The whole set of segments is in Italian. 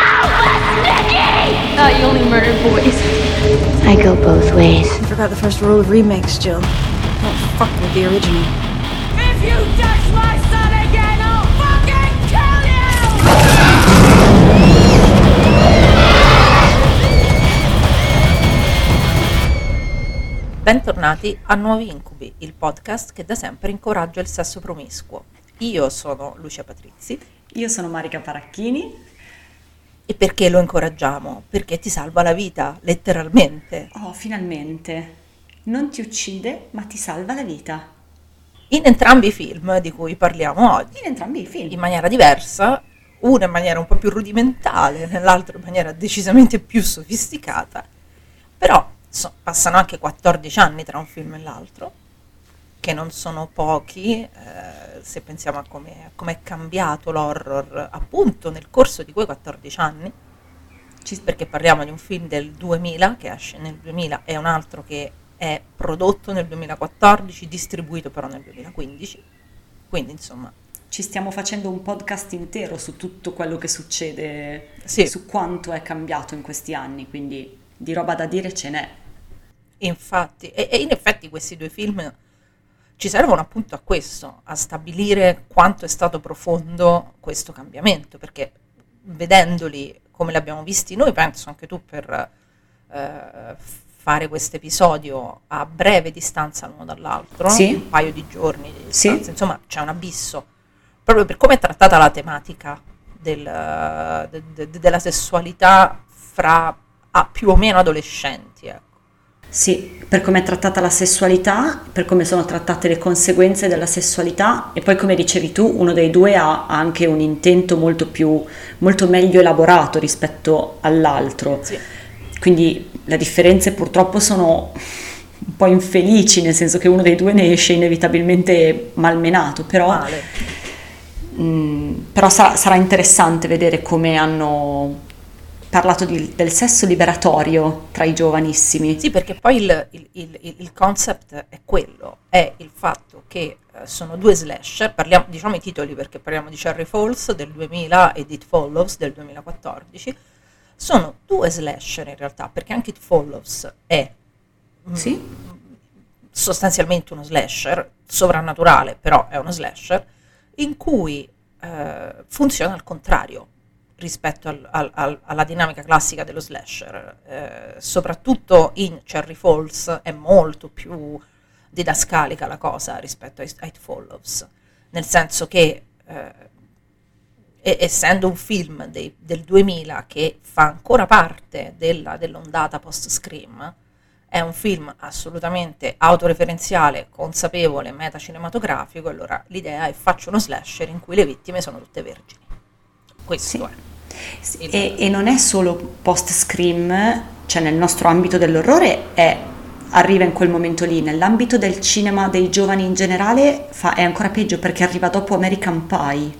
it out, Nikki! Thought you only murdered boys. I go both ways. I forgot the first rule of remakes, Jill. Don't fuck with the original. If you touch my son again, I'll fucking kill you! Bentornati a Nuovi Incubi, il podcast che da sempre incoraggia il sesso promiscuo. Io sono Lucia Patrizzi Io sono Marica Paracchini. E perché lo incoraggiamo? Perché ti salva la vita, letteralmente. Oh, finalmente. Non ti uccide, ma ti salva la vita. In entrambi i film di cui parliamo oggi, In entrambi i film. in maniera diversa, una in maniera un po' più rudimentale, nell'altra in maniera decisamente più sofisticata, però so- passano anche 14 anni tra un film e l'altro, che non sono pochi, eh, se pensiamo a come è cambiato l'horror appunto nel corso di quei 14 anni, perché parliamo di un film del 2000 che esce nel 2000 e un altro che è prodotto nel 2014, distribuito però nel 2015, quindi insomma Ci stiamo facendo un podcast intero su tutto quello che succede, Sì. su quanto è cambiato in questi anni, quindi di roba da dire ce n'è. Infatti, e, e in effetti questi due film ci servono appunto a questo, a stabilire quanto è stato profondo questo cambiamento, perché vedendoli come li abbiamo visti noi, penso anche tu per eh, fare questo episodio a breve distanza l'uno dall'altro, Sì. un paio di giorni di Sì. distanza, insomma c'è un abisso, proprio per come è trattata la tematica del- de- de- della sessualità fra ah, più o meno adolescenti. Sì, per come è trattata la sessualità, per come sono trattate le conseguenze della sessualità e poi come dicevi tu, uno dei due ha anche un intento molto più, molto meglio elaborato rispetto all'altro. Sì. Quindi le differenze purtroppo sono un po' infelici, nel senso che uno dei due ne esce inevitabilmente malmenato, però, Male. mm, però sarà, sarà interessante vedere come hanno parlato di- del sesso liberatorio tra i giovanissimi. Sì, perché poi il, il- il- il concept è quello, è il fatto che eh, sono due slasher, parliamo, diciamo i titoli perché parliamo di Cherry Falls del 2000 e di It Follows del 2014, sono due slasher in realtà, perché anche It Follows è mm, Sì? sostanzialmente uno slasher, sovrannaturale, però è uno slasher, in cui eh, funziona al contrario rispetto al- al- al- alla dinamica classica dello slasher. Eh, soprattutto in Cherry Falls è molto più didascalica la cosa rispetto a It Follows, nel senso che eh, essendo un film dei- del 2000 che fa ancora parte della- dell'ondata post-Scream, è un film assolutamente autoreferenziale, consapevole, metacinematografico, allora l'idea è faccio uno slasher in cui le vittime sono tutte vergini. Questo Sì. è. Sì, E, e non è solo post-scream, cioè nel nostro ambito dell'orrore è, arriva in quel momento lì, nell'ambito del cinema dei giovani in generale fa- è ancora peggio perché arriva dopo American Pie,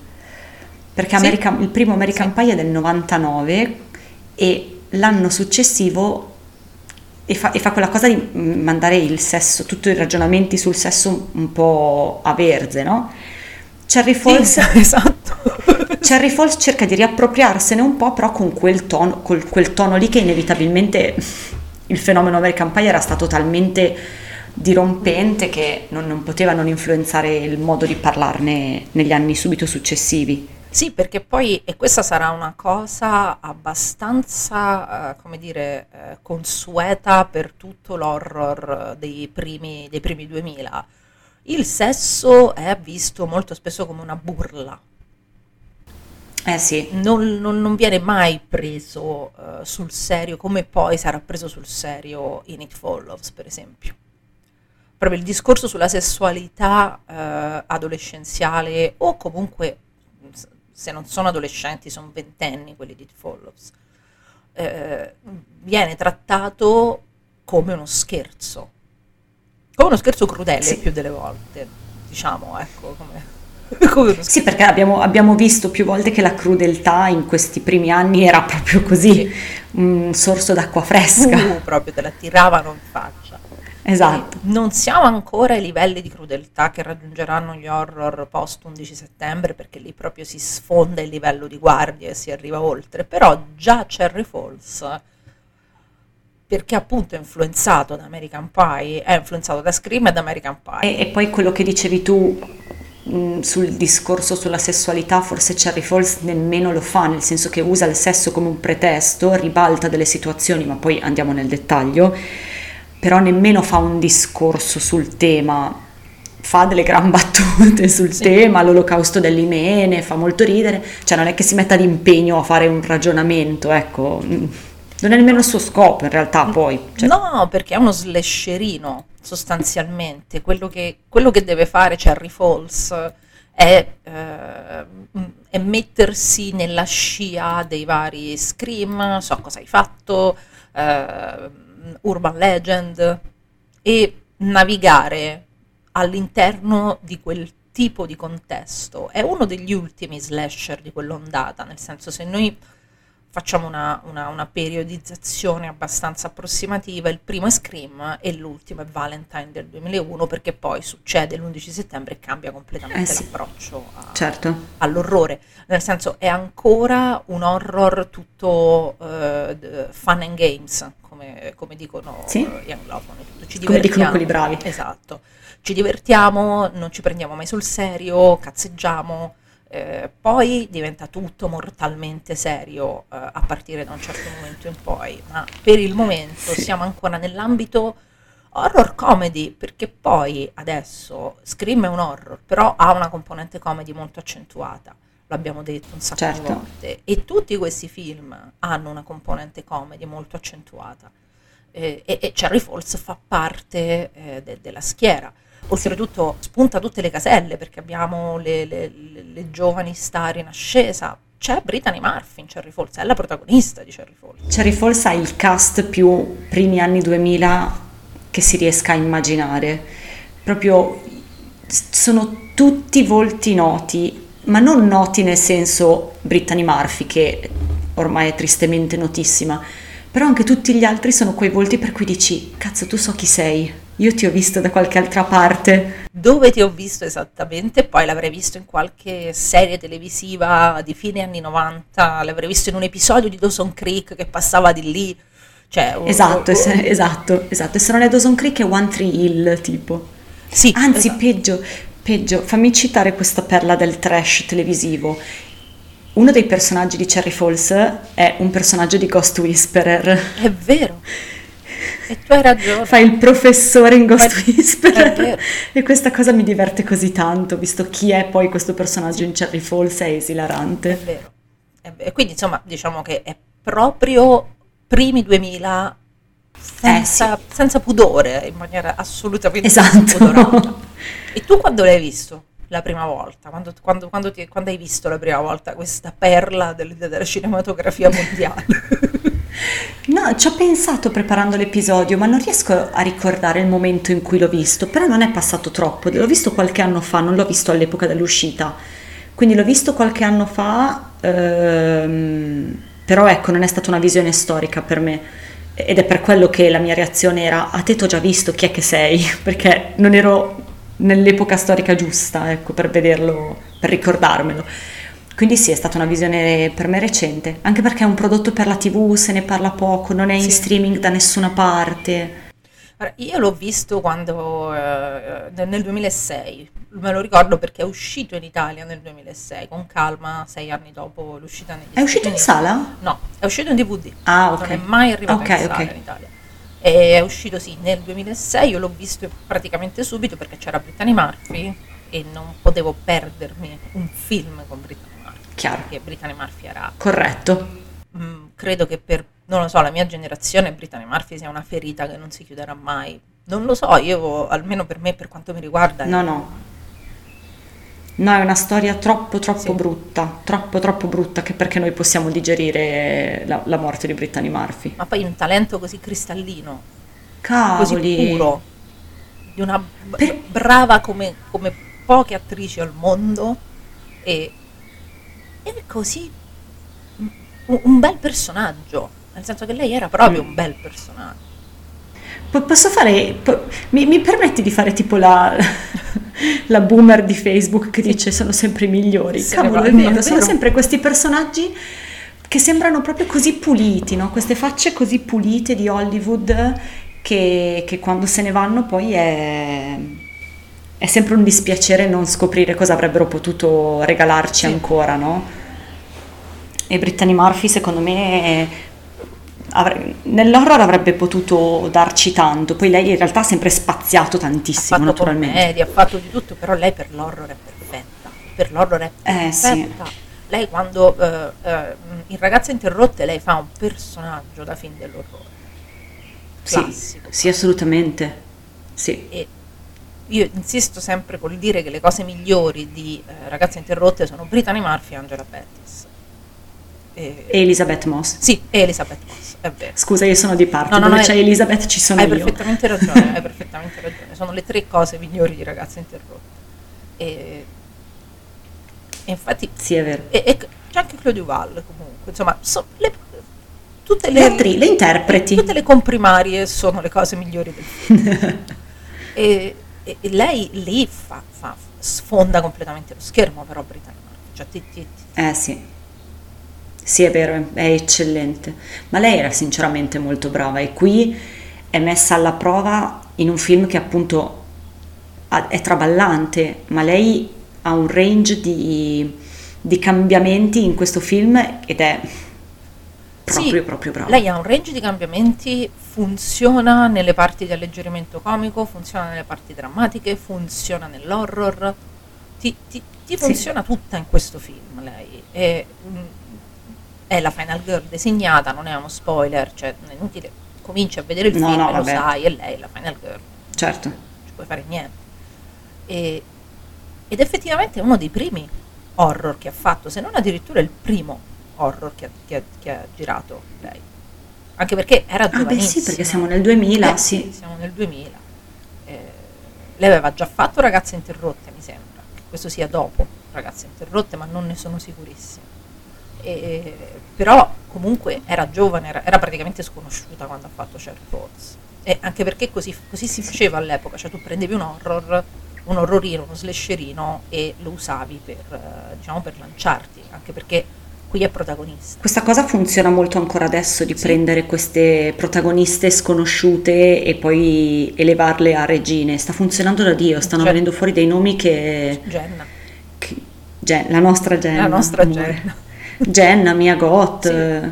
perché Sì. American- il primo American Sì. Pie è del 99 e l'anno successivo e fa, e fa quella cosa di mm, mandare il sesso, tutti i ragionamenti sul sesso un po' a verze, no? Cherry Falls esatto. Cherry Falls cerca di riappropriarsene un po', però con quel tono, col- quel tono lì che inevitabilmente il fenomeno American Pie era stato talmente dirompente che non, non poteva non influenzare il modo di parlarne negli anni subito successivi. Sì, perché poi, e questa sarà una cosa abbastanza, eh, come dire, eh, consueta per tutto l'horror dei primi, dei primi 2000. Il sesso è visto molto spesso come una burla, Eh sì, non, non- non viene mai preso eh, sul serio come poi sarà preso sul serio in It Follows, per esempio. Proprio il discorso sulla sessualità eh, adolescenziale o comunque se non sono adolescenti sono ventenni quelli di It Follows. eh, viene trattato come uno scherzo, come uno scherzo crudele Sì. più delle volte, diciamo, ecco, come, Sì, perché abbiamo, abbiamo visto più volte che la crudeltà in questi primi anni era proprio così, un sorso d'acqua fresca. Uh, proprio te la tiravano in faccia. Esatto. E Non siamo ancora ai livelli di crudeltà che raggiungeranno gli horror post 11 settembre, perché lì proprio si sfonda il livello di guardia e si arriva oltre, però già Cherry Falls, perché appunto è influenzato da American Pie, è influenzato da Scream e da American Pie. E, e poi quello che dicevi tu mh, sul discorso sulla sessualità, forse Cherry Falls nemmeno lo fa, nel senso che usa il sesso come un pretesto, ribalta delle situazioni, ma poi andiamo nel dettaglio, però nemmeno fa un discorso sul tema, fa delle gran battute sul Sì. tema, l'olocausto dell'Imene, fa molto ridere, cioè non è che si metta d'impegno a fare un ragionamento, ecco, mh, non è nemmeno il suo scopo in realtà poi. cioè- No, perché è uno slasherino sostanzialmente. Quello che, quello che deve fare Cherry Falls è, eh, è mettersi nella scia dei vari scream, so cosa hai fatto, eh, urban legend e navigare all'interno di quel tipo di contesto. È uno degli ultimi slasher di quell'ondata, nel senso se noi facciamo una, una- una periodizzazione abbastanza approssimativa, il primo è Scream e l'ultimo è Valentine del 2001 perché poi succede l'11 settembre e cambia completamente Eh sì. l'approccio a- Certo. all'orrore, nel senso è ancora un horror tutto d- fun and games, come, come dicono Sì. gli anglofoni, ci Come dicono quelli bravi. Esatto, ci divertiamo, non ci prendiamo mai sul serio, cazzeggiamo, eh, poi diventa tutto mortalmente serio eh, a partire da un certo momento in poi, ma per il momento Sì. siamo ancora nell'ambito horror comedy, perché poi adesso Scream è un horror, però ha una componente comedy molto accentuata, l'abbiamo detto un sacco di Certo. volte, e tutti questi film hanno una componente comedy molto accentuata. Eh, e, e Cherry Falls fa parte eh, de- della schiera. Oltretutto spunta tutte le caselle perché abbiamo le, le- le- le giovani star in ascesa. C'è Brittany Murphy in Cherry Falls, è la protagonista di Cherry Falls. Cherry Falls ha il cast più primi anni 2000 che si riesca a immaginare. Proprio sono tutti volti noti, ma non noti nel senso Brittany Murphy che ormai è tristemente notissima, però anche tutti gli altri sono quei volti per cui dici cazzo tu so chi sei, io ti ho visto da qualche altra parte. Dove ti ho visto esattamente? Poi l'avrei visto in qualche serie televisiva di fine anni 90, l'avrei visto in un episodio di Dawson Creek che passava di lì. Cioè, o- Esatto, o- e se- esatto, esatto. E se non è Dawson Creek è One Tree Hill tipo. Sì, Anzi, esatto. peggio, peggio, fammi citare questa perla del trash televisivo. Uno dei personaggi di Cherry Falls è un personaggio di Ghost Whisperer. È vero. E tu hai ragione. Fa il professore in Ghost È- è Whisperer. vero. E questa cosa mi diverte così tanto, visto chi è poi questo personaggio in Cherry Falls, è È esilarante. vero. È ve- E quindi insomma diciamo che è proprio primi 2000 senza, senza pudore, in maniera assolutamente Esatto. spudorata. E tu quando l'hai visto la prima volta? Quando, quando- quando ti- quando hai visto la prima volta questa perla del- della cinematografia mondiale? No, ci ho pensato preparando l'episodio, ma non riesco a ricordare il momento in cui l'ho visto, però non è passato troppo, l'ho visto qualche anno fa, non l'ho visto all'epoca dell'uscita, quindi l'ho visto qualche anno fa, ehm, però ecco, non è stata una visione storica per me ed è per quello che la mia reazione era a te t'ho già visto, chi è che sei? Perché non ero nell'epoca storica giusta, ecco, per vederlo, per ricordarmelo. Quindi sì, è stata una visione per me recente, anche perché è un prodotto per la TV, se ne parla poco, non è in Sì. streaming da nessuna parte. Io l'ho visto quando, eh, nel nel 2006, me lo ricordo perché è uscito in Italia nel 2006, con calma, sei anni dopo l'uscita negli È uscito in sala? No, è uscito in DVD. Ah, ok. Non è mai arrivato Ok, in sala ok. in Italia. E è uscito sì nel 2006, io l'ho visto praticamente subito perché c'era Brittany Murphy e non potevo perdermi un film con Brittany. Chiaro. Perché Brittany Murphy era Corretto. Mm, credo che per, non lo so, la mia generazione Brittany Murphy sia una ferita che non si chiuderà mai. Non lo so, io, almeno per me, per quanto mi riguarda, No, no. No, è una storia troppo troppo Sì. brutta, troppo troppo brutta che perché noi possiamo digerire la, la morte di Brittany Murphy. Ma poi un talento così cristallino, Cavoli. così puro, di una b- Per- brava come, come poche attrici al mondo e, e così un, bel personaggio, nel senso che lei era proprio un bel personaggio. Po- Posso fare, po- mi, mi permetti di fare tipo la, la boomer di Facebook che dice sono sempre i migliori? Sì, Cavolo, è è vero, è sono sempre questi personaggi che sembrano proprio così puliti, no? Queste facce così pulite di Hollywood che, che quando se ne vanno poi è, è sempre un dispiacere non scoprire cosa avrebbero potuto regalarci Sì. ancora, no? E Brittany Murphy secondo me avre- nell'horror avrebbe potuto darci tanto, poi lei in realtà ha sempre spaziato Ha tantissimo fatto naturalmente. commedia, ha fatto di tutto, però lei per l'horror è perfetta. Per l'horror è Eh, sì. perfetta. Lei quando eh, eh, in Ragazze Interrotte lei fa un personaggio da film dell'orrore. Sì, Classico. sì, assolutamente. Sì. E io insisto sempre col dire che le cose migliori di eh, Ragazze Interrotte sono Brittany Murphy e Angela Bettis. E- E Elizabeth Moss. sì, e Elizabeth Moss, è vero. Scusa, io sono di parte, No, no, dove no, c'è hai- Elizabeth ci sono Hai io. perfettamente ragione, hai perfettamente ragione. Sono le tre cose migliori di Ragazze Interrotte. E, e infatti Sì, è vero. e, c'è anche Claudio Duval comunque, insomma, so- le, tutte Le attri- le interpreti. Tutte le comprimarie sono le cose migliori del film. e, e- e lei lì fa, fa- sfonda completamente lo schermo però Murphy, cioè ti- ti- ti- Eh sì. Sì, è vero, è eccellente. Ma lei era sinceramente molto brava e qui è messa alla prova in un film che appunto è traballante, ma lei ha un range di, di cambiamenti in questo film ed è proprio, Sì, proprio brava. Lei ha un range di cambiamenti, funziona nelle parti di alleggerimento comico, funziona nelle parti drammatiche, funziona nell'horror, ti, ti- ti Sì. funziona tutta in questo film lei. È, mm, è la final girl designata, non è uno spoiler, cioè non è inutile, cominci a vedere il No, film no, e lo sai, e lei è la final girl, Certo. non ci puoi fare niente. E- ed effettivamente è uno dei primi horror che ha fatto, se non addirittura il primo horror che ha, che ha- che ha girato lei. Anche perché era Ah beh giovanissima. sì, perché siamo nel 2000, Eh, sì. siamo nel 2000. Eh, lei aveva già fatto Ragazze Interrotte, mi sembra. Che questo sia dopo Ragazze Interrotte, ma non ne sono sicurissima. E- però comunque era giovane, era, era praticamente sconosciuta quando ha fatto Cherry Falls. E anche perché così, così si faceva all'epoca, cioè tu prendevi un horror, un horrorino, uno slasherino e lo usavi per, eh, diciamo, per lanciarti, anche perché qui è protagonista. Questa cosa funziona molto ancora adesso di Sì. prendere queste protagoniste sconosciute e poi elevarle a regine. Sta funzionando da Dio, stanno Cioè- venendo fuori dei nomi che, Jenna, che- Gen- la nostra Jenna. la nostra amore. Jenna. Jenna, Mia Goth, Sì.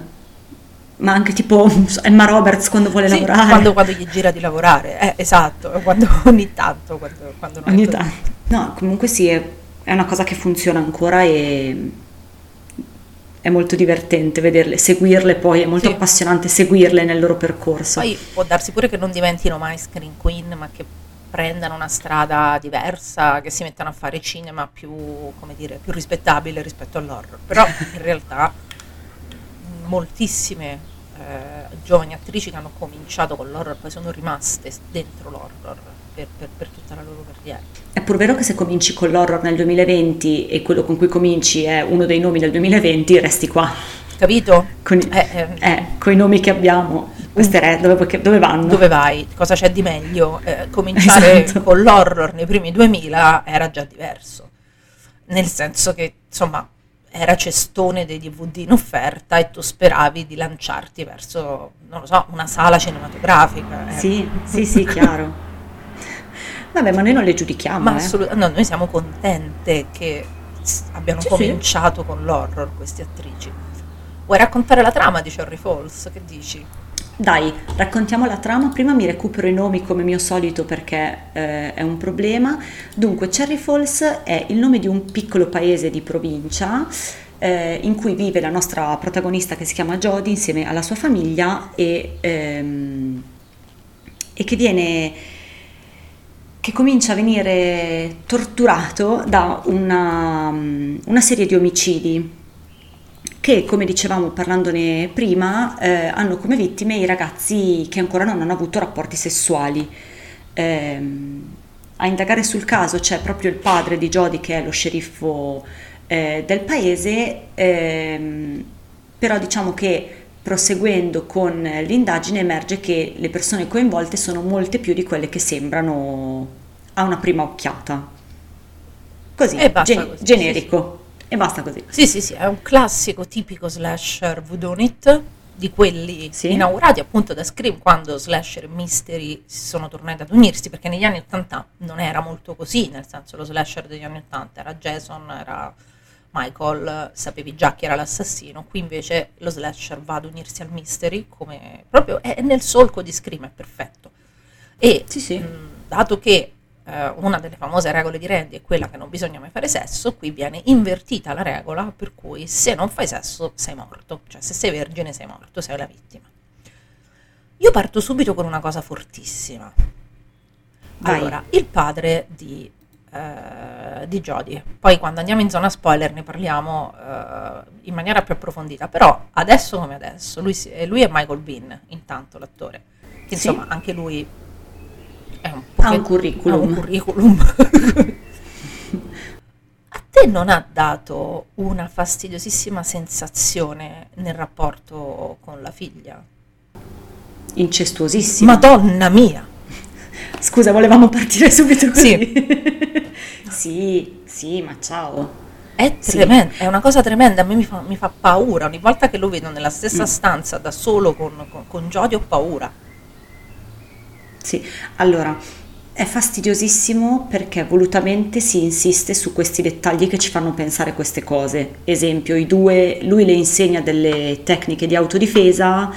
ma anche tipo Emma Roberts quando vuole Sì, lavorare. Quando, quando gli gira di lavorare, eh, esatto, quando, ogni tanto, quando, quando Ogni tanto. No, comunque sì, è, è una cosa che funziona ancora e è molto divertente vederle, seguirle poi, è molto Sì. appassionante seguirle nel loro percorso. Poi può darsi pure che non diventino mai screen queen, ma che prendano una strada diversa, che si mettano a fare cinema più, come dire, più rispettabile rispetto all'horror. Però in realtà moltissime eh, giovani attrici che hanno cominciato con l'horror poi sono rimaste dentro l'horror per, per- per tutta la loro carriera. È pur vero che se cominci con l'horror nel 2020 e quello con cui cominci è uno dei nomi del 2020, resti qua. Capito? Con, i- Eh, eh, eh, con i nomi che abbiamo, queste re, dove, dove vanno? dove vai? Cosa c'è di meglio? Eh, cominciare Esatto. con l'horror nei primi 2000 era già diverso, nel senso che insomma era cestone dei DVD in offerta e tu speravi di lanciarti verso, non lo so, una sala cinematografica. eh. Sì, sì, sì, chiaro. Vabbè, ma noi non le giudichiamo, Ma eh. assolutamente, no, noi siamo contente che abbiano Sì, sì. cominciato con l'horror questi attrici. Vuoi raccontare la trama di Cherry Falls? Che dici? Dai, raccontiamo la trama. Prima mi recupero i nomi come mio solito perché eh, è un problema. Dunque, Cherry Falls è il nome di un piccolo paese di provincia eh, in cui vive la nostra protagonista che si chiama Jodie insieme alla sua famiglia e, ehm, e che viene che comincia a venire torturato da una, una serie di omicidi che, come dicevamo parlandone prima, eh, hanno come vittime i ragazzi che ancora non hanno avuto rapporti sessuali. Ehm, a indagare sul caso c'è proprio il padre di Jody che è lo sceriffo eh, del paese, ehm, però diciamo che proseguendo con l'indagine emerge che le persone coinvolte sono molte più di quelle che sembrano a una prima occhiata. Così, E gen- così, generico. E basta così. Sì, sì, sì, è un classico tipico slasher whodunit di quelli Sì. inaugurati appunto da Scream quando slasher e mystery si sono tornati ad unirsi perché negli anni 80 non era molto così, nel senso lo slasher degli anni 80 era Jason, era Michael, sapevi già chi era l'assassino, qui invece lo slasher va ad unirsi al mystery come proprio è nel solco di Scream, è perfetto. E Sì, sì. mh, dato che eh, una delle famose regole di Randy è quella che non bisogna mai fare sesso, qui viene invertita la regola per cui se non fai sesso sei morto, cioè se sei vergine sei morto, sei la vittima. Io parto subito con una cosa fortissima. Vai. Allora, il padre di, eh, di Jodie, poi quando andiamo in zona spoiler ne parliamo eh, in maniera più approfondita, però adesso come adesso, lui, lui è Michael Bean, intanto l'attore, che Sì. insomma anche lui Ha un curriculum. ha un curriculum. A te non ha dato una fastidiosissima sensazione nel rapporto con la figlia? Incestuosissimo. Madonna mia! Scusa, volevamo partire subito così. Sì, sì, ma ciao. È Sì. tremenda, è una cosa tremenda, a me mi fa, mi fa paura, ogni volta che lo vedo nella stessa Mm. stanza da solo con, con, con Jodie ho paura. Sì, allora è fastidiosissimo perché volutamente si insiste su questi dettagli che ci fanno pensare queste cose. Esempio, i due, lui le insegna delle tecniche di autodifesa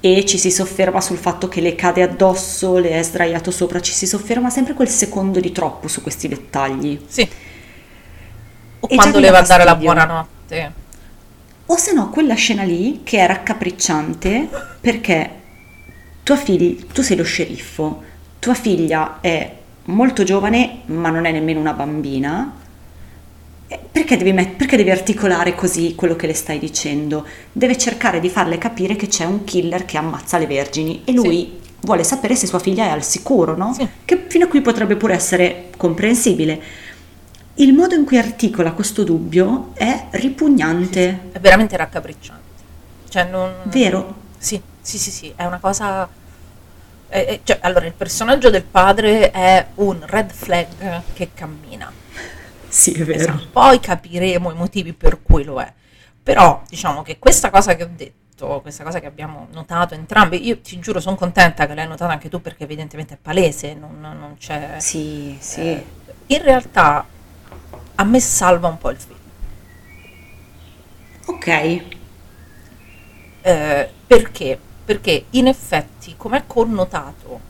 e ci si sofferma sul fatto che le cade addosso, le è sdraiato sopra, ci si sofferma sempre quel secondo di troppo su questi dettagli. Sì. O E quando le va a dare la buonanotte. O se no, quella scena lì che è raccapricciante perché tua figlia, tu sei lo sceriffo, tua figlia è molto giovane ma non è nemmeno una bambina. Perché devi, met- perché devi articolare così quello che le stai dicendo? Deve cercare di farle capire che c'è un killer che ammazza le vergini e lui vuole sapere se sua figlia è al sicuro, no? Sì. Che fino a qui potrebbe pure essere comprensibile. Il modo in cui articola questo dubbio è ripugnante. È veramente raccapricciante. Cioè non... Vero? Sì, sì, sì, sì, è una cosa... eh, eh, cioè, allora, il personaggio del padre è un red flag che cammina. Sì, è vero. Esatto. Poi capiremo i motivi per cui lo è. Però diciamo che questa cosa che ho detto, questa cosa che abbiamo notato entrambi, io ti giuro sono contenta che l'hai notata anche tu perché evidentemente è palese, non, non c'è... Sì, sì. Eh, in realtà a me salva un po' il film. ok. Eh, perché? Perché in effetti, come è connotato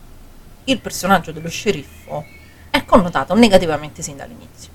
il personaggio dello sceriffo, è connotato negativamente sin dall'inizio.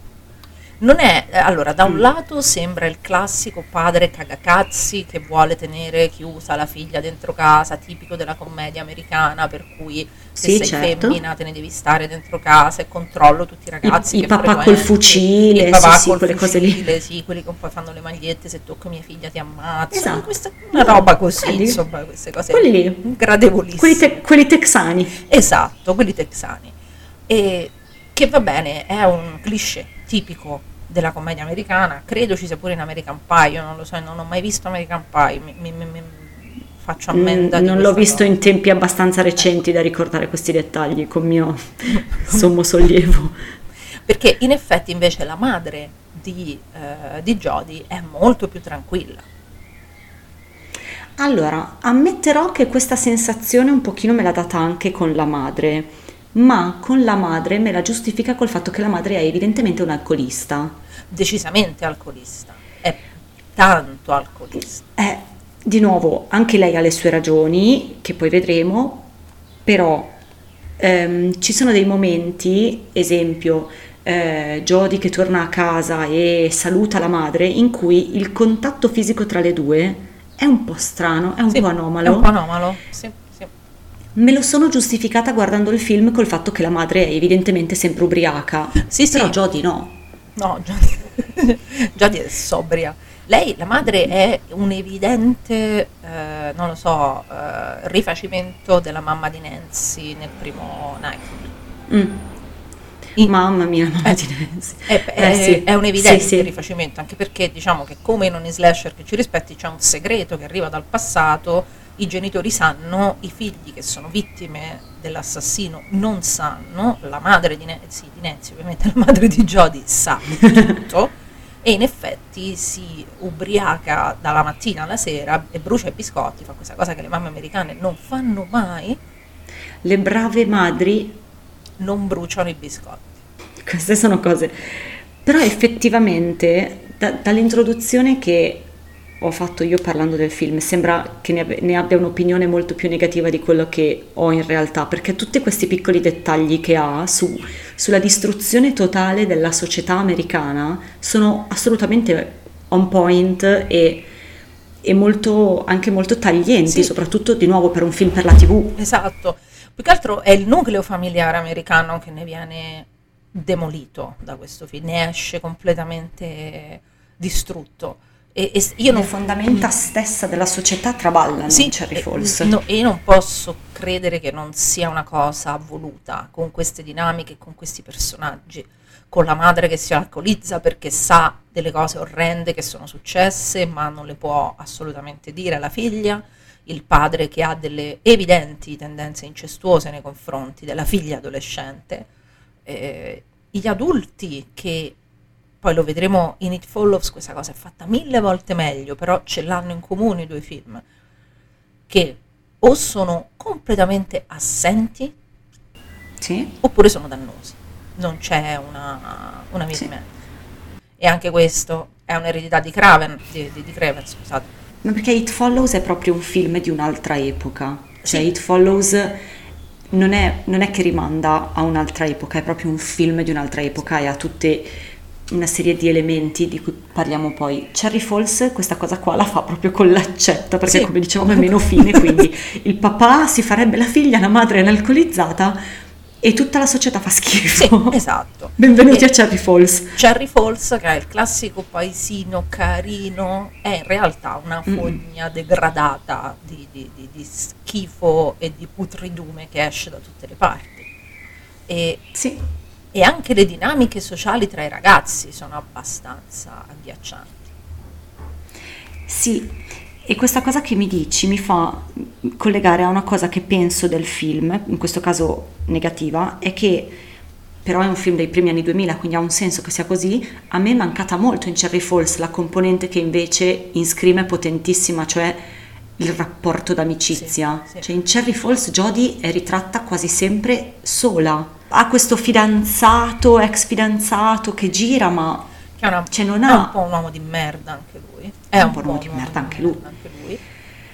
Non è, eh, allora, da Mm. un lato sembra il classico padre cagacazzi che vuole tenere chiusa la figlia dentro casa, tipico della commedia americana, per cui se Sì, sei certo. femmina te ne devi stare dentro casa e controllo tutti i ragazzi I- i papà col fucile, il papà sì, sì, col quelle cose lì. fucile, sì, quelli che poi fanno le magliette, se tocco mia figlia ti ammazzo, Esatto. questa, una roba così, Quelli- insomma, queste cose quelli gradevolissime. Quelli, te- quelli texani. Esatto, quelli texani. E che va bene, è un cliché tipico della commedia americana, credo ci sia pure in American Pie, io non lo so, non ho mai visto American Pie, mi, mi- mi- faccio Mm, ammenda di non l'ho visto cosa. in tempi abbastanza recenti da ricordare questi dettagli con mio sommo sollievo. Perché in effetti invece la madre di, eh, di Jodie è molto più tranquilla. Allora, ammetterò che questa sensazione un pochino me l'ha data anche con la madre, ma con la madre me la giustifica col fatto che la madre è evidentemente un alcolista. decisamente alcolista, è tanto alcolista. Eh, di nuovo, anche lei ha le sue ragioni, che poi vedremo, però ehm, ci sono dei momenti, esempio, eh, Jodie che torna a casa e saluta la madre, in cui il contatto fisico tra le due è un po' strano, è un Sì, po' È anomalo. un po' anomalo, sì. Me lo sono giustificata guardando il film col fatto che la madre è evidentemente sempre ubriaca. Sì, sì. Però Jodie no. No, Jodie, Jodie è sobria. Lei, la madre, è un evidente, eh, non lo so, eh, rifacimento della mamma di Nancy nel primo Nightmare. Mm. In- Mamma mia, mamma Eh, di Nancy. È, Eh, è- sì. è un evidente Sì, sì. rifacimento, anche perché diciamo che come in ogni slasher che ci rispetti c'è un segreto che arriva dal passato, i genitori sanno, i figli che sono vittime dell'assassino non sanno, la madre di Nancy, di Nancy ovviamente la madre di Jodie sa tutto e in effetti si ubriaca dalla mattina alla sera e brucia i biscotti, fa questa cosa che le mamme americane non fanno mai, Le brave madri non bruciano i biscotti. Queste sono cose. Però effettivamente, da- dall'introduzione che ho fatto io parlando del film, sembra che ne, abbi- ne abbia un'opinione molto più negativa di quello che ho in realtà, perché tutti questi piccoli dettagli che ha su- sulla distruzione totale della società americana sono assolutamente on point e, e molto, anche molto taglienti, Sì. soprattutto di nuovo per un film per la TV. Esatto, più che altro è il nucleo familiare americano che ne viene demolito da questo film, ne esce completamente distrutto. E, e io non Le fondamenta stessa della società traballano in Cherry e- Falls. no, e io non posso credere che non sia una cosa voluta con queste dinamiche, con questi personaggi, con la madre che si alcolizza perché sa delle cose orrende che sono successe, ma non le può assolutamente dire alla figlia, il padre che ha delle evidenti tendenze incestuose nei confronti della figlia adolescente, eh, gli adulti che poi lo vedremo in It Follows, questa cosa è fatta mille volte meglio, però ce l'hanno in comune i due film, che o sono completamente assenti Sì? oppure sono dannosi. Non c'è una, una via Sì. E anche questo è un'eredità di Craven, di, di, di Craven, scusate. Ma perché It Follows è proprio un film di un'altra epoca. Cioè Sì. It Follows non è, non è che rimanda a un'altra epoca, è proprio un film di un'altra epoca e ha tutte una serie di elementi di cui parliamo poi. Cherry Falls questa cosa qua la fa proprio con l'accetta, perché Sì. come dicevamo è meno fine, quindi il papà si farebbe la figlia, la madre è un'alcolizzata e tutta la società fa Sì, schifo. esatto. Benvenuti E- a Cherry Falls. Cherry Falls, che è il classico paesino carino, è in realtà una fogna degradata di, di- di- di schifo e di putridume che esce da tutte le parti. E, Sì. E anche le dinamiche sociali tra i ragazzi sono abbastanza agghiaccianti. Sì, e questa cosa che mi dici mi fa collegare a una cosa che penso del film, in questo caso negativa, è che però è un film dei primi anni 2000, quindi ha un senso che sia così, a me è mancata molto in Cherry Falls la componente che invece in Scream è potentissima, cioè il rapporto d'amicizia. Sì, sì. Cioè in Cherry Falls Jodie è ritratta quasi sempre sola. Ha questo fidanzato, ex fidanzato che gira, ma Che è, una- Cioè, non è ha- un po' un uomo di merda anche lui. È un po' un uomo di merda anche lui. anche lui.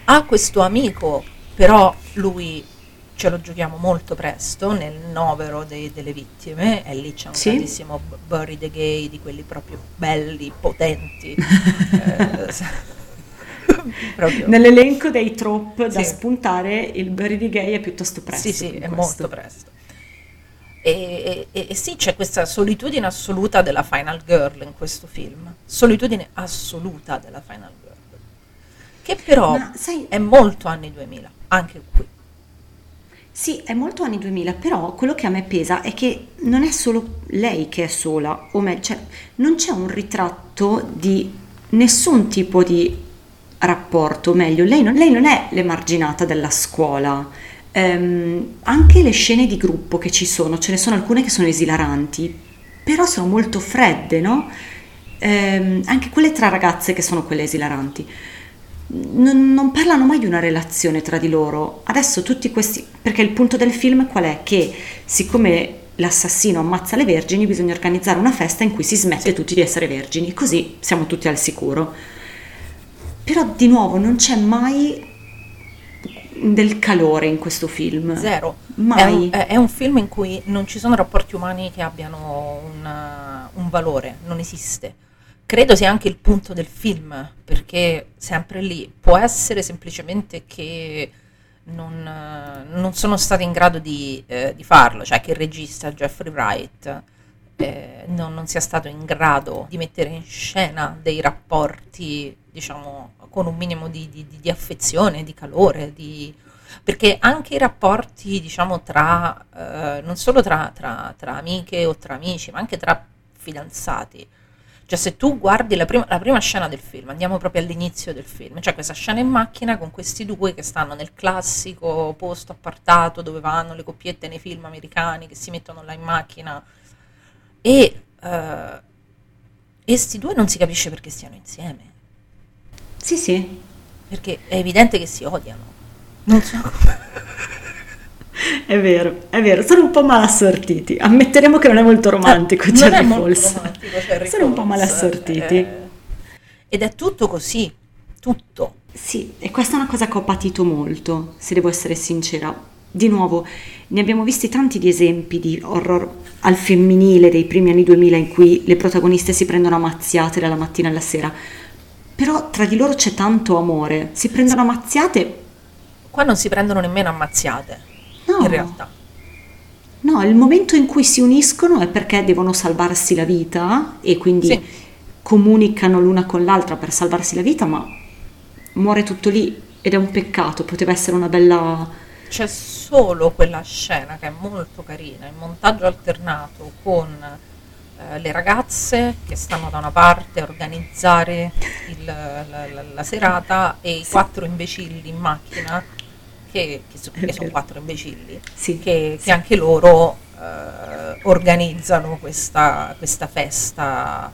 Ha questo amico, però lui ce lo giochiamo molto presto nel novero dei- delle vittime e lì c'è un Sì. grandissimo Bury the Gay di quelli proprio belli, potenti. Eh, proprio. Nell'elenco dei trope da Sì. spuntare, il Bury the Gay è piuttosto presto. Sì, sì, è questo. molto presto. E, e- e sì, c'è questa solitudine assoluta della Final Girl in questo film. Solitudine assoluta della Final Girl. Che però Ma sai- è molto anni 2000, anche qui. Sì, è molto anni 2000, però quello che a me pesa è che non è solo lei che è sola, o meglio, cioè, non c'è un ritratto di nessun tipo di rapporto, meglio, lei non, lei non è l'emarginata della scuola. Ehm, anche le scene di gruppo che ci sono, ce ne sono alcune che sono esilaranti, però sono molto fredde, no? Ehm, anche quelle tra ragazze che sono quelle esilaranti non, non parlano mai di una relazione tra di loro. Adesso tutti questi, perché il punto del film qual è? Che siccome l'assassino ammazza le vergini, bisogna organizzare una festa in cui si smette tutti di essere vergini, così siamo tutti al sicuro. Però di nuovo non c'è mai del calore in questo film. Zero. È Mai. un, è- è un film in cui non ci sono rapporti umani che abbiano un, un valore, non esiste. Credo sia anche il punto del film, perché sempre lì può essere semplicemente che non, non sono stati in grado di, eh, di farlo, cioè che il regista Jeffrey Wright eh, non, non sia stato in grado di mettere in scena dei rapporti, diciamo, con un minimo di, di- di- affezione, di calore, di- perché anche i rapporti, diciamo, tra, eh, non solo tra, tra- tra amiche o tra amici, ma anche tra fidanzati. Cioè, se tu guardi la prima, la prima scena del film, andiamo proprio all'inizio del film, c'è questa scena in macchina con questi due che stanno nel classico posto appartato dove vanno le coppiette nei film americani che si mettono là in macchina e eh, e sti due non si capisce perché stiano insieme, Sì, sì, perché è evidente che si odiano. Non so come. è vero, è vero, sono un po' malassortiti. Ammetteremo che non è molto romantico Eh, non è Cherry molto Falls. romantico Cherry Sono un po' malassortiti. eh, ed è tutto così, tutto. Sì, e questa è una cosa che ho patito molto, se devo essere sincera. Di nuovo, ne abbiamo visti tanti di esempi di horror al femminile dei primi anni 2000 in cui le protagoniste si prendono a mazziate dalla mattina alla sera. Però tra di loro c'è tanto amore, si prendono a mazziate. Qua non si prendono nemmeno ammazziate, No, in realtà. no, il momento in cui si uniscono è perché devono salvarsi la vita e quindi Sì. comunicano l'una con l'altra per salvarsi la vita, ma muore tutto lì ed è un peccato, poteva essere una bella... C'è solo quella scena che è molto carina, in montaggio alternato con eh, le ragazze che stanno da una parte a organizzare il- la, la- la serata e i quattro imbecilli in macchina, che, che so- È che sono quattro imbecilli, Sì, che, sì. che anche loro eh, organizzano questa, questa festa,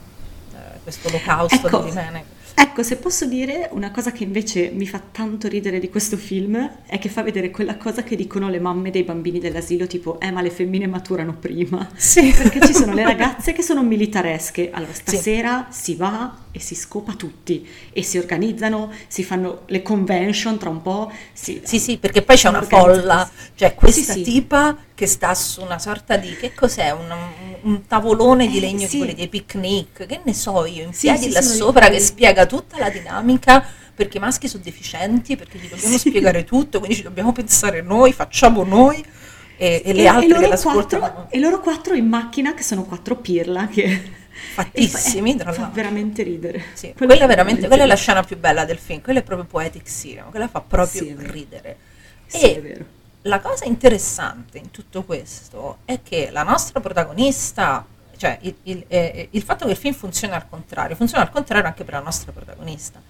eh, questo olocausto Ecco. di Rimene. Ecco, se posso dire una cosa che invece mi fa tanto ridere di questo film è che fa vedere quella cosa che dicono le mamme dei bambini dell'asilo, tipo, eh ma le femmine maturano prima. Sì. Perché ci sono le ragazze che sono militaresche, allora stasera si va e si scopa tutti e si organizzano, si fanno le convention tra un po', si, Sì, sì, perché poi c'è una folla, cioè questa Sì, sì. tipa che sta su una sorta di, che cos'è, un, un tavolone di Eh, legno sì. di quelli dei picnic, che ne so io, in piedi là sopra che spiega tutta la dinamica, perché i maschi sono deficienti, perché gli dobbiamo spiegare tutto, quindi ci dobbiamo pensare noi, facciamo noi, e, e le E- altre e loro che l'ascoltano quattro, e loro quattro in macchina che sono quattro pirla che fattissimi, fa, tra eh, fa l'altro. veramente ridere. Sì, quella, è veramente, quella è la scena più bella del film, quella è proprio poetic cinema, quella fa proprio Sì, ridere. Sì, e è vero. la cosa interessante in tutto questo è che la nostra protagonista, cioè il, il- eh, il fatto che il film funzioni al contrario, funziona al contrario anche per la nostra protagonista,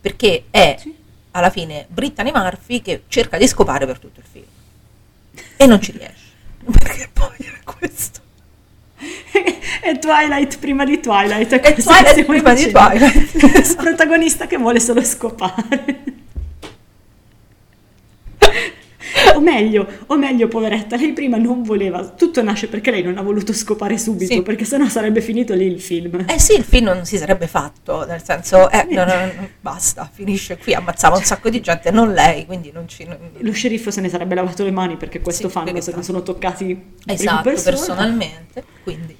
perché è Sì. alla fine Brittany Murphy che cerca di scopare per tutto il film e non ci riesce, perché poi è questo. È Twilight prima di Twilight. È, È Twilight prima di dicendo. Twilight. Il protagonista che vuole solo scopare. O meglio, o meglio, poveretta, lei prima non voleva. Tutto nasce perché lei non ha voluto scopare subito, Sì. perché sennò sarebbe finito lì il film. Eh sì, il film non si sarebbe fatto, nel senso, eh, no, no, no, basta, finisce qui, ammazzava un sacco di gente, non lei, quindi non ci... non- Lo sceriffo se ne sarebbe lavato le mani perché questo Sì, fanno perché se fa- sono toccati Esatto, persona. personalmente, quindi...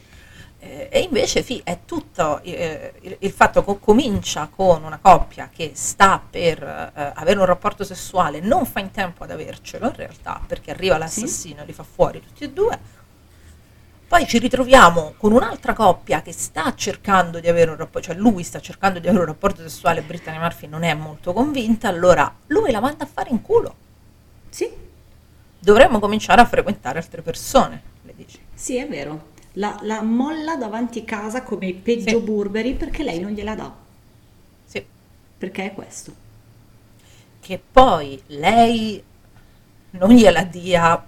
eh, e invece fi- è tutto eh, il, il fatto che comincia con una coppia che sta per eh, avere un rapporto sessuale, non fa in tempo ad avercelo in realtà, perché arriva l'assassino e li fa fuori tutti e due. Poi ci ritroviamo con un'altra coppia che sta cercando di avere un rapporto, cioè lui sta cercando di avere un rapporto sessuale, Brittany Murphy non è molto convinta, allora lui la manda a fare in culo. Sì, Dovremmo cominciare a frequentare altre persone, le dici. sì, è vero. La, la molla davanti casa come i peggio Sì. burberi perché lei non gliela dà. Sì. Perché è questo. che poi lei non gliela dia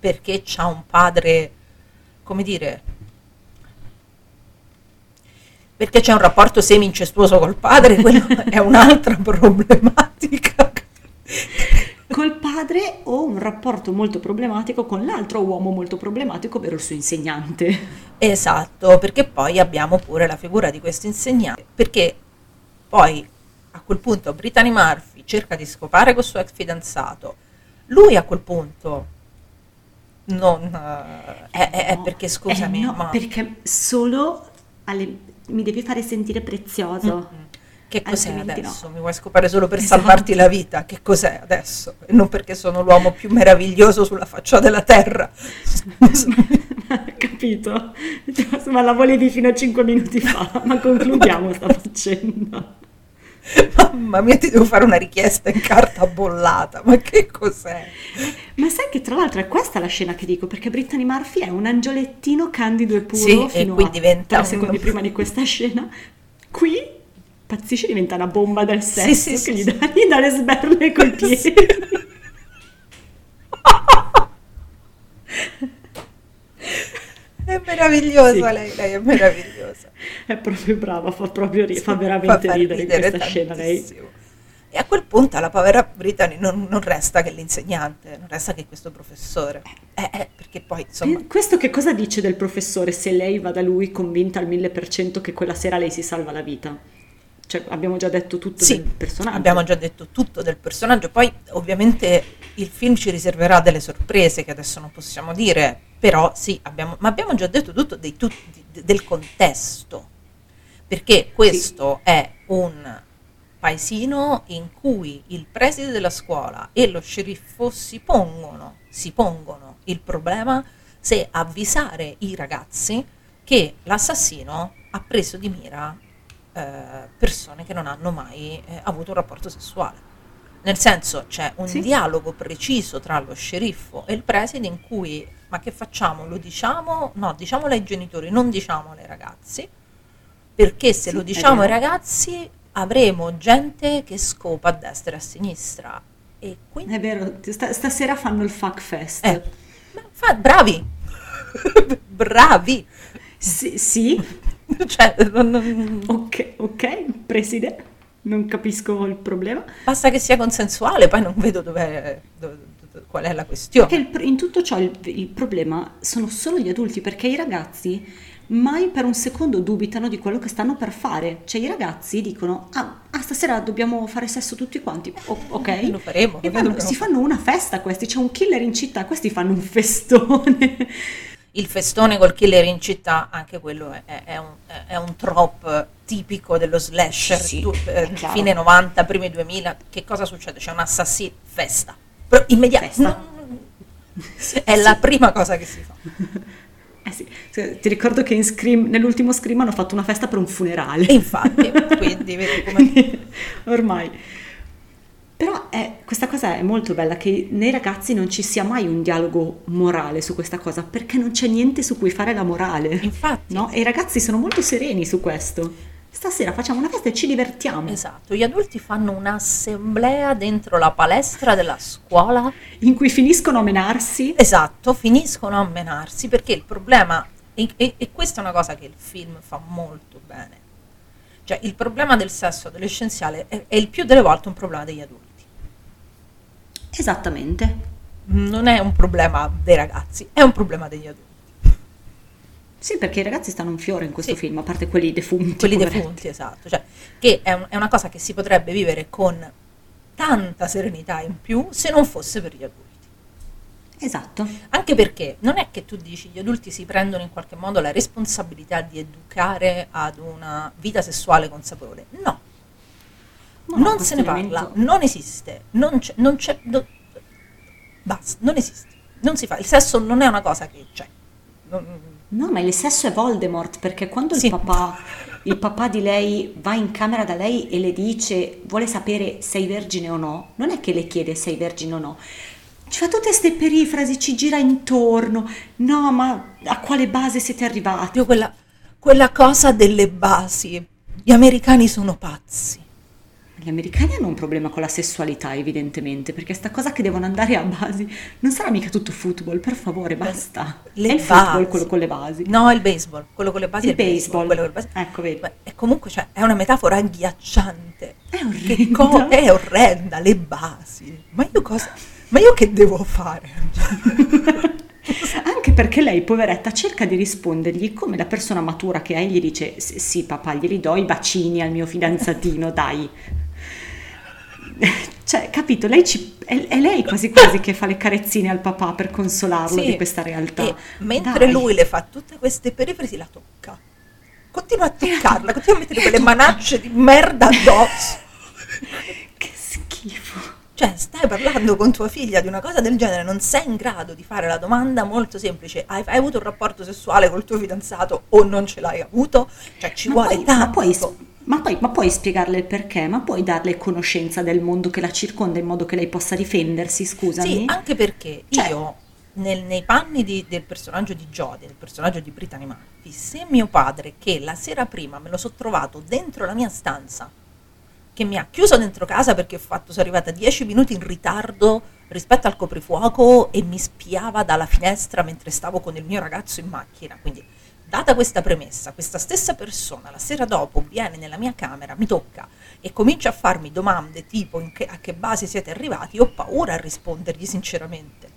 perché c'ha un padre, come dire, perché c'è un rapporto semi-incestuoso col padre, quello è un'altra problematica. Col padre o un rapporto molto problematico con l'altro uomo molto problematico, ovvero il suo insegnante. Esatto, perché poi abbiamo pure la figura di questo insegnante, perché poi a quel punto Brittany Murphy cerca di scopare col suo ex fidanzato, lui a quel punto non... eh, è, è- No, perché scusami, eh no, ma... perché solo alle- mi devi fare sentire prezioso. Mm, Che cos'è Altrimenti no. adesso? Mi vuoi scopare solo per Esatto. salvarti la vita? Che cos'è adesso? E non perché sono l'uomo più meraviglioso sulla faccia della terra. Capito? Ma la volevi fino a 5 minuti fa, ma concludiamo sta faccenda. Mamma mia, ti devo fare una richiesta in carta bollata. Ma che cos'è? Ma sai che tra l'altro è questa la scena che dico, perché Brittany Murphy è un angiolettino candido e puro Sì, e fino qui a diventa tre un- secondi prima di questa scena. Qui pazzisce diventa una bomba del Sì, sesso sì, che sì, gli, sì. dà, gli dà le sberle coi piedi. Sì. È meravigliosa Sì. lei, lei è meravigliosa. È proprio brava, fa proprio ri- fa Sì, veramente fa ridere, ridere questa scena lei. tantissimo. E a quel punto alla povera Brittany non, non resta che l'insegnante, non resta che questo professore. Eh, eh, perché poi insomma... Eh, Questo che cosa dice del professore se lei va da lui convinta al mille per cento che quella sera lei si salva la vita? Cioè, abbiamo già detto tutto Sì, del personaggio. abbiamo già detto tutto del personaggio, poi ovviamente il film ci riserverà delle sorprese che adesso non possiamo dire, però sì, abbiamo, ma abbiamo già detto tutto dei tut- di- del contesto, perché questo è un paesino in cui il preside della scuola e lo sceriffo si pongono, si pongono il problema se avvisare i ragazzi che l'assassino ha preso di mira eh, persone che non hanno mai eh, avuto un rapporto sessuale. Nel senso c'è un Sì. dialogo preciso tra lo sceriffo e il preside in cui ma che facciamo? Lo diciamo? No, diciamolo ai genitori, non diciamolo ai ragazzi, perché se Sì, lo diciamo ai ragazzi avremo gente che scopa a destra e a sinistra. E quindi È vero, sta- stasera fanno il fuck fest. eh, ma fa- bravi, bravi. Sì, sì, Cioè, non- non- ok, ok, preside, non capisco il problema. basta che sia consensuale, poi non vedo dove- qual è la questione. Perché il in tutto ciò il, il problema sono solo gli adulti, perché i ragazzi mai per un secondo dubitano di quello che stanno per fare. Cioè i ragazzi dicono, ah, ah, stasera dobbiamo fare sesso tutti quanti, O- ok? Lo faremo, E faremo. si fanno una festa questi, c'è un killer in città, questi fanno un festone. Il festone col killer in città, anche quello è, è- è un, è- un trope tipico dello slasher, Sì, tu- eh, fine 90, primi 2000, che cosa succede? C'è un assassino, festa, Però immediato, Festa. è la prima cosa che si fa. Eh sì, ti ricordo che in Scream, nell'ultimo Scream hanno fatto una festa per un funerale. Infatti, quindi vedi come... Ormai. Però è- questa cosa è molto bella, che nei ragazzi non ci sia mai un dialogo morale su questa cosa, perché non c'è niente su cui fare la morale. Infatti, No? E i ragazzi sono molto sereni su questo. Stasera facciamo una festa e ci divertiamo. esatto, gli adulti fanno un'assemblea dentro la palestra della scuola In cui finiscono a menarsi. Esatto, finiscono a menarsi perché il problema, e, e- e questa è una cosa che il film fa molto bene, cioè il problema del sesso adolescenziale è, è il più delle volte un problema degli adulti, Esattamente. non è un problema dei ragazzi, è un problema degli adulti, Sì, perché i ragazzi stanno un fiore in questo Sì. film, a parte quelli defunti. quelli poveretti. defunti, esatto, cioè che è, un- è una cosa che si potrebbe vivere con tanta serenità in più se non fosse per gli adulti. Esatto. Anche perché non è che tu dici gli adulti si prendono in qualche modo la responsabilità di educare ad una vita sessuale consapevole. No, No, non se ne parla, non esiste, non c'è, non c'è, no- basta, non esiste, non si fa. Il sesso non è una cosa che c'è. Non- No, ma il sesso è Voldemort perché quando Sì. il, papà, il papà di lei va in camera da lei e le dice vuole sapere sei vergine o no, non è che le chiede sei vergine o no. Ci fa tutte queste perifrasi, ci gira intorno. No, ma a quale base siete arrivati? Proprio quella, quella cosa delle basi. Gli americani sono pazzi. Gli americani hanno un problema con la sessualità, evidentemente, perché sta cosa che devono andare a basi non sarà mica tutto football, per favore, basta. Le è il football basi. quello con le basi. No, il baseball, quello con le basi Il è baseball. quello con le basi- Ecco, vedi. Beh, e comunque cioè, è una metafora agghiacciante. È orrenda. co- è orrenda, le basi. Ma io cosa? Ma io che devo fare? Anche perché lei, poveretta, cerca di rispondergli come la persona matura che è, gli dice: "Sì, Sì, papà, glieli do i bacini al mio fidanzatino, dai. Cioè, capito? Lei ci- è, è lei quasi quasi che fa le carezzine al papà per consolarlo Sì. di questa realtà. E mentre Dai. lui le fa tutte queste perifrasi, la tocca. continua a toccarla, continua a mettere quelle manacce di merda addosso. Che schifo. Cioè, stai parlando con tua figlia di una cosa del genere, non sei in grado di fare la domanda molto semplice: hai, hai avuto un rapporto sessuale col tuo fidanzato o non ce l'hai avuto? Cioè, ci Ma vuole poi, tanto. ma, puoi, ma, poi, ma puoi spiegarle il perché? Ma puoi darle conoscenza del mondo che la circonda in modo che lei possa difendersi? Scusami. Sì, anche perché Cioè- io nel- nei panni di- del personaggio di Jodie, del personaggio di Brittany Murphy, se mio padre che la sera prima me lo so trovato dentro la mia stanza, che mi ha chiuso dentro casa perché ho fatto, sono arrivata 10 minuti in ritardo rispetto al coprifuoco e mi spiava dalla finestra mentre stavo con il mio ragazzo in macchina, quindi data questa premessa, questa stessa persona la sera dopo viene nella mia camera, mi tocca e comincia a farmi domande tipo che- a che base siete arrivati, ho paura a rispondergli sinceramente.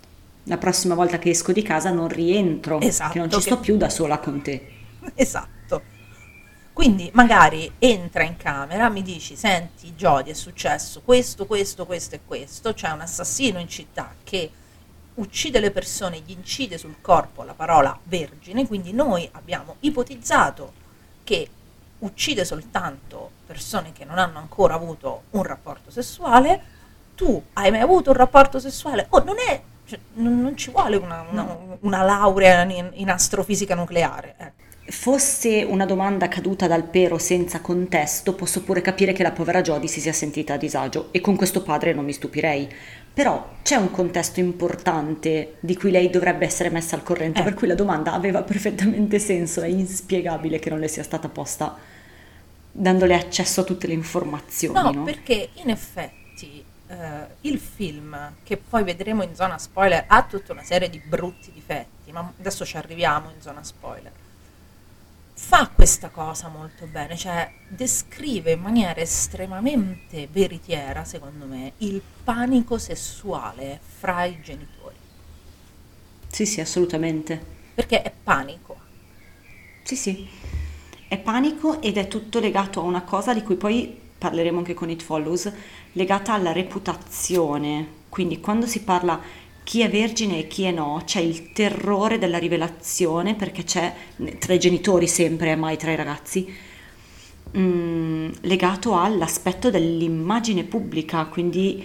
La prossima volta che esco di casa non rientro, Esatto, che non ci che- sto più da sola con te. Esatto. Quindi magari entra in camera, mi dici, senti Jodie è successo questo, questo, questo e questo, c'è un assassino in città che uccide le persone, gli incide sul corpo la parola vergine, quindi noi abbiamo ipotizzato che uccide soltanto persone che non hanno ancora avuto un rapporto sessuale, tu hai mai avuto un rapporto sessuale? Oh, non è, cioè, non, non ci vuole una, una- una laurea in, in astrofisica nucleare. ecco. Fosse una domanda caduta dal pero senza contesto, posso pure capire che la povera Jodie si sia sentita a disagio e con questo padre non mi stupirei. Però c'è un contesto importante di cui lei dovrebbe essere messa al corrente, Eh. per cui la domanda aveva perfettamente senso, è inspiegabile che non le sia stata posta dandole accesso a tutte le informazioni. No, no? perché in effetti eh, il film, che poi vedremo in zona spoiler, ha tutta una serie di brutti difetti, ma adesso ci arriviamo in zona spoiler. Fa questa cosa molto bene, cioè descrive in maniera estremamente veritiera, secondo me, il panico sessuale fra i genitori. Sì, sì, assolutamente. Perché è panico. Sì, sì, è panico ed è tutto legato a una cosa di cui poi parleremo anche con It Follows, legata alla reputazione. Quindi quando si parla chi è vergine e chi è no, c'è il terrore della rivelazione perché c'è tra i genitori sempre, mai tra i ragazzi, mm, legato all'aspetto dell'immagine pubblica, quindi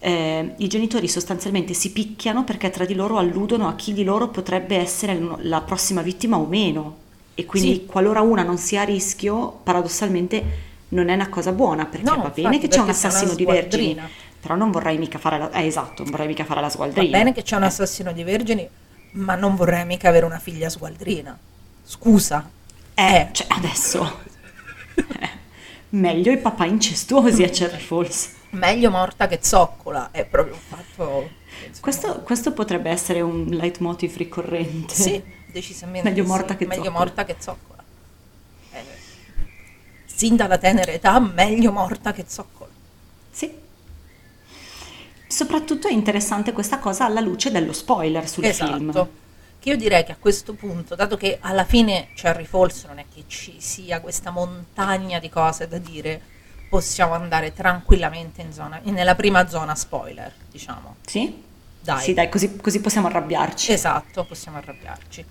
eh, i genitori sostanzialmente si picchiano perché tra di loro alludono a chi di loro potrebbe essere la prossima vittima o meno. E quindi Sì. qualora una non sia a rischio, paradossalmente non è una cosa buona, perché No, va bene che c'è un assassino di vergini, sgualdrina. Però non vorrei mica fare la... Eh, esatto, non vorrei mica fare la Va sgualdrina. bene che c'è un assassino di vergini, ma non vorrei mica avere una figlia sgualdrina. Scusa. Eh, cioè, adesso... eh, meglio i papà incestuosi a Cherry Falls. meglio morta che zoccola, è proprio un fatto... Questo, questo potrebbe essere un leitmotiv ricorrente. Sì, decisamente. Meglio sì. morta che meglio zoccola. morta che zoccola. Eh, sin dalla tenera età, meglio morta che zoccola. Sì. Soprattutto è interessante questa cosa alla luce dello spoiler sul esatto. film. Che io direi che a questo punto, dato che alla fine Cherry Falls non è che ci sia questa montagna di cose da dire, possiamo andare tranquillamente in zona, nella prima zona spoiler, diciamo. Sì? Dai. Sì, dai, così, così possiamo arrabbiarci. Esatto, possiamo arrabbiarci.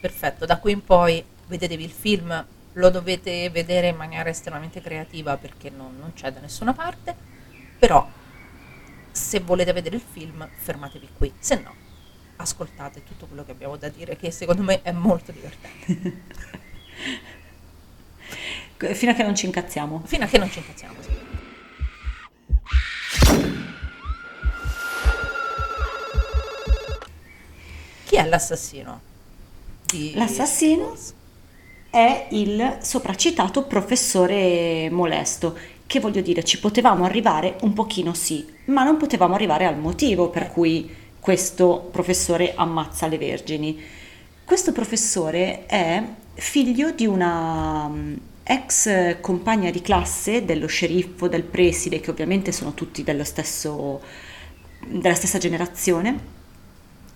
Perfetto, da qui in poi vedetevi il film, lo dovete vedere in maniera estremamente creativa perché non, non c'è da nessuna parte, però se volete vedere il film fermatevi qui, se no ascoltate tutto quello che abbiamo da dire che secondo me è molto divertente, Fino a che non ci incazziamo. fino a che non ci incazziamo. sì. Chi è l'assassino? di- L'assassino è il sopracitato professore molesto, che voglio dire, ci potevamo arrivare un pochino sì, ma non potevamo arrivare al motivo per cui questo professore ammazza le vergini. Questo professore è figlio di una mm, ex compagna di classe dello sceriffo, del preside, che ovviamente sono tutti stesso, della stessa generazione,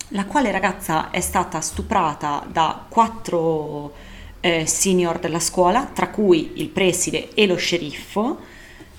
la quale ragazza è stata stuprata da quattro eh, senior della scuola, tra cui il preside e lo sceriffo.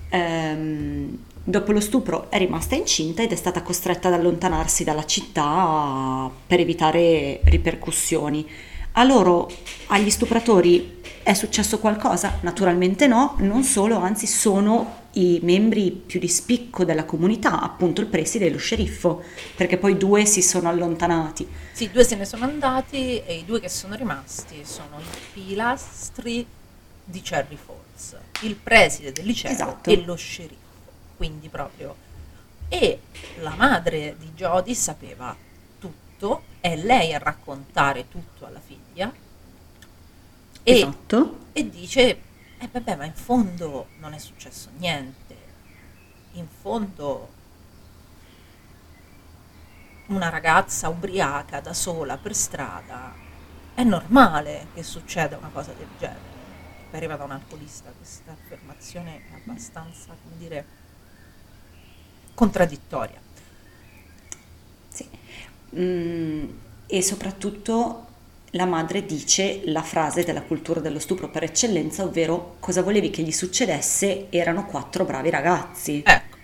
Ehm, dopo lo stupro è rimasta incinta ed è stata costretta ad allontanarsi dalla città per evitare ripercussioni. A loro, agli stupratori, È successo qualcosa? Naturalmente no, non solo, anzi sono i membri più di spicco della comunità, appunto il preside e lo sceriffo, perché poi due si sono allontanati. Sì, due se ne sono andati e i due che sono rimasti sono i pilastri di Cherry Falls, il preside del liceo Esatto. e lo sceriffo. Quindi proprio. E la madre di Jodie sapeva tutto, è lei a raccontare tutto alla figlia. E, Esatto. e dice, eh vabbè, ma in fondo non è successo niente. In fondo una ragazza ubriaca da sola per strada, è normale che succeda una cosa del genere. Poi arriva da un alcolista, questa affermazione è abbastanza, come dire, contraddittoria. Sì. Mm, e soprattutto la madre dice la frase della cultura dello stupro per eccellenza, ovvero cosa volevi che gli succedesse? Erano quattro bravi ragazzi. Ecco,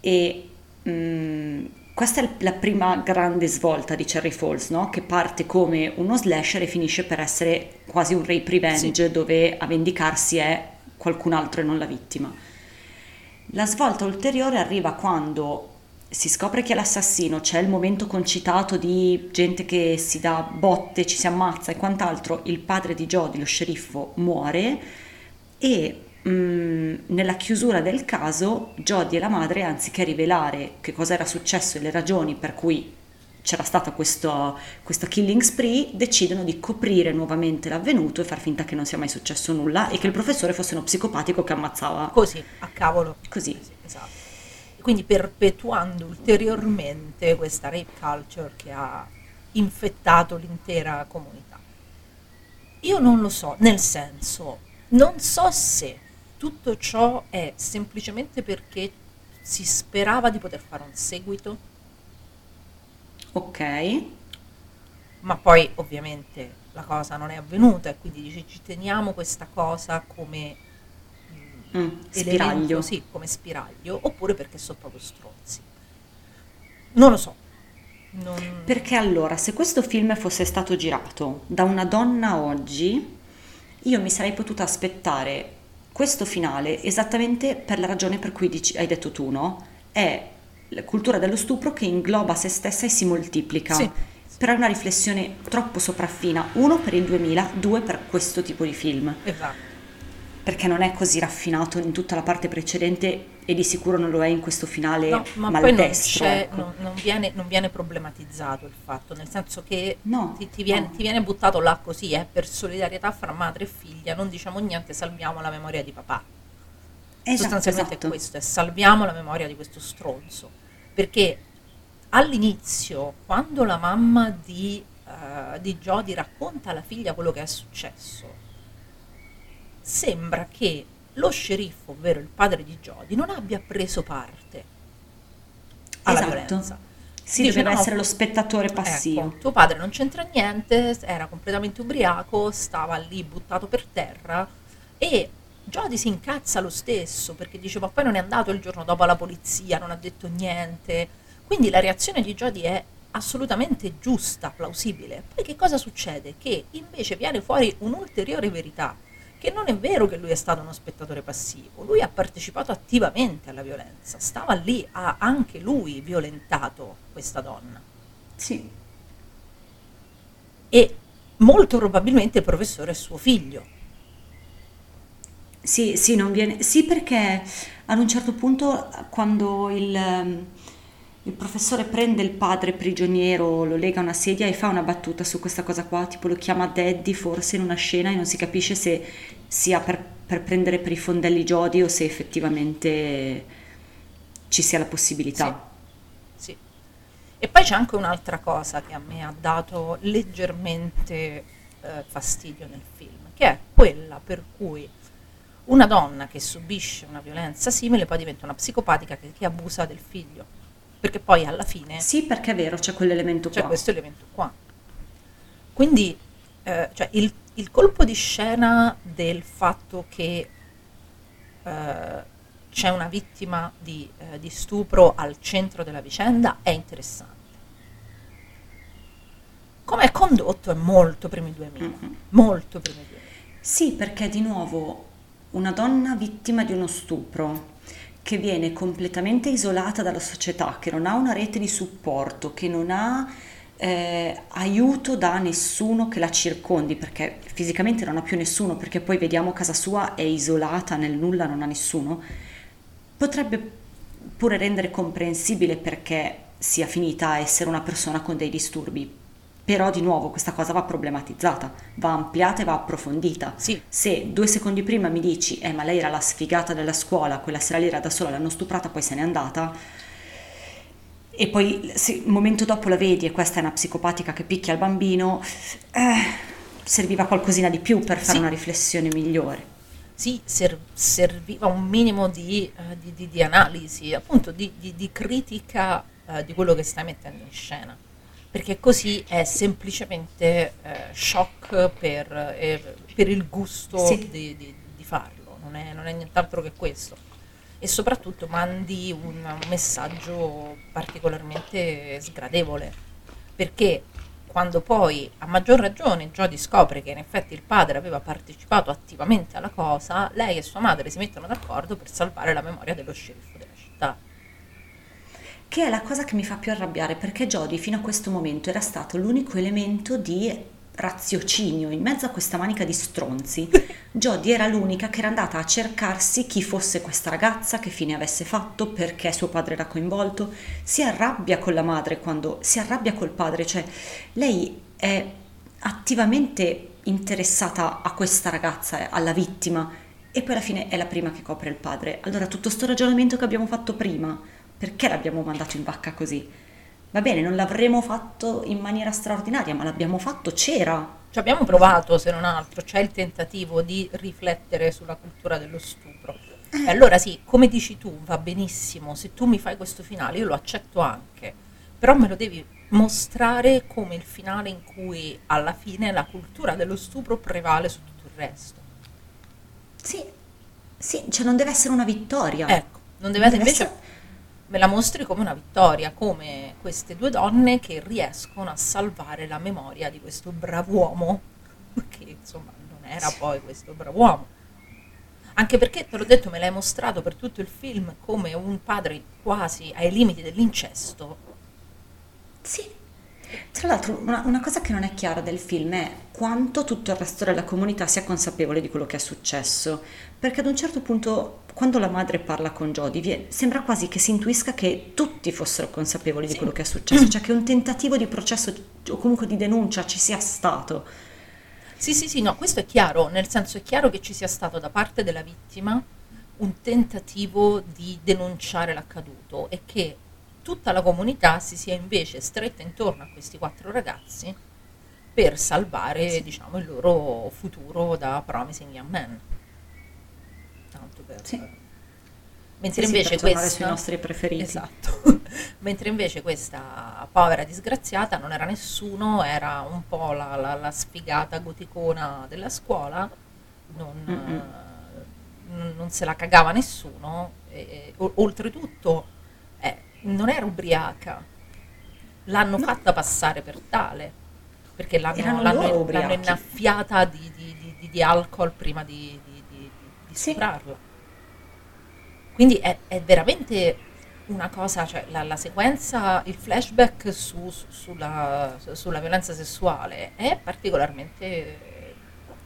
E mm, questa è la prima grande svolta di Cherry Falls, no? che parte come uno slasher e finisce per essere quasi un rape revenge, dove a vendicarsi è qualcun altro e non la vittima. La svolta ulteriore arriva quando si scopre chi è l'assassino, c'è il momento concitato di gente che si dà botte, ci si ammazza e quant'altro, il padre di Jodie, lo sceriffo, muore e nella chiusura del caso Jodie e la madre, anziché rivelare che cosa era successo e le ragioni per cui c'era stata questo, questo killing spree, decidono di coprire nuovamente l'avvenuto e far finta che non sia mai successo nulla e che il professore fosse uno psicopatico che ammazzava così, a cavolo. così. Sì, esatto. Quindi perpetuando ulteriormente questa rape culture che ha infettato l'intera comunità. Io non lo so, nel senso, non so se tutto ciò è semplicemente perché si sperava di poter fare un seguito, Ok, ma poi ovviamente la cosa non è avvenuta e quindi dici ci teniamo questa cosa come mm, Mm, spiraglio. sì, come spiraglio, oppure perché sono proprio stronzi. Non lo so. Non- Perché allora, se questo film fosse stato girato da una donna oggi, io mi sarei potuta aspettare questo finale esattamente per la ragione per cui dici- hai detto tu, no? È la cultura dello stupro che ingloba se stessa e si moltiplica. Sì. Però è una riflessione troppo sopraffina, uno per il 2000, due per questo tipo di film, Esatto. Perché non è così raffinato in tutta la parte precedente e di sicuro non lo è in questo finale No, ma poi non, maldestro. ecco. non, non viene, non viene problematizzato il fatto, nel senso che No, ti, ti viene, no. ti viene buttato là così, eh, per solidarietà fra madre e figlia, non diciamo niente, salviamo la memoria di papà. Esatto, Sostanzialmente esatto. è questo, è salviamo la memoria di questo stronzo. Perché all'inizio, quando la mamma di, eh, di Jodie racconta alla figlia quello che è successo, sembra che lo sceriffo, ovvero il padre di Jodie, non abbia preso parte alla Esatto. violenza. Si Dice, doveva no, essere lo spettatore passivo. Ecco, tuo padre non c'entra niente, era completamente ubriaco, stava lì buttato per terra e Jodie si incazza lo stesso perché dice ma poi non è andato il giorno dopo alla polizia, non ha detto niente. Quindi la reazione di Jodie è assolutamente giusta, plausibile. Poi che cosa succede? Che invece viene fuori un'ulteriore verità, che non è vero che lui è stato uno spettatore passivo, lui ha partecipato attivamente alla violenza, stava lì, ha anche lui violentato questa donna Sì, e molto probabilmente il professore è suo figlio. sì, sì, non viene. Sì, perché ad un certo punto, quando il, ehm, il professore prende il padre prigioniero, lo lega a una sedia e fa una battuta su questa cosa qua, tipo lo chiama Daddy forse in una scena e non si capisce se sia per, per prendere per i fondelli Jodie o se effettivamente ci sia la possibilità. Sì. E poi c'è anche un'altra cosa che a me ha dato leggermente eh, fastidio nel film, che è quella per cui una donna che subisce una violenza simile poi diventa una psicopatica che, che abusa del figlio. Perché poi alla fine Sì, perché è vero, c'è quell'elemento c'è qua. questo elemento qua. Quindi eh, cioè, il, il colpo di scena del fatto che eh, c'è una vittima di, eh, di stupro al centro della vicenda è interessante. come è condotto è molto primi 2000, molto primi 2000. Sì, perché di nuovo una donna vittima di uno stupro che viene completamente isolata dalla società, che non ha una rete di supporto, che non ha eh, aiuto da nessuno che la circondi, perché fisicamente non ha più nessuno, perché poi vediamo casa sua è isolata nel nulla, non ha nessuno, potrebbe pure rendere comprensibile perché sia finita a essere una persona con dei disturbi. Però di nuovo questa cosa va problematizzata, va ampliata e va approfondita. Sì. Se due secondi prima mi dici, eh ma lei era la sfigata della scuola, quella sera lì era da sola, l'hanno stuprata, poi se n'è andata, e poi se un momento dopo la vedi e questa è una psicopatica che picchia il bambino, eh, serviva qualcosina di più per fare Sì. una riflessione migliore. Sì, ser- serviva un minimo di, eh, di- di- di analisi, appunto di, di- di critica eh, di quello che stai mettendo in scena, perché così è semplicemente eh, shock per, per il gusto Sì. di farlo, non è, non è nient'altro che questo. E soprattutto mandi un, messaggio particolarmente sgradevole, perché quando poi a maggior ragione Jodie scopre che in effetti il padre aveva partecipato attivamente alla cosa, lei e sua madre si mettono d'accordo per salvare la memoria dello sceriffo della città. Che è la cosa che mi fa più arrabbiare perché Jodie fino a questo momento era stato l'unico elemento di raziocinio in mezzo a questa manica di stronzi. Jodie era l'unica che era andata a cercarsi chi fosse questa ragazza, che fine avesse fatto, perché suo padre era coinvolto. Si arrabbia con la madre quando si arrabbia col padre, cioè lei è attivamente interessata a questa ragazza, alla vittima, e poi alla fine è la prima che copre il padre. Allora tutto sto ragionamento che abbiamo fatto prima, perché l'abbiamo mandato in vacca così? Va bene, non l'avremmo fatto in maniera straordinaria, ma l'abbiamo fatto, c'era. Ci abbiamo provato, se non altro, c'è il tentativo di riflettere sulla cultura dello stupro. E allora sì, come dici tu, va benissimo, se tu mi fai questo finale io lo accetto anche, però me lo devi mostrare come il finale in cui alla fine la cultura dello stupro prevale su tutto il resto. Sì, sì, cioè non deve essere una vittoria. Ecco, non deve essere, invece essere- me la mostri come una vittoria, come queste due donne che riescono a salvare la memoria di questo brav'uomo, che insomma non era poi questo brav'uomo. Anche perché, te l'ho detto, me l'hai mostrato per tutto il film come un padre quasi ai limiti dell'incesto. Sì. Tra l'altro, una, una cosa che non è chiara del film è quanto tutto il resto della comunità sia consapevole di quello che è successo. Perché ad un certo punto, quando la madre parla con Jodie, sembra quasi che si intuisca che tutti fossero consapevoli di Sì. quello che è successo, cioè che un tentativo di processo o comunque di denuncia ci sia stato. Sì, sì, sì, no, questo è chiaro, nel senso è chiaro che ci sia stato da parte della vittima un tentativo di denunciare l'accaduto e che tutta la comunità si sia invece stretta intorno a questi quattro ragazzi per salvare, diciamo, il loro futuro da Promising Young Man. Per... Sì. Mentre invece questa... sui nostri preferiti. Esatto. Mentre invece questa povera disgraziata non era nessuno, era un po' la, la- la sfigata goticona della scuola, non, eh, non- non se la cagava nessuno, e, e- o- oltretutto eh, non era ubriaca, l'hanno fatta passare per tale, perché l'hanno, l'hanno- l'hanno innaffiata di, di- di- di- alcol prima di, di Sì. stuprarla. Quindi è, è veramente una cosa, cioè la, la sequenza, il flashback su- su- sulla, sulla violenza sessuale è particolarmente...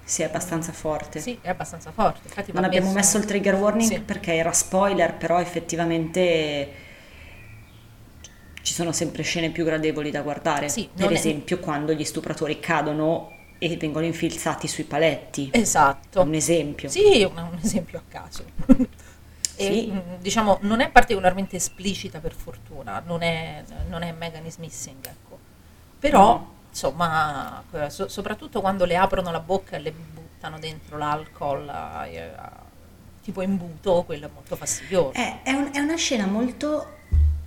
Sì, è abbastanza forte. Sì, è abbastanza forte. Infatti Non abbiamo messo il trigger warning Sì. perché era spoiler, però effettivamente ci sono sempre scene più gradevoli da guardare. Sì, per non è- esempio quando gli stupratori cadono e vengono infilzati sui paletti. Esatto. Un esempio. Sì, un esempio a caso. E, Sì. mh, diciamo, non è particolarmente esplicita per fortuna, non è, non è Megan is missing, ecco. Però, No. insomma, eh, so- soprattutto quando le aprono la bocca e le buttano dentro l'alcol, eh, tipo imbuto, quello è molto fastidioso. È, è un- è una scena molto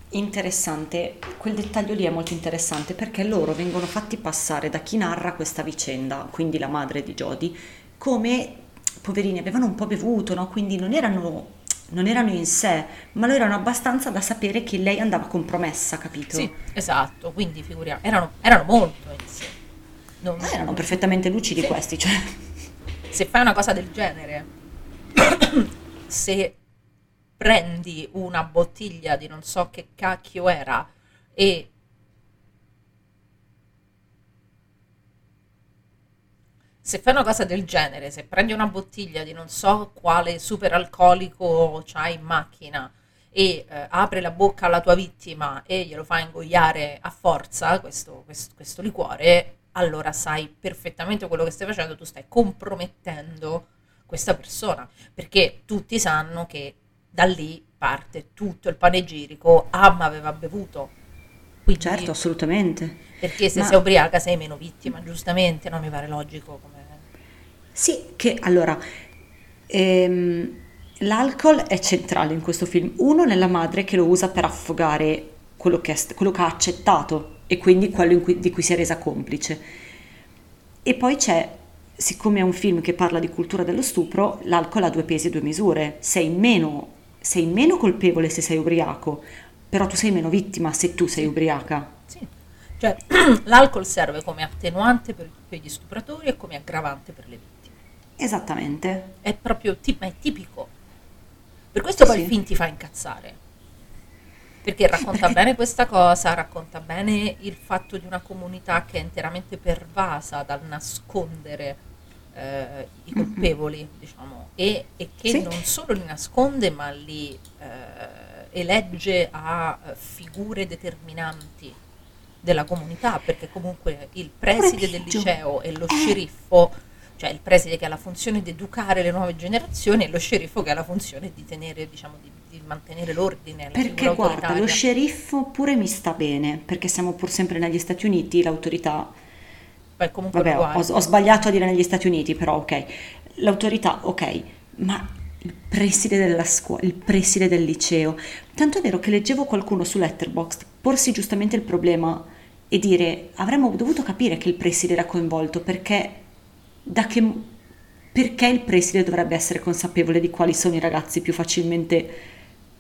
interessante, quel dettaglio lì è molto interessante perché loro vengono fatti passare da chi narra questa vicenda, quindi la madre di Jodie, come poverini avevano un po' bevuto, no? quindi non erano, non erano in sé, ma lo erano abbastanza da sapere che lei andava compromessa, capito? Sì, esatto, quindi figuriamo, erano, erano molto in sé. non- Ma erano perfettamente lucidi Sì. questi, cioè. se fai una cosa del genere, se prendi una bottiglia di non so che cacchio era e se fai una cosa del genere, se prendi una bottiglia di non so quale superalcolico c'hai in macchina e eh, apri la bocca alla tua vittima e glielo fai ingoiare a forza questo, questo- questo liquore, allora sai perfettamente quello che stai facendo, tu stai compromettendo questa persona, perché tutti sanno che da lì parte tutto il panegirico, ah aveva bevuto. Quindi, Certo, assolutamente. Perché se Ma- sei ubriaca sei meno vittima, giustamente, non mi pare logico come... Sì, che allora, ehm, l'alcol è centrale in questo film. Uno, nella madre che lo usa per affogare quello che, è quello che ha accettato e quindi quello cui- di cui si è resa complice. E poi c'è, siccome è un film che parla di cultura dello stupro, l'alcol ha due pesi e due misure. Sei meno, sei meno colpevole se sei ubriaco, però tu sei meno vittima se tu sei ubriaca. Sì, cioè l'alcol serve come attenuante per, per gli stupratori e come aggravante per le vittime. Esattamente. È proprio ti- ma è tipico. Per questo poi Sì. il film ti fa incazzare. Perché racconta bene questa cosa, racconta bene il fatto di una comunità che è interamente pervasa dal nascondere eh, i colpevoli, diciamo, e, e che Sì. non solo li nasconde, ma li eh, elegge a figure determinanti della comunità, perché comunque il preside del liceo e lo Eh. sceriffo, cioè il preside che ha la funzione di educare le nuove generazioni e lo sceriffo che ha la funzione di tenere, diciamo, di, di mantenere l'ordine, Perché guarda, lo sceriffo pure mi sta bene, perché siamo pur sempre negli Stati Uniti, l'autorità, Poi comunque vabbè, ho, ho sbagliato a dire negli Stati Uniti, però ok, l'autorità, ok, ma il preside della scuola, il preside del liceo, tanto è vero che leggevo qualcuno su Letterboxd porsi giustamente il problema e dire avremmo dovuto capire che il preside era coinvolto, perché da che perché il preside dovrebbe essere consapevole di quali sono i ragazzi più facilmente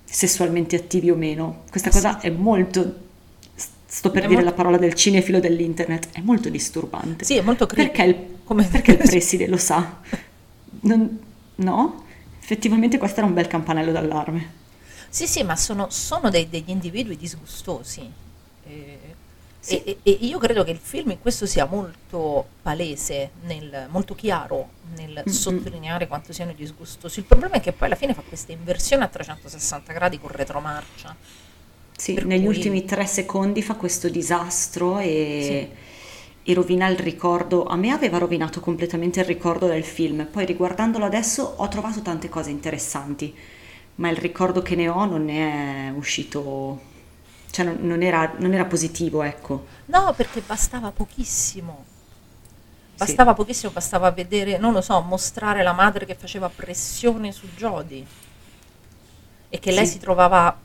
sessualmente attivi o meno. Questa cosa è molto, sto per È dire molto- la parola del cinefilo dell'internet, è molto disturbante. Sì, è molto creepy. Perché il, Come- perché il preside lo sa? Non- no? Effettivamente questo era un bel campanello d'allarme. Sì, sì, ma sono, sono dei- degli individui disgustosi. Eh, Sì. E, e- io credo che il film in questo sia molto palese, nel- molto chiaro nel sottolineare quanto siano disgustosi. Il problema è che poi alla fine fa questa inversione a 360 gradi con retromarcia. Sì, Per negli cui- ultimi tre secondi fa questo disastro e, e rovina il ricordo. A me aveva rovinato completamente il ricordo del film. Poi riguardandolo adesso ho trovato tante cose interessanti, ma il ricordo che ne ho non è uscito, cioè non, non era, non era positivo, ecco. No, perché bastava pochissimo. Bastava pochissimo, bastava vedere, non lo so, mostrare la madre che faceva pressione su Jodie e che lei Sì. si trovava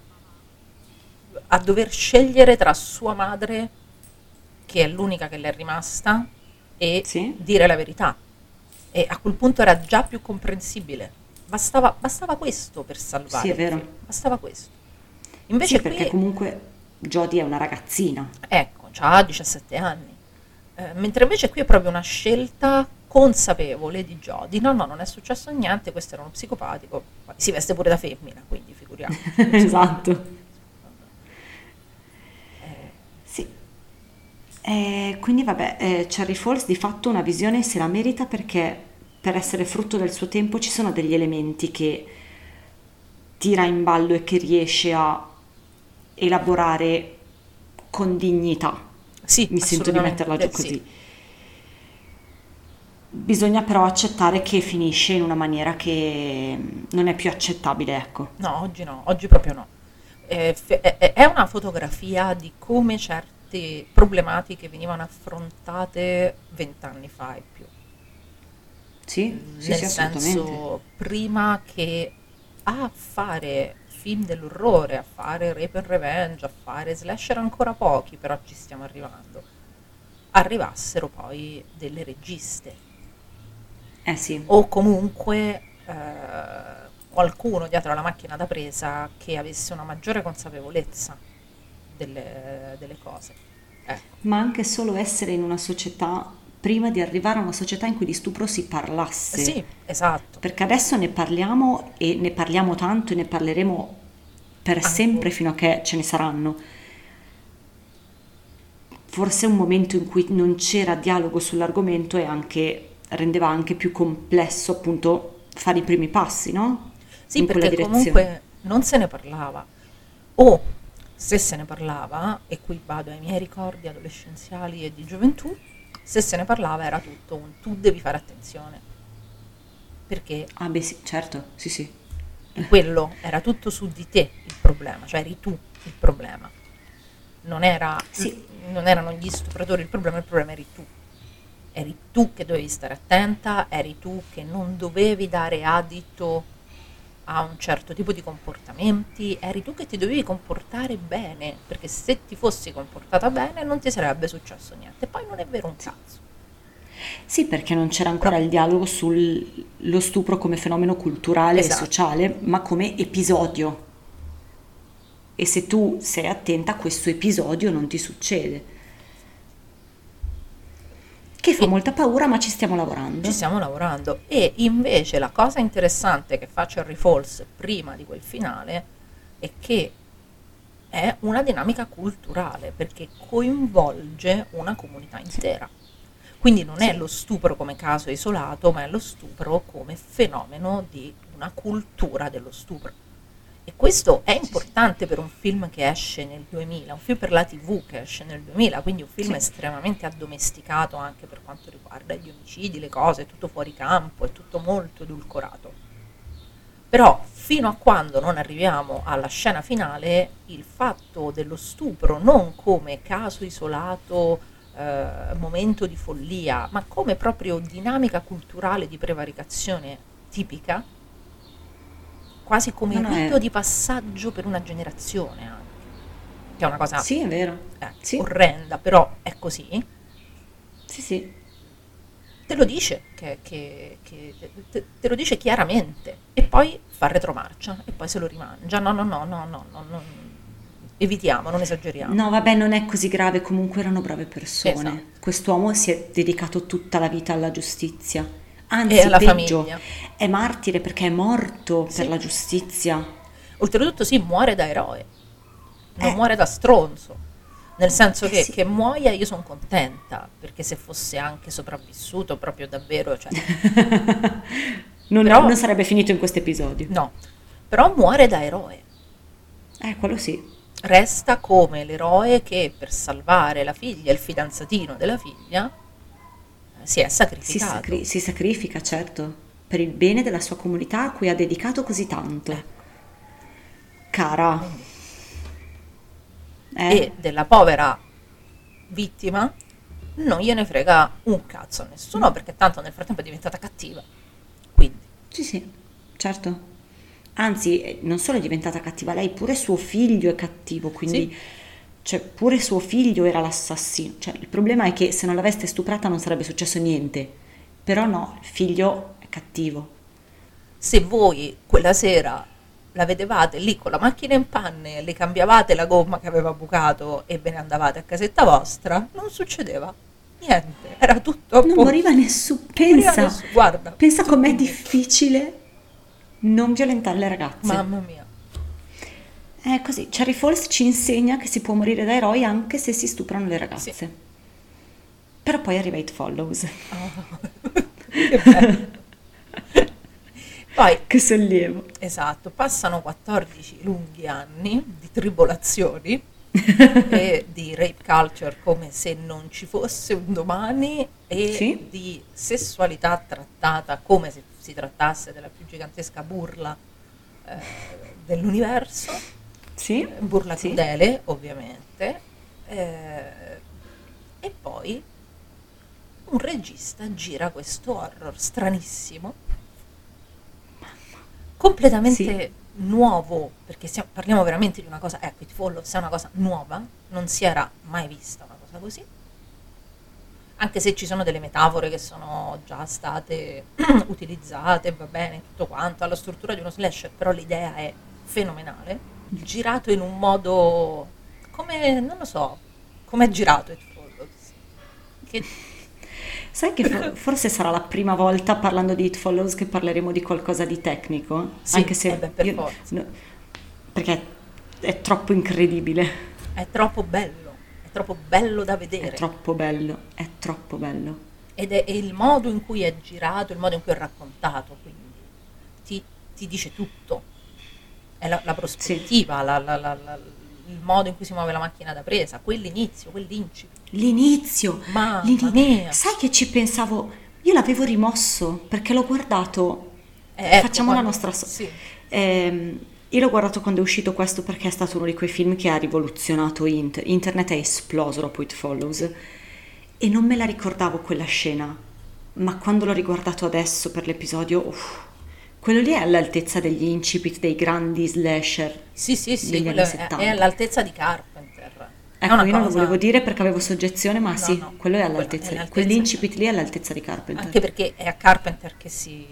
a dover scegliere tra sua madre, che è l'unica che le è rimasta, e Sì. dire la verità. E a quel punto era già più comprensibile. Bastava, bastava questo per salvare. Sì, è vero. Bastava questo. Invece Sì, perché qui, comunque Jodie è una ragazzina. ecco, ha 17 anni. Eh, mentre invece qui è proprio una scelta consapevole di Jodie. No, no, non è successo niente, questo era uno psicopatico. Si veste pure da femmina, quindi figuriamo. esatto. Sì. Eh, quindi vabbè, eh, Cherry Falls di fatto una visione se la merita perché per essere frutto del suo tempo ci sono degli elementi che tira in ballo e che riesce a elaborare con dignità. Sì, Mi sento di metterla giù eh, sì. così. Bisogna però accettare che finisce in una maniera che mm, non è più accettabile, ecco. No, oggi no, oggi proprio no. Eh, fe- è- una fotografia di come certe problematiche venivano affrontate vent'anni fa e più. Sì, sì, Nel sì, senso, prima che a fare film dell'orrore, a fare rape and revenge, a fare slasher ancora pochi, però ci stiamo arrivando, arrivassero poi delle registe Eh sì, o comunque eh, qualcuno dietro alla macchina da presa che avesse una maggiore consapevolezza delle, delle cose. Ecco. ma anche solo essere in una società prima di arrivare a una società in cui di stupro si parlasse. Sì, esatto. Perché adesso ne parliamo e ne parliamo tanto e ne parleremo per sempre fino a che ce ne saranno. Forse un momento in cui non c'era dialogo sull'argomento e anche rendeva anche più complesso appunto fare i primi passi, no? Sì, In quella perché direzione. comunque non se ne parlava. O se se ne parlava, e qui vado ai miei ricordi adolescenziali e di gioventù, se se ne parlava era tutto un tu devi fare attenzione. Perché Ah beh sì, certo, sì sì. quello era tutto su di te il problema, cioè eri tu il problema. Non, era, Sì. non erano gli stupratori il problema, il problema eri tu. Eri tu che dovevi stare attenta, eri tu che non dovevi dare adito a un certo tipo di comportamenti, eri tu che ti dovevi comportare bene, perché se ti fossi comportata bene non ti sarebbe successo niente. Poi non è vero un cazzo. Sì, perché non c'era ancora il dialogo sullo stupro come fenomeno culturale Esatto. e sociale, ma come episodio. E se tu sei attenta, questo episodio non ti succede. Che fa molta paura, ma ci stiamo lavorando. Ci stiamo lavorando. E invece la cosa interessante che fa Cherry Falls prima di quel finale è che è una dinamica culturale perché coinvolge una comunità intera. Quindi non è lo stupro come caso isolato, ma è lo stupro come fenomeno di una cultura dello stupro. E questo è importante per un film che esce nel 2000, un film per la TV che esce nel 2000, quindi un film Sì. estremamente addomesticato anche per quanto riguarda gli omicidi, le cose, è tutto fuori campo, è tutto molto edulcorato. Però fino a quando non arriviamo alla scena finale, il fatto dello stupro non come caso isolato, eh, momento di follia, ma come proprio dinamica culturale di prevaricazione tipica, quasi come No, no, è- rito di passaggio per una generazione anche, che è una cosa Sì, è vero. eh, Sì. orrenda, però è così Sì, sì. te lo dice, che, che- che- te, te lo dice chiaramente e poi fa retromarcia e poi se lo rimangia. No, no, no, no, no, no, no, evitiamo, non esageriamo. No, vabbè, non è così grave, comunque erano brave persone. Esatto. Quest'uomo si è dedicato tutta la vita alla giustizia. Anzi, E alla peggio, famiglia. è martire perché è morto Sì. per la giustizia. Oltretutto sì, muore da eroe, non Eh. muore da stronzo. Nel senso Eh che, sì. che muoia io sono contenta, perché se fosse anche sopravvissuto proprio davvero, cioè, non, Però- non sarebbe finito in questo episodio. no, però muore da eroe. Eh, quello sì. Resta come l'eroe che per salvare la figlia, il fidanzatino della figlia, si è Si, sacrificato. sacri- si sacrifica, certo, per il bene della sua comunità a cui ha dedicato così tanto. Cara. Eh, e della povera vittima non gliene frega un cazzo a nessuno perché tanto nel frattempo è diventata cattiva. Quindi, Sì, sì, certo. Anzi, eh, non solo è diventata cattiva lei, pure suo figlio è cattivo, quindi Sì. Cioè, pure suo figlio era l'assassino. Cioè, il problema è che se non l'aveste stuprata non sarebbe successo niente. Però no, il figlio è cattivo. se voi quella sera la vedevate lì con la macchina in panne, le cambiavate la gomma che aveva bucato e ve ne andavate a casetta vostra, non succedeva niente, era tutto a Non moriva nessuno. Pensa, nessuno, guarda, pensa com'è difficile non violentare le ragazze. Mamma mia. È così, Cherry Falls ci insegna che si può morire da eroi anche se si stuprano le ragazze. Sì. Però poi arriva It Follows. Che bello. Poi che sollievo. Esatto, passano 14 lunghi anni di tribolazioni e di rape culture come se non ci fosse un domani e Sì. di sessualità trattata come se si trattasse della più gigantesca burla eh, dell'universo, Sì? burla Sì. crudele ovviamente, eh, e poi un regista gira questo horror stranissimo. Completamente nuovo, perché stiamo- parliamo veramente di una cosa, ecco, It Follows è una cosa nuova, non si era mai vista una cosa così, anche se ci sono delle metafore che sono già state utilizzate, va bene, tutto quanto, alla struttura di uno slasher, però l'idea è fenomenale, girato in un modo, come, non lo so, come è girato It Follows, che Sai che for- forse sarà la prima volta parlando di It Follows che parleremo di qualcosa di tecnico? Sì, anche se eh beh, per io- forza. no, perché è troppo incredibile, È troppo bello, è troppo bello da vedere. è troppo bello, è troppo bello. Ed è, è il modo in cui è girato, il modo in cui è raccontato, quindi ti, ti dice tutto. È la, la prospettiva, la- la- la- la- il modo in cui si muove la macchina da presa, quell'inizio, quell'incipit. L'inizio, Mamma mia. sai che ci pensavo? Io l'avevo rimosso perché l'ho guardato. Eh, ecco, Facciamo la quando- nostra so- sì. Ehm, io l'ho guardato quando è uscito questo perché è stato uno di quei film che ha rivoluzionato inter- internet, è esploso dopo It Follows e non me la ricordavo quella scena, ma quando l'ho riguardato adesso per l'episodio, uff, quello lì è all'altezza degli incipit dei grandi slasher. Sì, sì, sì, degli quello anni è, 70. è all'altezza di Carpenter. Ecco, io non lo cosa- volevo dire perché avevo soggezione, ma No, sì, no, quello è quello è all'altezza, all'altezza quell'incipit lì è all'altezza di Carpenter. Anche perché è a Carpenter che si...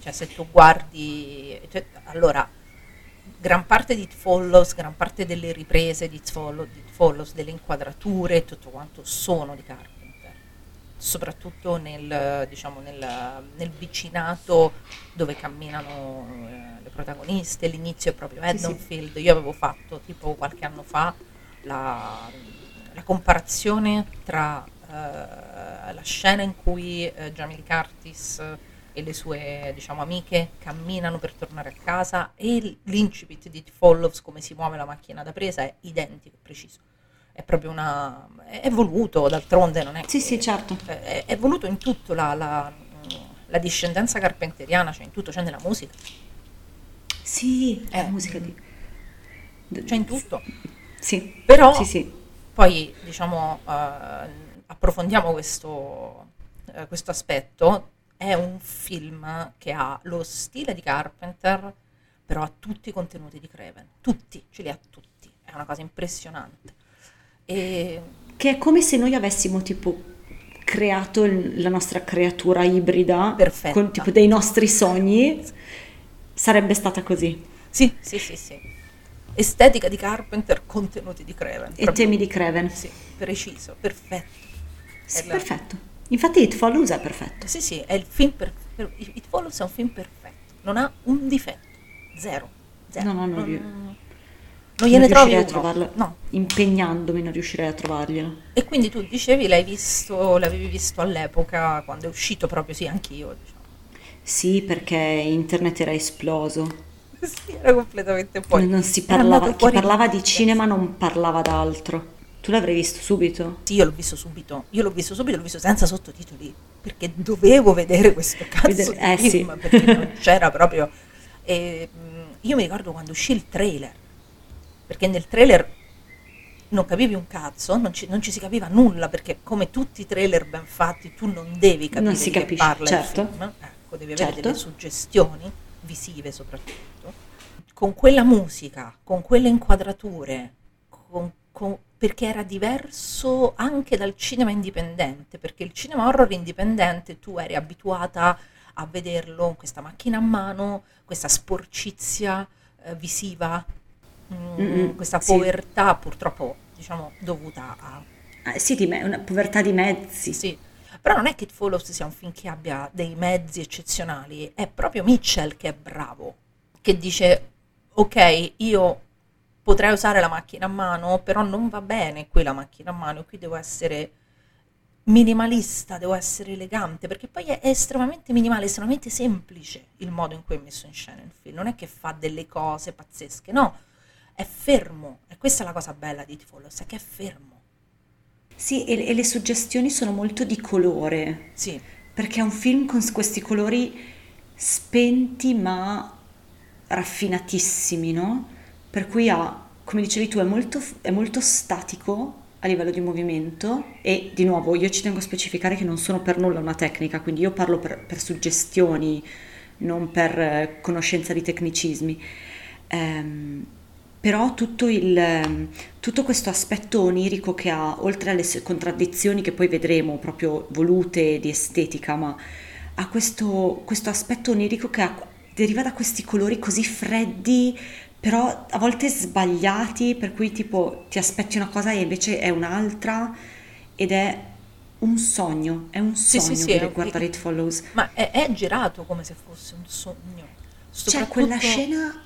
cioè se tu guardi... cioè, allora, gran parte di It Follows, gran parte delle riprese di It Follows, di It Follows, delle inquadrature tutto quanto sono di Carpenter. Soprattutto nel, diciamo, nel, nel vicinato dove camminano eh, le protagoniste, l'inizio è proprio Sì, sì. Haddonfield. Io avevo fatto tipo qualche anno fa la, la comparazione tra eh, la scena in cui eh, Jamie Curtis e le sue diciamo, amiche camminano per tornare a casa e l'incipit di It Follows, come si muove la macchina da presa, è identico, preciso. È proprio una... è voluto, d'altronde non è Sì, sì, certo. è, è voluto in tutto la, la- la discendenza carpenteriana, c'è in tutto, c'è nella musica, Sì, Eh. la musica di... c'è in tutto. Sì, Però sì, sì. poi diciamo eh, approfondiamo questo, eh, questo aspetto. È un film che ha lo stile di Carpenter, però ha tutti i contenuti di Craven. Tutti, ce li ha tutti. È una cosa impressionante. E Che è come se noi avessimo tipo creato la nostra creatura ibrida Perfetta. con tipo dei nostri sogni, sarebbe stata così. sì, sì, sì, sì. Estetica di Carpenter, contenuti di Craven. E temi di Craven. Sì, preciso, perfetto. Sì, la- perfetto. Infatti It Follows è perfetto. Sì, sì, è il film per, It Follows è un film perfetto, non ha un difetto, zero. zero. No, no, non non, non gliene non trovi a trovarlo. No. Impegnandomi non riuscirei a trovarglielo. E quindi tu dicevi, l'hai visto, l'avevi visto all'epoca, quando è uscito proprio, sì, anch'io, diciamo. Sì, perché internet era esploso. Sì, era completamente fuori. non si parlava, chi parlava di cinema non parlava d'altro. Tu l'avrei visto subito? Sì, io l'ho visto subito, io l'ho visto subito, l'ho visto senza sottotitoli, perché dovevo vedere questo cazzo Vedere- di eh, sì. film, perché non c'era proprio... E, mh, io mi ricordo quando uscì il trailer, perché nel trailer non capivi un cazzo, non ci, non ci si capiva nulla, perché come tutti i trailer ben fatti tu non devi capire Non si di capisce, parla certo. ecco, devi avere Certo. delle suggestioni, visive soprattutto, con quella musica, con quelle inquadrature, con- con- perché era diverso anche dal cinema indipendente, perché il cinema horror indipendente tu eri abituata a vederlo con questa macchina a mano, questa sporcizia eh, visiva, questa sì. povertà purtroppo diciamo dovuta a Ah, sì, di me- una povertà di mezzi. sì. Però non è che It Follows sia un film che abbia dei mezzi eccezionali, è proprio Mitchell che è bravo, che dice ok, io potrei usare la macchina a mano, però non va bene qui la macchina a mano, qui devo essere minimalista, devo essere elegante, perché poi è estremamente minimale, estremamente semplice il modo in cui è messo in scena il film, non è che fa delle cose pazzesche, no, è fermo, e questa è la cosa bella di It Follows, è che è fermo, Sì, e, e le suggestioni sono molto di colore, sì, perché è un film con questi colori spenti ma raffinatissimi, no? Per cui ha, come dicevi tu, è molto, è molto statico a livello di movimento. E di nuovo io ci tengo a specificare che non sono per nulla una tecnica, quindi io parlo per, per suggestioni, non per eh, conoscenza di tecnicismi. Ehm, però tutto, il, ehm, tutto questo aspetto onirico che ha, oltre alle contraddizioni che poi vedremo proprio volute di estetica, ma ha questo, questo aspetto onirico che ha- deriva da questi colori così freddi, però a volte sbagliati, per cui tipo ti aspetti una cosa e invece è un'altra, ed è un sogno, è un Sì, sogno sì, sì, un- guardare It Follows. Ma è, è girato come se fosse un sogno. C'è quella Soprattutto- scena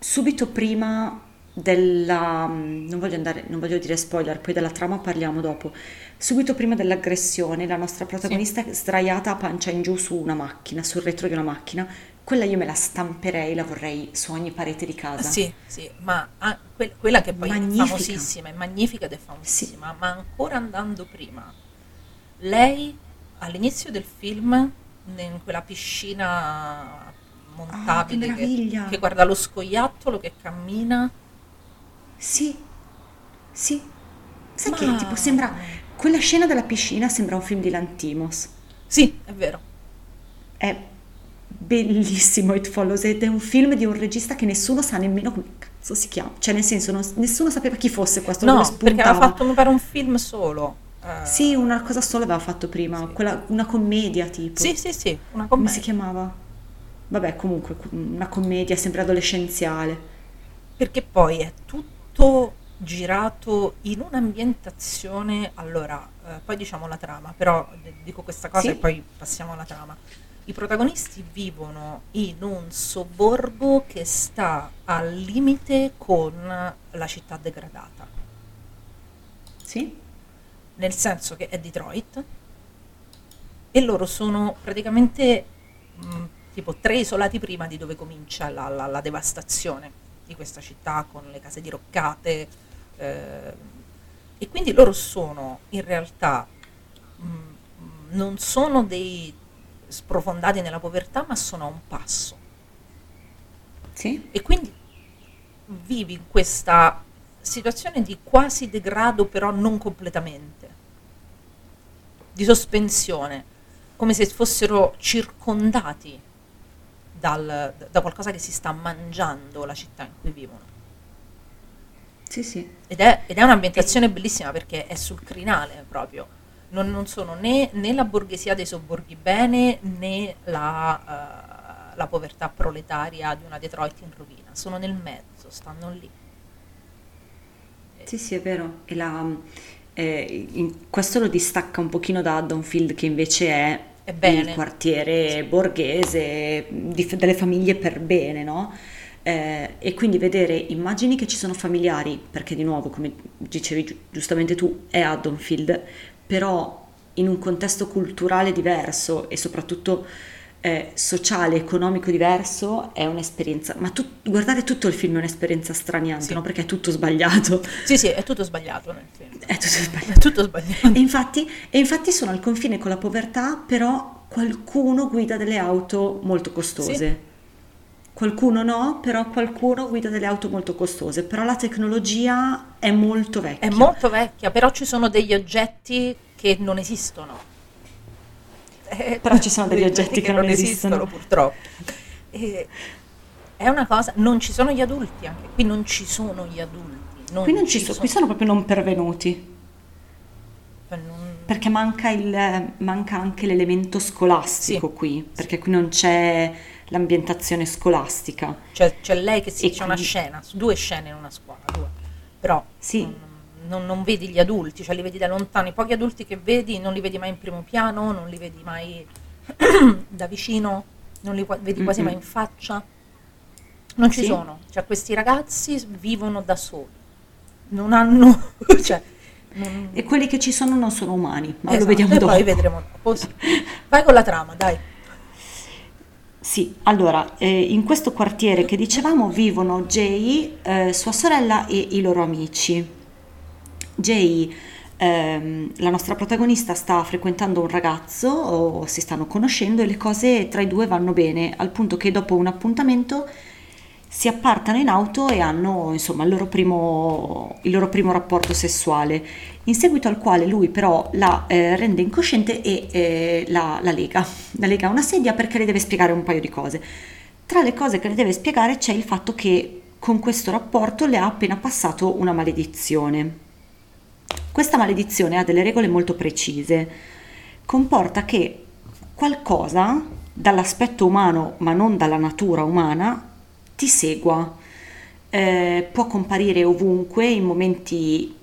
subito prima della... non voglio andare, non voglio dire spoiler, poi della trama parliamo dopo. Subito prima dell'aggressione, la nostra protagonista è sdraiata a pancia in giù su una macchina, sul retro di una macchina. Quella io me la stamperei, la vorrei su ogni parete di casa. Sì, sì, ma ah, que- quella che poi Magnifica. è famosissima, è magnifica ed è famosissima, ma ancora andando prima, lei all'inizio del film, in quella piscina montabile Ah, che che, guarda lo scoiattolo che cammina, Sì, sì. Sai Ma- che tipo sembra... Quella scena della piscina sembra un film di Lantimos. sì, è vero, È bellissimo It Follows ed è un film di un regista che nessuno sa nemmeno come cazzo si chiama. Cioè nel senso non- nessuno sapeva chi fosse questo, no, perché aveva fatto mi pare un film solo. eh, Sì, una cosa sola aveva fatto prima, Sì. quella- una commedia tipo. sì, sì, sì, una Come si commedia. chiamava? Vabbè, comunque una commedia sempre adolescenziale. perché poi è tutto girato in un'ambientazione, allora, eh, poi diciamo la trama, però dico questa cosa Sì. e poi passiamo alla trama. I protagonisti vivono in un sobborgo che sta al limite con la città degradata, Sì? nel senso che è Detroit e loro sono praticamente mh, tipo tre isolati prima di dove comincia la, la- la devastazione di questa città con le case diroccate eh, e quindi loro sono in realtà mh, mh, non sono dei sprofondati nella povertà ma sono a un passo Sì? e quindi vivi in questa situazione di quasi degrado, però non completamente, di sospensione, come se fossero circondati dal- da qualcosa che si sta mangiando la città in cui vivono. Sì, sì. Ed è, ed è un'ambientazione bellissima perché è sul crinale proprio. Non, non sono né, né la borghesia dei sobborghi bene né la, eh, la povertà proletaria di una Detroit in rovina. Sono nel mezzo, stanno lì. Sì, sì, è vero. E la, eh, in- questo lo distacca un pochino da Haddonfield, che invece è, È bene. il quartiere borghese di- delle famiglie per bene, no? Eh, e quindi vedere immagini che ci sono familiari, perché di nuovo, come dicevi giu- giustamente tu, è Haddonfield, però in un contesto culturale diverso e soprattutto eh, sociale, economico diverso, è un'esperienza. Ma tu- guardare tutto il film è un'esperienza straniante, Sì. no? Perché è tutto sbagliato. Sì, sì, è tutto sbagliato nel film. È tutto sbagliato. È tutto sbagliato. E infatti, e infatti sono al confine con la povertà, però qualcuno guida delle auto molto costose. Qualcuno no, però qualcuno guida delle auto molto costose. Però la tecnologia è molto vecchia. È molto vecchia, però ci sono degli oggetti che non esistono. Eh, Però ci sono degli oggetti che non esistono. purtroppo. E è una cosa, non ci sono gli adulti anche qui, non ci sono gli adulti. non Qui, non ci so- qui sono proprio non pervenuti, cioè non- perché manca, il, manca anche l'elemento scolastico Sì. qui, perché qui non c'è l'ambientazione scolastica. cioè, c'è lei che si E c'è una quindi- scena, due scene in una scuola, due. Però Sì. non, non- non vedi gli adulti, cioè li vedi da lontano, i pochi adulti che vedi non li vedi mai in primo piano, non li vedi mai da vicino, non li vedi quasi Mm-mm. mai in faccia. Non ci Sì. sono, cioè questi ragazzi vivono da soli, non hanno, cioè, non- E quelli che ci sono non sono umani, ma lo Esatto, vediamo e dopo. poi vedremo dopo. sì. Vai con la trama, dai. Sì, allora, eh, in questo quartiere che dicevamo vivono Jay, eh, sua sorella e i loro amici. Jay, ehm, la nostra protagonista, sta frequentando un ragazzo, o si stanno conoscendo e le cose tra i due vanno bene, al punto che dopo un appuntamento si appartano in auto e hanno insomma il loro primo, il loro primo rapporto sessuale, in seguito al quale lui però la eh, rende incosciente e eh, la, la lega, la lega a una sedia perché le deve spiegare un paio di cose. Tra le cose che le deve spiegare c'è il fatto che con questo rapporto le ha appena passato una maledizione. Questa maledizione ha delle regole molto precise, comporta che qualcosa dall'aspetto umano ma non dalla natura umana ti segua. Eh, può comparire ovunque in momenti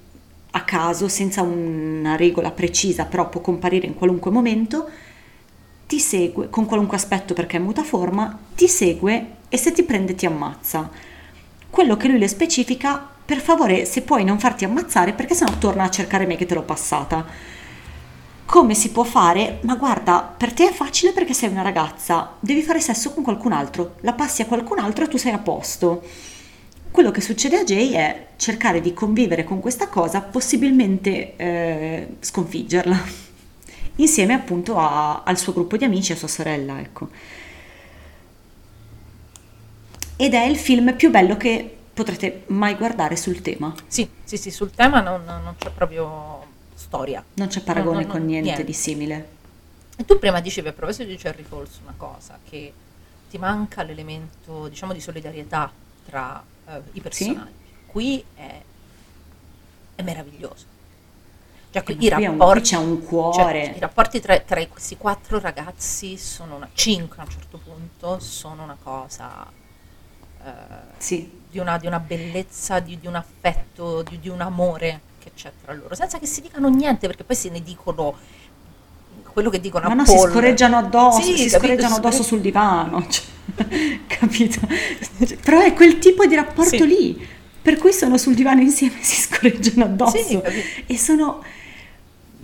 a caso, senza una regola precisa, però può comparire in qualunque momento, ti segue con qualunque aspetto perché è mutaforma, ti segue e se ti prende ti ammazza. Quello che lui le specifica, per favore, se puoi non farti ammazzare perché sennò torna a cercare me che te l'ho passata. Come si può fare? Ma guarda, per te è facile perché sei una ragazza, devi fare sesso con qualcun altro, la passi a qualcun altro e tu sei a posto. Quello che succede a Jay è cercare di convivere con questa cosa, possibilmente eh, sconfiggerla, insieme appunto a- al suo gruppo di amici e a sua sorella, ecco. Ed è il film più bello che potrete mai guardare sul tema. Sì, sì, sì, sul tema non, non c'è proprio storia. Non c'è paragone No, no, con niente, niente. di simile. E tu prima dicevi a proposito di Cherry Falls una cosa, che ti manca l'elemento, diciamo, di solidarietà tra eh, i personaggi. Qui è, è meraviglioso. Cioè, qui, Eh, i rapporti, c'è un cioè, cuore. I rapporti tra, tra questi quattro ragazzi sono una, cinque a un certo punto, sono una cosa Sì, di, una, di una bellezza, di, di un affetto, di, di un amore che c'è tra loro, senza che si dicano niente, perché poi se ne dicono quello che dicono ma a no, si Paul. scorreggiano addosso, Sì, si capito, scorreggiano addosso sul divano, cioè, capito? Però è quel tipo di rapporto Sì. lì, per cui sono sul divano insieme e si scorreggiano addosso. Sì, e sono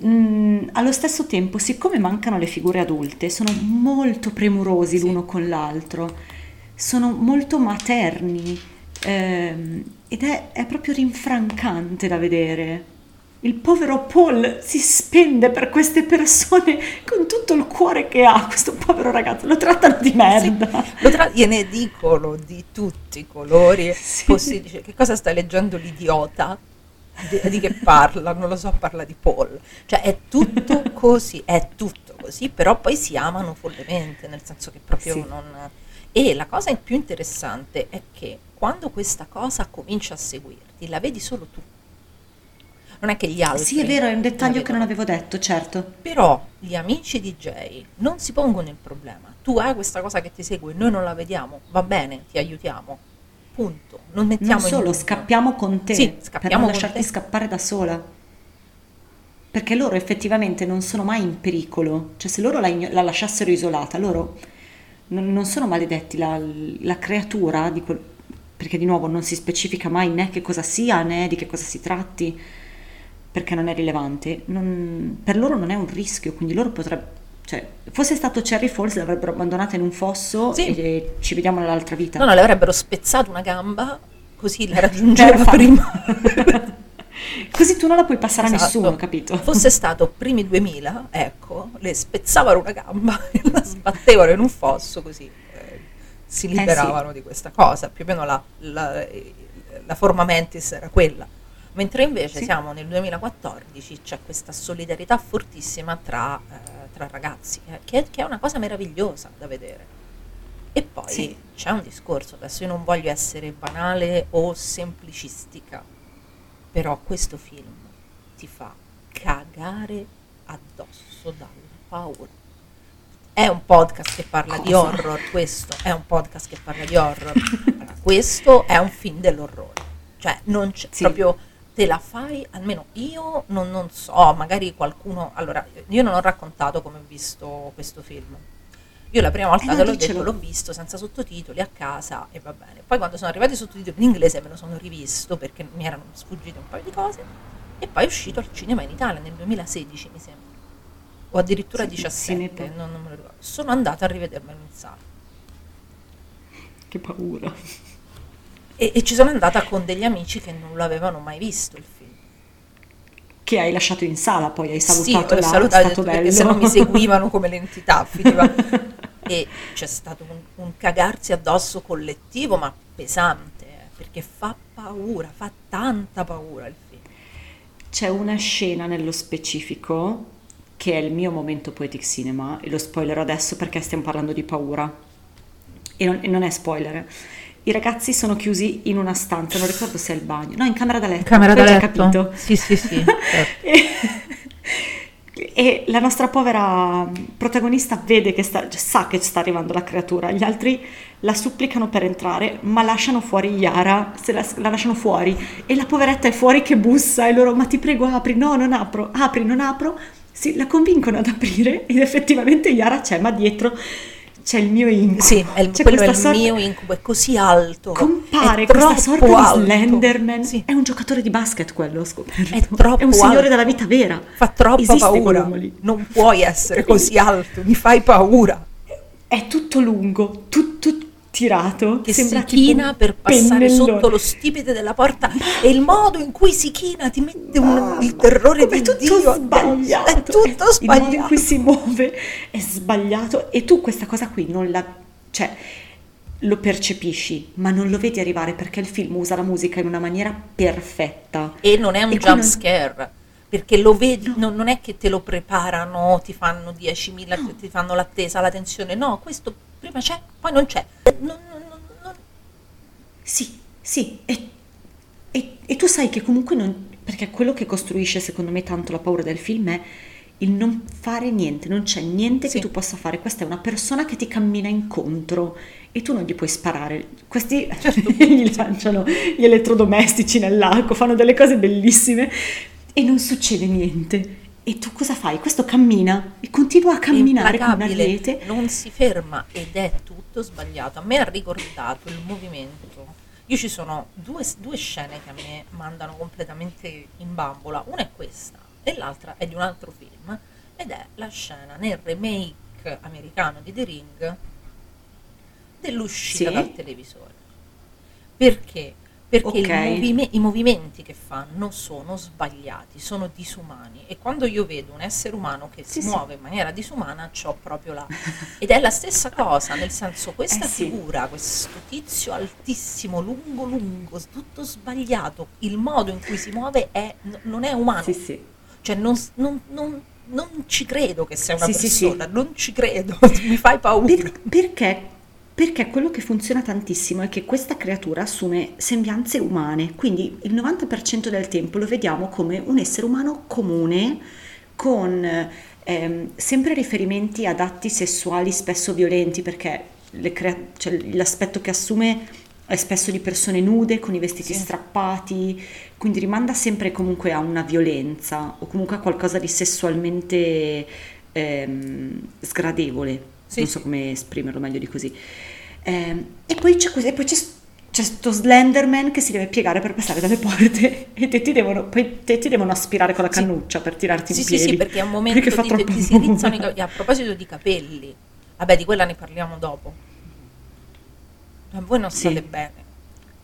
mm, allo stesso tempo, siccome mancano le figure adulte, sono molto premurosi l'uno con l'altro, sono molto materni ehm, ed è, è proprio rinfrancante da vedere. Il povero Paul si spende per queste persone con tutto il cuore che ha, questo povero ragazzo, lo trattano di merda. Lo tra- gliene dicono di tutti i colori Sì. possibili. Dice, che cosa stai leggendo l'idiota? Di, di che parla? Non lo so, parla di Paul. Cioè è tutto così, è tutto così, però poi si amano follemente, nel senso che proprio Sì. non... E la cosa più interessante è che quando questa cosa comincia a seguirti, la vedi solo tu. Non è che gli altri... Sì, è vero, è un dettaglio che non avevo detto, certo. Però gli amici di Jay non si pongono il problema. Tu hai questa cosa che ti segue, noi non la vediamo, va bene, ti aiutiamo. Punto. Non mettiamo Non in solo, dubbio. scappiamo con te Sì, per scappiamo non con lasciarti te. scappare da sola. Perché loro effettivamente non sono mai in pericolo. Cioè, se loro la, la lasciassero isolata, loro non, sono maledetti. La, la creatura, di quel- perché di nuovo non si specifica mai né che cosa sia né di che cosa si tratti, perché non è rilevante. non- per loro non è un rischio, quindi loro potrebbero. Cioè, fosse stato Cherry Falls, l'avrebbero abbandonata in un fosso Sì. e ci vediamo nell'altra vita. No, no, le avrebbero spezzato una gamba, così la raggiungeva prima. Così tu non la puoi passare a Esatto. nessuno, capito? Fosse stato primi 2000, ecco, le spezzavano una gamba e la sbattevano in un fosso così eh, si sì. liberavano di questa cosa. Più o meno la, la, la forma mentis era quella. Mentre invece Sì. siamo nel 2014, c'è questa solidarietà fortissima tra, eh, tra ragazzi, eh, che, che è una cosa meravigliosa da vedere. E poi Sì. c'è un discorso, adesso io non voglio essere banale o semplicistica, però questo film ti fa cagare addosso dalla paura. È un podcast che parla di Cosa? horror, questo è un podcast che parla di horror. Allora, questo è un film dell'orrore. Cioè, non c'è Sì. proprio te la fai, almeno io non, non so, magari qualcuno. Allora, io non ho raccontato come ho visto questo film. Io la prima volta Eh te l'ho detto, l'ho visto senza sottotitoli a casa e va bene. Poi quando sono arrivati i sottotitoli in inglese me lo sono rivisto perché mi erano sfuggite un paio di cose e poi è uscito al cinema in Italia nel 2016 mi sembra. O addirittura Sì, 17, Cinepa. non, non me lo ricordo. Sono andata a rivedermelo in sala. Che paura. E, e ci sono andata con degli amici che non l'avevano mai visto il film. Che hai lasciato in sala, poi hai Sì, salutato ho là, salutato, è detto, stato perché bello. se no mi seguivano come l'entità. finiva. e c'è stato un, un cagarsi addosso collettivo, ma pesante, eh, perché fa paura, fa tanta paura il film. C'è una scena nello specifico che è il mio momento poetic cinema e lo spoilerò adesso perché stiamo parlando di paura e non, e non è spoiler. I ragazzi sono chiusi in una stanza, non ricordo se è il bagno, no, in camera da letto. Camera tu hai da già letto? capito. Sì, sì, sì, certo. E- e la nostra povera protagonista vede che sta, cioè, sa che sta arrivando la creatura, gli altri la supplicano per entrare, ma lasciano fuori Yara, la, la lasciano fuori. E la poveretta è fuori che bussa e loro ma ti prego apri, no non apro, apri, non apro, sì, la convincono ad aprire ed effettivamente Yara c'è, ma dietro c'è il mio incubo. Sì, è il, C'è quello è il sorta- mio incubo, è così alto. Compare questa sorta di alto. Slenderman. Sì. È un giocatore di basket quello, ho scoperto. È troppo È un signore alto. della vita vera. Fa troppa Esiste paura. Non puoi essere così alto, mi fai paura. È tutto lungo, tutto tirato. Che sembra si china per passare pennellone. sotto lo stipite della porta e il modo in cui si china ti mette un- il terrore di è tutto Dio. sbagliato. È tutto Il modo in sbagliato. cui si muove è sbagliato e tu questa cosa qui non la... cioè lo percepisci, ma non lo vedi arrivare perché il film usa la musica in una maniera perfetta. E non è un jump non- scare, perché lo vedi, non, non è che te lo preparano, ti fanno 10.000, ti fanno l'attesa, la tensione, no, questo prima c'è, poi non c'è. Non- non- non- Sì, sì, e, e- e tu sai che comunque non... perché quello che costruisce secondo me tanto la paura del film è il non fare niente, non c'è niente Sì. che tu possa fare, questa è una persona che ti cammina incontro e tu non gli puoi sparare, questi gli lanciano gli elettrodomestici nell'arco, fanno delle cose bellissime e non succede niente. E tu cosa fai? Questo cammina e continua a camminare con una rete. non si ferma ed è tutto sbagliato. A me ha ricordato il movimento. Io ci sono due, due scene che a me mandano completamente in bambola. Una è questa e l'altra è di un altro film ed è la scena nel remake americano di The Ring dell'uscita Sì. dal televisore. Perché? Perché il Ok. movime- i movimenti che fanno sono sbagliati, sono disumani e quando io vedo un essere umano che Sì, si sì. muove in maniera disumana, c'ho proprio la... Ed è la stessa cosa, nel senso questa Eh sì. figura, questo tizio altissimo, lungo lungo, tutto sbagliato, il modo in cui si muove è- n- non è umano, Sì, sì. cioè non, non- non- non ci credo che sia una Sì, sì, sì. persona, non ci credo, mi fai paura. Per- perché? Perché quello che funziona tantissimo è che questa creatura assume sembianze umane, quindi il 90% del tempo lo vediamo come un essere umano comune, con ehm, sempre riferimenti ad atti sessuali spesso violenti, perché crea- cioè, l'aspetto che assume è spesso di persone nude, con i vestiti Sì. strappati, quindi rimanda sempre comunque a una violenza o comunque a qualcosa di sessualmente ehm, sgradevole Sì, non so sì. come esprimerlo meglio di così. Ehm, e poi c'è, così- e poi c'è, c'è sto Slenderman che si deve piegare per passare dalle porte e te ti devono, poi te ti devono aspirare con la Sì. cannuccia per tirarti Sì, in sì, piedi. sì, perché è un momento Perché fa di, troppo ti si rizzano i capelli. A proposito di capelli, vabbè, di quella ne parliamo dopo. Ma voi non Sì. state bene.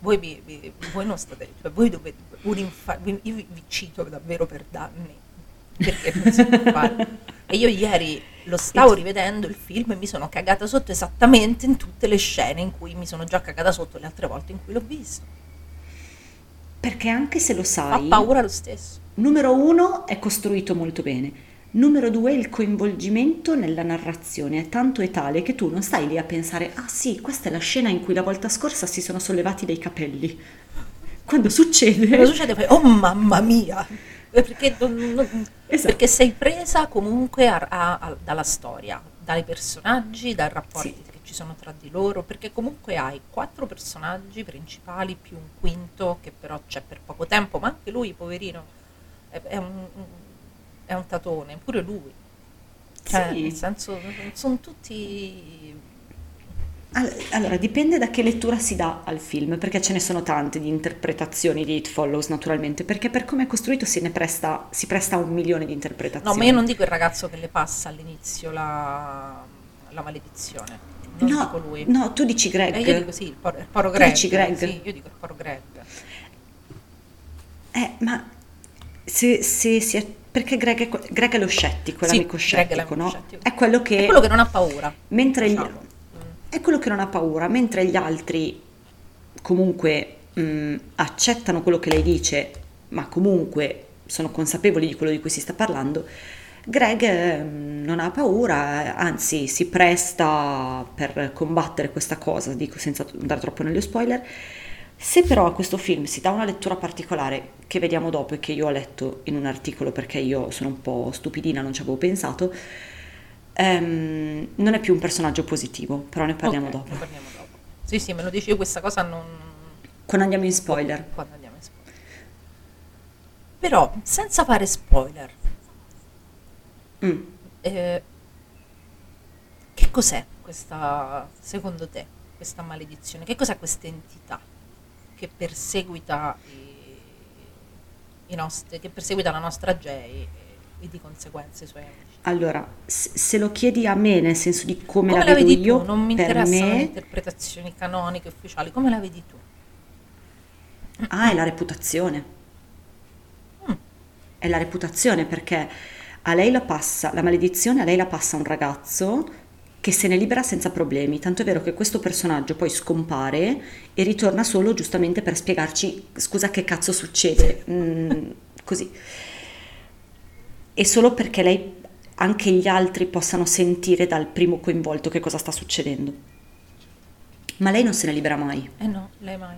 Voi, vi- vi- voi non state, cioè voi dovete, un infa- io vi, vi cito davvero per danni, perché non si può fare. E io ieri lo stavo rivedendo il film e mi sono cagata sotto esattamente in tutte le scene in cui mi sono già cagata sotto le altre volte in cui l'ho visto. Perché anche se lo Fa sai, paura lo stesso. numero uno è costruito molto bene. Numero due, il coinvolgimento nella narrazione è tanto e tale che tu non stai lì a pensare, ah sì, questa è la scena in cui la volta scorsa si sono sollevati dei capelli. Quando succede... Cosa succede? Poi, oh mamma mia! Perché, non- non- Esatto. perché sei presa comunque a- a- a- dalla storia, dai personaggi, dai rapporti Sì. che ci sono tra di loro, perché comunque hai quattro personaggi principali più un quinto che però c'è per poco tempo, ma anche lui, poverino, è, è un, è un tatone, pure lui. Cioè, Sì. nel senso, sono tutti... All- Allora, dipende da che lettura si dà al film, perché ce ne sono tante di interpretazioni di It Follows, naturalmente, perché per come è costruito si, ne presta, si presta a un milione di interpretazioni. No, ma io non dico il ragazzo che le passa all'inizio la, la maledizione, non no, dico lui. no, tu dici Greg. Eh, io dico sì, il poro, il poro Tu Greg. dici Greg? Sì, io dico il poro Greg. Eh, ma se, se, si è- perché Greg è, Greg è lo scettico, è Sì, l'amico è scettico, l'amico no? scettico. È quello che... È quello che non ha paura. mentre gli- diciamo. Mm. È quello che non ha paura, mentre gli altri comunque mh, accettano quello che lei dice, ma comunque sono consapevoli di quello di cui si sta parlando. Greg eh, non ha paura, anzi si presta per combattere questa cosa, dico senza andare troppo negli spoiler, Se però a questo film si dà una lettura particolare che vediamo dopo e che io ho letto in un articolo perché io sono un po' stupidina, non ci avevo pensato, ehm, non è più un personaggio positivo, però ne parliamo Ok, dopo. ne parliamo dopo. Sì, sì, me lo dici io questa cosa non... Quando andiamo in spoiler. Quando andiamo in spoiler. Però, senza fare spoiler, Mm. eh, che cos'è questa, secondo te, questa maledizione? Che cos'è questa entità che perseguita i, i nostri, che perseguita la nostra Jay e, e di conseguenza i suoi amici? Allora, se lo chiedi a me nel senso di come, Come la la vedi io, tu? Non mi interessano le me, interpretazioni canoniche, ufficiali, come la vedi tu? ah, è la reputazione. Mm. È la reputazione perché a lei la passa, la maledizione a lei la passa un ragazzo che se ne libera senza problemi, tanto è vero che questo personaggio poi scompare e ritorna solo giustamente per spiegarci scusa che cazzo succede, Mm, così. E solo perché lei, anche gli altri possano sentire dal primo coinvolto che cosa sta succedendo. Ma lei non se ne libera mai Eh no, lei mai.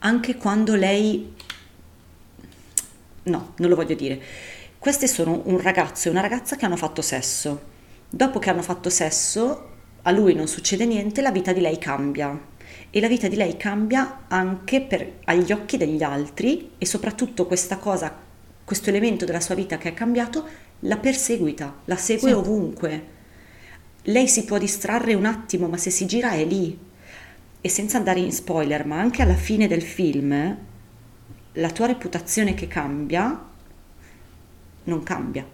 anche quando lei... No, non lo voglio dire. Questi sono un ragazzo e una ragazza che hanno fatto sesso. Dopo che hanno fatto sesso, a lui non succede niente, la vita di lei cambia. E la vita di lei cambia anche per- agli occhi degli altri e soprattutto questa cosa, questo elemento della sua vita che è cambiato, la perseguita, la segue Sì. ovunque. Lei si può distrarre un attimo, ma se si gira è lì. E senza andare in spoiler, ma anche alla fine del film, la tua reputazione che cambia non cambia.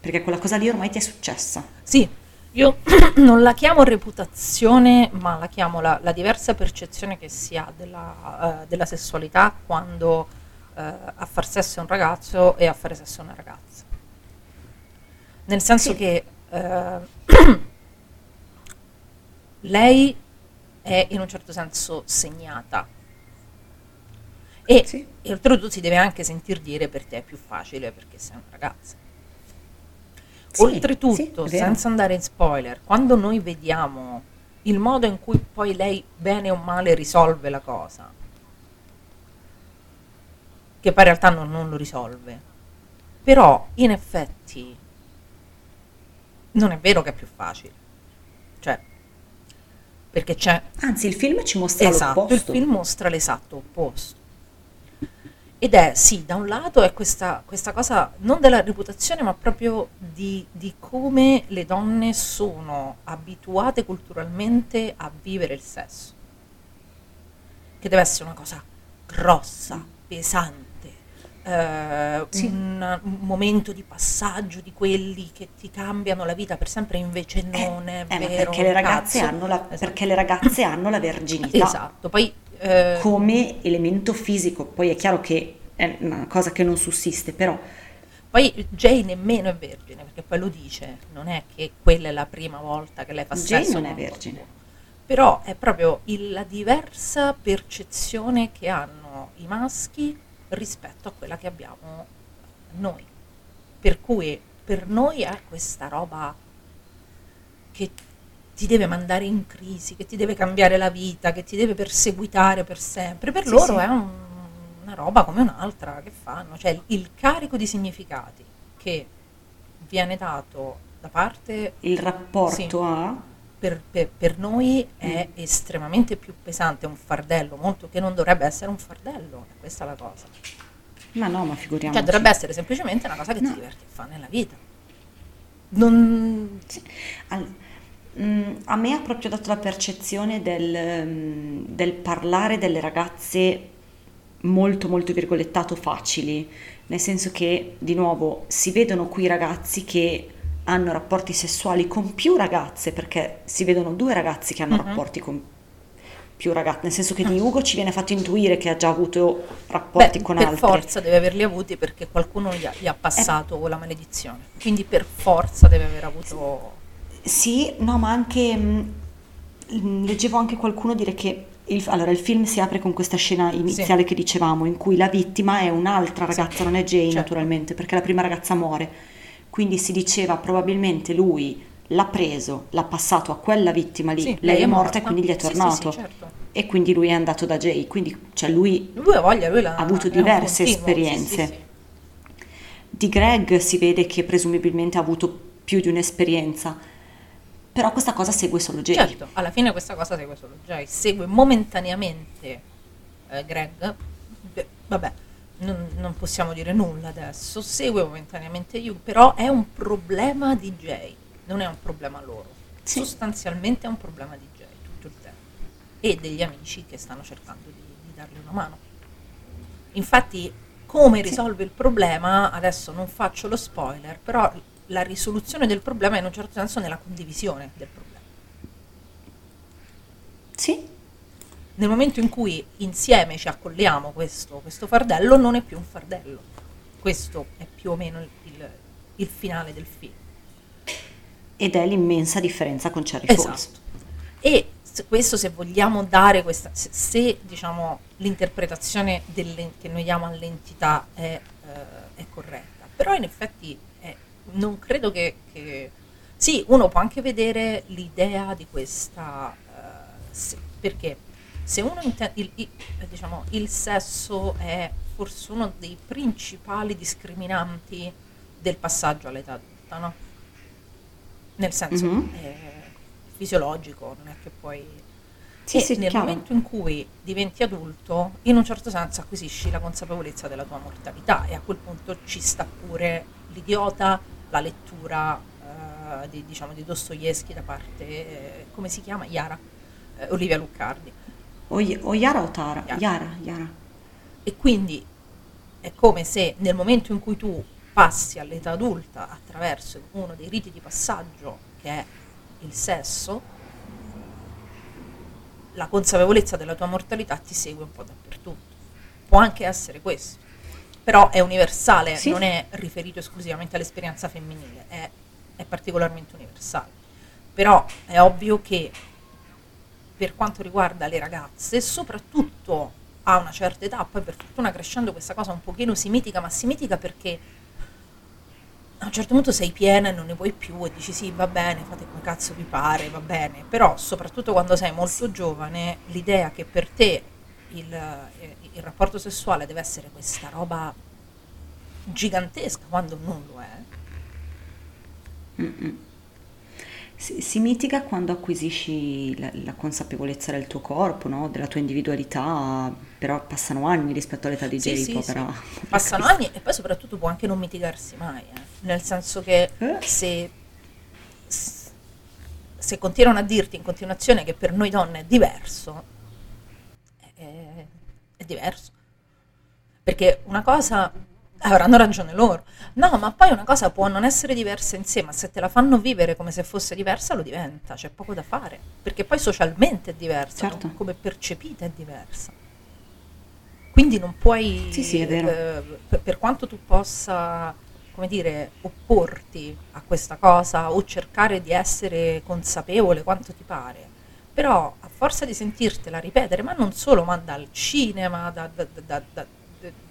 Perché quella cosa lì ormai ti è successa. Sì, io non la chiamo reputazione, ma la chiamo la, la diversa percezione che si ha della, eh, della sessualità quando eh, a far sesso è un ragazzo e a fare sesso è una ragazza. Nel senso Sì. che eh, lei è in un certo senso segnata. E, Sì. e oltretutto si deve anche sentir dire per te è più facile perché sei una ragazza. Sì, Oltretutto, senza andare in spoiler, quando noi vediamo il modo in cui poi lei, bene o male, risolve la cosa, che poi in realtà non, non lo risolve, però in effetti non è vero che è più facile. Cioè, perché c'è Anzi, il film ci mostra Esatto, il l'opposto. film mostra l'esatto opposto. Ed è, sì, da un lato è questa, questa cosa non della reputazione, ma proprio di, di come le donne sono abituate culturalmente a vivere il sesso. Che deve essere una cosa grossa, pesante, eh, Sì. un, un momento di passaggio di quelli che ti cambiano la vita per sempre, invece non è Eh, vero. perché, le ragazze hanno la, Esatto. perché le ragazze hanno la verginità Esatto, poi eh, come elemento fisico. Poi è chiaro che è una cosa che non sussiste, però poi Jay nemmeno è vergine, perché poi lo dice, non è che quella è la prima volta che lei fa Jay sesso non è vergine. qualcuno. Però è proprio il- la diversa percezione che hanno i maschi rispetto a quella che abbiamo noi. Per cui per noi è questa roba che ti deve mandare in crisi, che ti deve cambiare la vita, che ti deve perseguitare per sempre. Per Sì, loro sì. è un- una roba come un'altra che fanno, cioè il, carico di significati che viene dato da parte il rapporto Sì. a... per, per- per noi è estremamente più pesante, è un fardello, molto che non dovrebbe essere un fardello, è questa la cosa. Ma no, ma figuriamoci. Cioè dovrebbe essere semplicemente una cosa che No. ti diverti a fare nella vita. Non... Al- mm, a me ha proprio dato la percezione del, mm, del parlare delle ragazze molto molto virgolettato facili, nel senso che di nuovo si vedono qui ragazzi che hanno rapporti sessuali con più ragazze, perché si vedono due ragazzi che hanno Mhm. rapporti con più ragazze, nel senso che di Ugo ci viene fatto intuire che ha già avuto rapporti Beh, con per altri. forza deve averli avuti perché qualcuno gli ha, gli ha passato la maledizione. Quindi per forza deve aver avuto... Sì, no, ma anche mh, mh, leggevo anche qualcuno dire che il, allora, il film si apre con questa scena iniziale che dicevamo, in cui la vittima è un'altra ragazza, non è Jane certo. naturalmente, perché la prima ragazza muore. Quindi si diceva probabilmente lui l'ha preso, l'ha passato a quella vittima lì, Sì, lei, è morta, e quindi gli è Sì, sì, tornato. sì, certo. e quindi lui è andato da Jay, quindi cioè lui Lui ha voglia, lui ha avuto diverse continuo, esperienze. Di Greg si vede che presumibilmente ha avuto più di un'esperienza, però questa cosa segue solo Jay. Certo, alla fine questa cosa segue solo Jay, segue momentaneamente eh, Greg, vabbè, non, non possiamo dire nulla adesso, segue momentaneamente Hugh, però è un problema di Jay, non è un problema loro, Sì. sostanzialmente è un problema di Jay tutto il tempo e degli amici che stanno cercando di, di dargli una mano. Infatti, come risolve il problema, adesso non faccio lo spoiler, però la risoluzione del problema è in un certo senso nella condivisione del problema. Sì, Nel momento in cui insieme ci accolliamo questo, questo fardello, non è più un fardello. Questo è più o meno il, il- il finale del film. ed è l'immensa differenza con Cherry Falls. Esatto. E se- questo se vogliamo dare questa, se, se, diciamo l'interpretazione delle- che noi diamo all'entità è, eh, è corretta, però in effetti eh, non credo che, che- sì, uno può anche vedere l'idea di questa, eh, se- perché se uno inte- il, il- diciamo, il sesso è forse uno dei principali discriminanti del passaggio all'età adulta, no? Nel senso Mhm. è fisiologico, non è che poi... Sì, e sì, nel chiaro. momento in cui diventi adulto, in un certo senso acquisisci la consapevolezza della tua mortalità e a quel punto ci sta pure l'idiota, la lettura eh, di, diciamo, di Dostoevsky da parte, eh, come si chiama? Yara, eh, Olivia Luccardi. O, o Yara o Tara? Yara. Yara, Yara. E quindi è come se nel momento in cui tu passi all'età adulta attraverso uno dei riti di passaggio che è il sesso, la consapevolezza della tua mortalità ti segue un po' dappertutto. Può anche essere questo, però è universale, Sì. non è riferito esclusivamente all'esperienza femminile, è, è particolarmente universale. Però è ovvio che per quanto riguarda le ragazze, soprattutto a una certa età, poi per fortuna crescendo questa cosa un pochino si mitiga, ma si mitiga perché a un certo punto sei piena e non ne puoi più e dici sì, va bene, fate come cazzo vi pare, va bene, però soprattutto quando sei molto giovane, l'idea che per te il, eh, il rapporto sessuale deve essere questa roba gigantesca quando non lo è, Si, si mitiga quando acquisisci la, la consapevolezza del tuo corpo, no? della tua individualità, però passano anni rispetto all'età di Sì, Jay, sì, povera. sì. Passano anni e poi soprattutto può anche non mitigarsi mai, eh. nel senso che Eh? se, se continuano a dirti in continuazione che per noi donne è diverso, è, è diverso. Perché una cosa avranno ragione loro. No, ma poi una cosa può non essere diversa in sé, ma se te la fanno vivere come se fosse diversa, lo diventa, c'è poco da fare. Perché poi socialmente è diversa, Certo. come percepita è diversa. Quindi non puoi, Sì, sì, è vero. eh, per, per quanto tu possa, come dire, opporti a questa cosa o cercare di essere consapevole quanto ti pare, però a forza di sentirtela ripetere, ma non solo, ma dal cinema, da, da- da- da-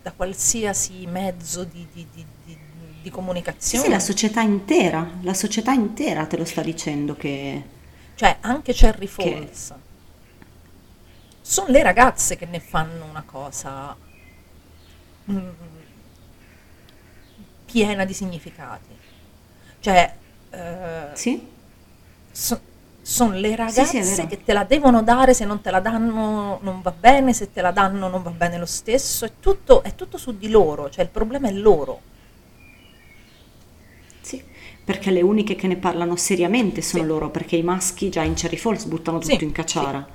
da- qualsiasi mezzo di, di- di- di- di Sì, comunicazione, sì, la società intera, la società intera te lo sta dicendo che... cioè anche Cherry Falls, sono le ragazze che ne fanno una cosa mm, piena di significati. Cioè, eh, Sì? Sono le Sì, ragazze sì, vero. che te la devono dare, se non te la danno non va bene, se te la danno non va bene lo stesso, è tutto, è tutto su di loro, cioè il problema è loro. Sì, perché le uniche che ne parlano seriamente sono Sì. loro, perché i maschi già in Cherry Falls buttano Sì, tutto in cacciara.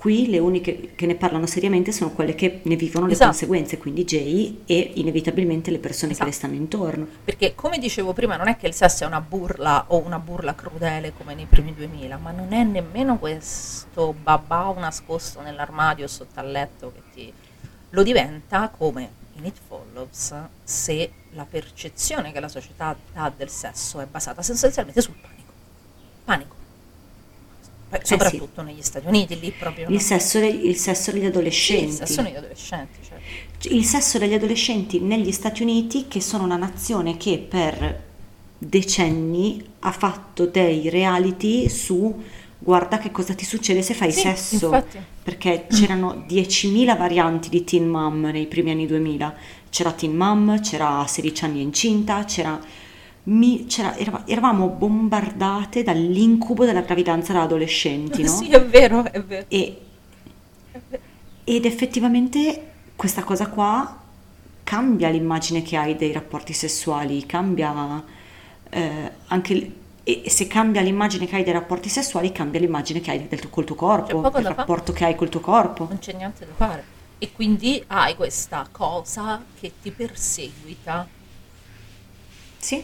Qui le uniche che ne parlano seriamente sono quelle che ne vivono le Esatto. conseguenze, quindi Jay e inevitabilmente le persone che le Esatto. stanno intorno. Perché come dicevo prima, non è che il sesso è una burla o una burla crudele come nei primi 2000, ma non è nemmeno questo babà nascosto nell'armadio sotto al letto che ti... Lo diventa come in It Follows se la percezione che la società ha del sesso è basata sostanzialmente sul panico. Panico. Poi, Eh sì. soprattutto negli Stati Uniti, lì proprio... Il sesso, degli- il sesso degli adolescenti. il sesso negli adolescenti, certo. il sesso degli adolescenti negli Stati Uniti, che sono una nazione che per decenni ha fatto dei reality su guarda che cosa ti succede se fai Sì, sesso. infatti. Perché c'erano 10.000 varianti di Teen Mom nei primi anni 2000. C'era Teen Mom, c'era 16 anni incinta, c'era... mi- c'era- erava- eravamo bombardate dall'incubo della gravidanza da adolescenti, no? Sì, è vero, è vero. E- ed effettivamente questa cosa qua cambia l'immagine che hai dei rapporti sessuali, cambia eh, anche e se cambia l'immagine che hai dei rapporti sessuali, cambia l'immagine che hai del tuo, col tuo corpo, poco il rapporto che hai col tuo corpo. non c'è niente da fare. E quindi hai questa cosa che ti perseguita. Sì.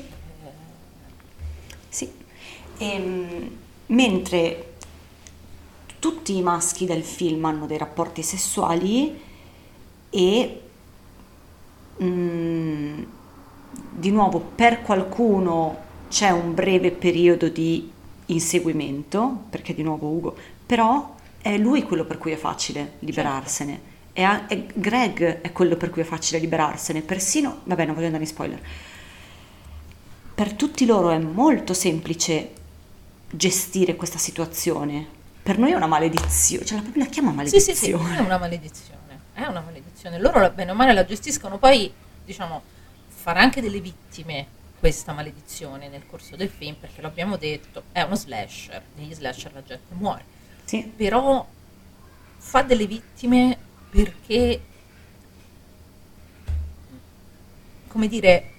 Ehm, mentre tutti i maschi del film hanno dei rapporti sessuali e mm, di nuovo per qualcuno c'è un breve periodo di inseguimento, perché di nuovo Ugo, però è lui quello per cui è facile liberarsene. E a- e Greg è quello per cui è facile liberarsene, persino, vabbè non voglio andare in spoiler, per tutti loro è molto semplice gestire questa situazione. Per noi è una maledizione, cioè la, la chiama Sì, sì, sì, maledizione. è una maledizione. È una maledizione. Loro la- bene o male la gestiscono, poi diciamo farà anche delle vittime questa maledizione nel corso del film, perché l'abbiamo detto, è uno slasher, negli slasher la gente muore. Sì, però fa delle vittime perché come dire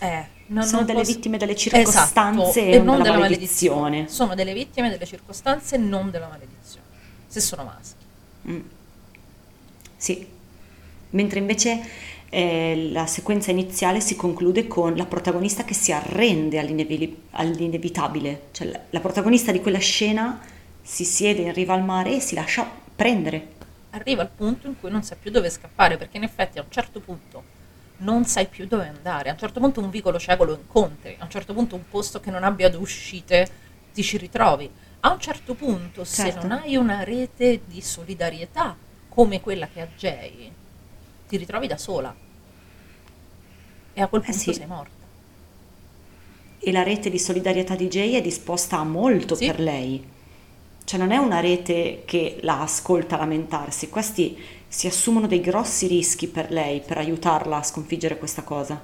eh, non- sono non delle posso- vittime delle Esatto, circostanze e e non non della della maledizione. maledizione sono delle vittime delle circostanze non della maledizione se sono maschi Mm. Sì, mentre invece eh, la sequenza iniziale si conclude con la protagonista che si arrende all'inevi- all'inevitabile, cioè la, la protagonista di quella scena si siede in riva al mare e si lascia prendere. arriva al punto in cui non sai più dove scappare perché in effetti a un certo punto non sai più dove andare a un certo punto un vicolo cieco lo incontri a un certo punto un posto che non abbia due uscite ti ci ritrovi a un certo punto se Certo. non hai una rete di solidarietà come quella che ha Jay ti ritrovi da sola e a quel Eh punto sì. sei morta e la rete di solidarietà di Jay è disposta a molto Sì. per lei. Cioè non è una rete che la ascolta lamentarsi, questi si assumono dei grossi rischi per lei, per aiutarla a sconfiggere questa cosa.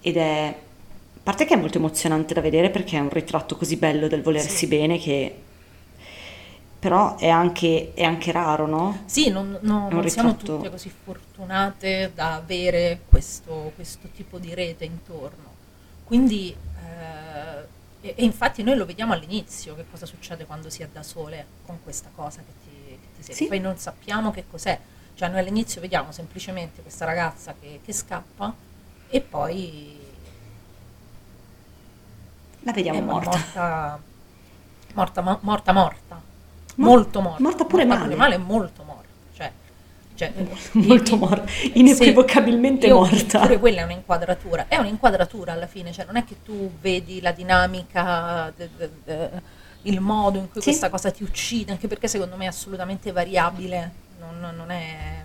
Ed è, a parte che è molto emozionante da vedere perché è un ritratto così bello del volersi Sì. bene che... Però è anche, è anche raro, no? Sì, non, no, non siamo ritratto- tutte così fortunate da avere questo, questo tipo di rete intorno. Quindi, eh, e, e infatti noi lo vediamo all'inizio che cosa succede quando si è da sole con questa cosa che ti, che ti segue. Sì. Poi non sappiamo che cos'è. Cioè noi all'inizio vediamo semplicemente questa ragazza che, che scappa e poi La vediamo morta. morta, morta, mo- morta, morta. Mor- molto morta. morta pure male. male, molto morta. Cioè, cioè, Molto morta, inequivocabilmente io- morta. Pure quella è un'inquadratura, è un'inquadratura alla fine, cioè non è che tu vedi la dinamica, de- de- de- il modo in cui Sì. questa cosa ti uccide, anche perché secondo me è assolutamente variabile, non, non è...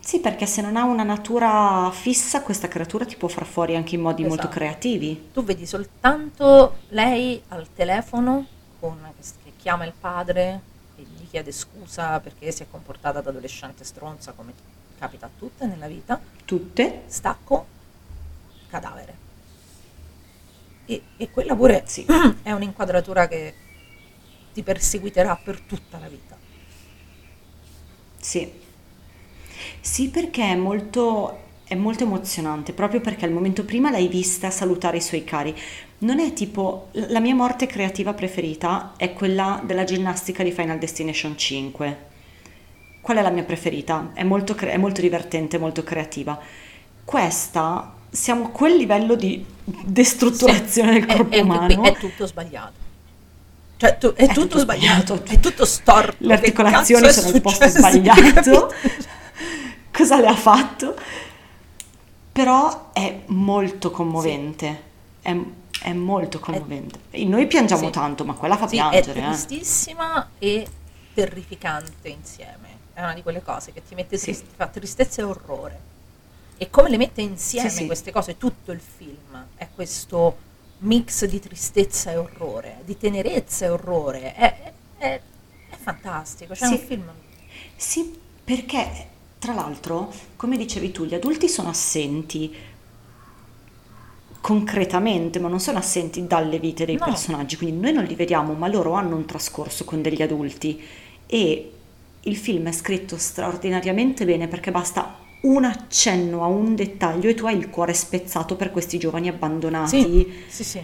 Sì, perché se non ha una natura fissa, questa creatura ti può far fuori anche in modi molto Esatto. creativi. Tu vedi soltanto lei al telefono con, che chiama il padre e gli chiede scusa perché si è comportata da adolescente stronza come capita a tutte nella vita, Tutte. stacco, cadavere. E, e quella pure Sì. è un'inquadratura che ti perseguiterà per tutta la vita. Sì. Sì, perché è molto, è molto emozionante, proprio perché al momento prima l'hai vista salutare i suoi cari. Non è tipo, la mia morte creativa preferita è quella della ginnastica di Final Destination 5. Qual è la mia preferita? È molto, cre- è molto divertente, molto creativa. Questa, siamo a quel livello di destrutturazione del È- corpo è, umano. è tutto sbagliato. Cioè, tu- è, È tutto, tutto sbagliato, sbagliato. è tutto storto. Le articolazioni sono al posto sbagliato. Cosa le ha fatto? Però è molto commovente. È, è molto commovente. E Noi piangiamo Sì. tanto, ma quella fa Sì, piangere. è eh. tristissima e terrificante insieme. È una di quelle cose che ti mette Sì. trist- fa tristezza e orrore. E come le mette insieme Sì, sì. queste cose tutto il film è questo mix di tristezza e orrore, di tenerezza e orrore. È, è- è fantastico. Cioè, è Sì. un film. Sì, perché tra l'altro, come dicevi tu, gli adulti sono assenti concretamente, ma non sono assenti dalle vite dei No. personaggi, quindi noi non li vediamo, ma loro hanno un trascorso con degli adulti e il film è scritto straordinariamente bene perché basta un accenno a un dettaglio e tu hai il cuore spezzato per questi giovani abbandonati. Sì, sì, sì.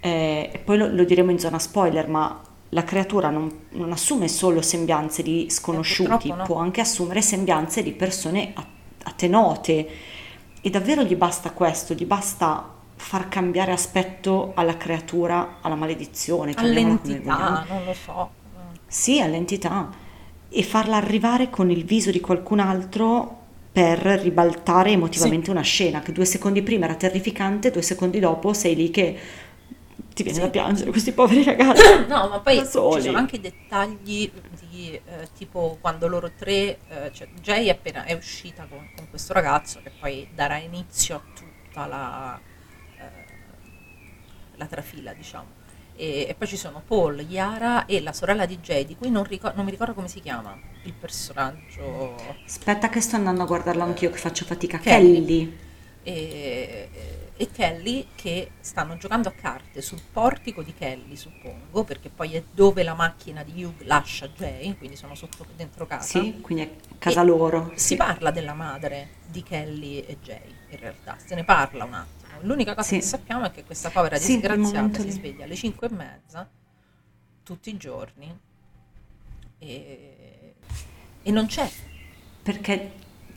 Eh, poi lo, lo diremo in zona spoiler, ma la creatura non, non assume solo sembianze di sconosciuti, purtroppo no. può anche assumere sembianze di persone a, a te note. E davvero gli basta questo, gli basta far cambiare aspetto alla creatura, alla maledizione. All'entità, non lo so. Sì, all'entità. E farla arrivare con il viso di qualcun altro per ribaltare emotivamente una scena che due secondi prima era terrificante, due secondi dopo sei lì che ti viene Sì. da piangere questi poveri ragazzi. No, ma poi ci sono anche i dettagli di eh, tipo quando loro tre, eh, cioè Jay è appena è uscita con, con questo ragazzo che poi darà inizio a tutta la, eh, la trafila, diciamo. E, e poi ci sono Paul, Yara e la sorella di Jay, di cui non, ricor- non mi ricordo come si chiama il personaggio. Aspetta che sto andando a guardarlo anch'io che faccio fatica. Kelly. Kelly. e, e Kelly che stanno giocando a carte sul portico di Kelly, suppongo, perché poi è dove la macchina di Hugh lascia Jay, quindi sono sotto dentro casa. Sì, quindi è casa E loro. Si Sì. parla della madre di Kelly e Jay, in realtà, se ne parla un attimo. L'unica cosa Sì. che sappiamo è che questa povera Sì, disgraziata si sveglia alle 5 e mezza tutti i giorni e, e non c'è. Perché,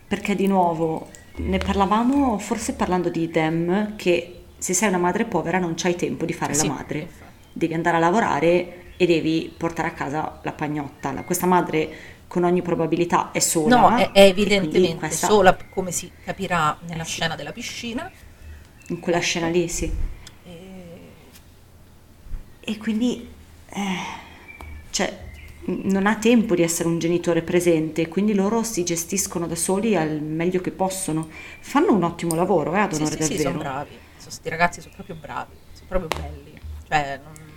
perché di nuovo ne parlavamo forse parlando di Dem che se sei una madre povera non c'hai tempo di fare Sì, la madre. infatti. Devi andare a lavorare e devi portare a casa la pagnotta. Questa madre con ogni probabilità è sola. No, è, è evidentemente questa- sola, come si capirà nella Eh scena della piscina. In quella scena lì, sì. E- E quindi, eh, cioè, non ha tempo di essere un genitore presente, quindi loro si gestiscono da soli al meglio che possono. Fanno un ottimo lavoro, eh, ad Sì, onore sì, sì, del sono vero. bravi. Questi ragazzi sono proprio bravi, sono proprio belli. Cioè, non-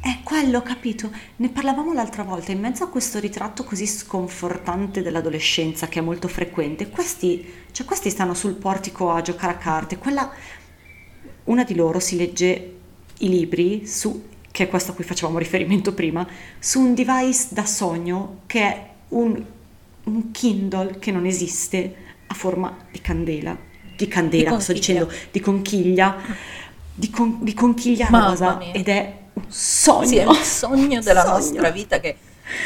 È quello, capito? Ne parlavamo l'altra volta, in mezzo a questo ritratto così sconfortante dell'adolescenza che è molto frequente, questi, cioè questi stanno sul portico a giocare a carte, quella, una di loro si legge i libri su, che è questo a cui facevamo riferimento prima, su un device da sogno che è un, un Kindle che non esiste a forma di candela, di candela, Di sto dicendo, di conchiglia, di, con- di conchiglia Mamma rosa mia. ed è un sogno. Sì, è il sogno della Sogno. nostra vita che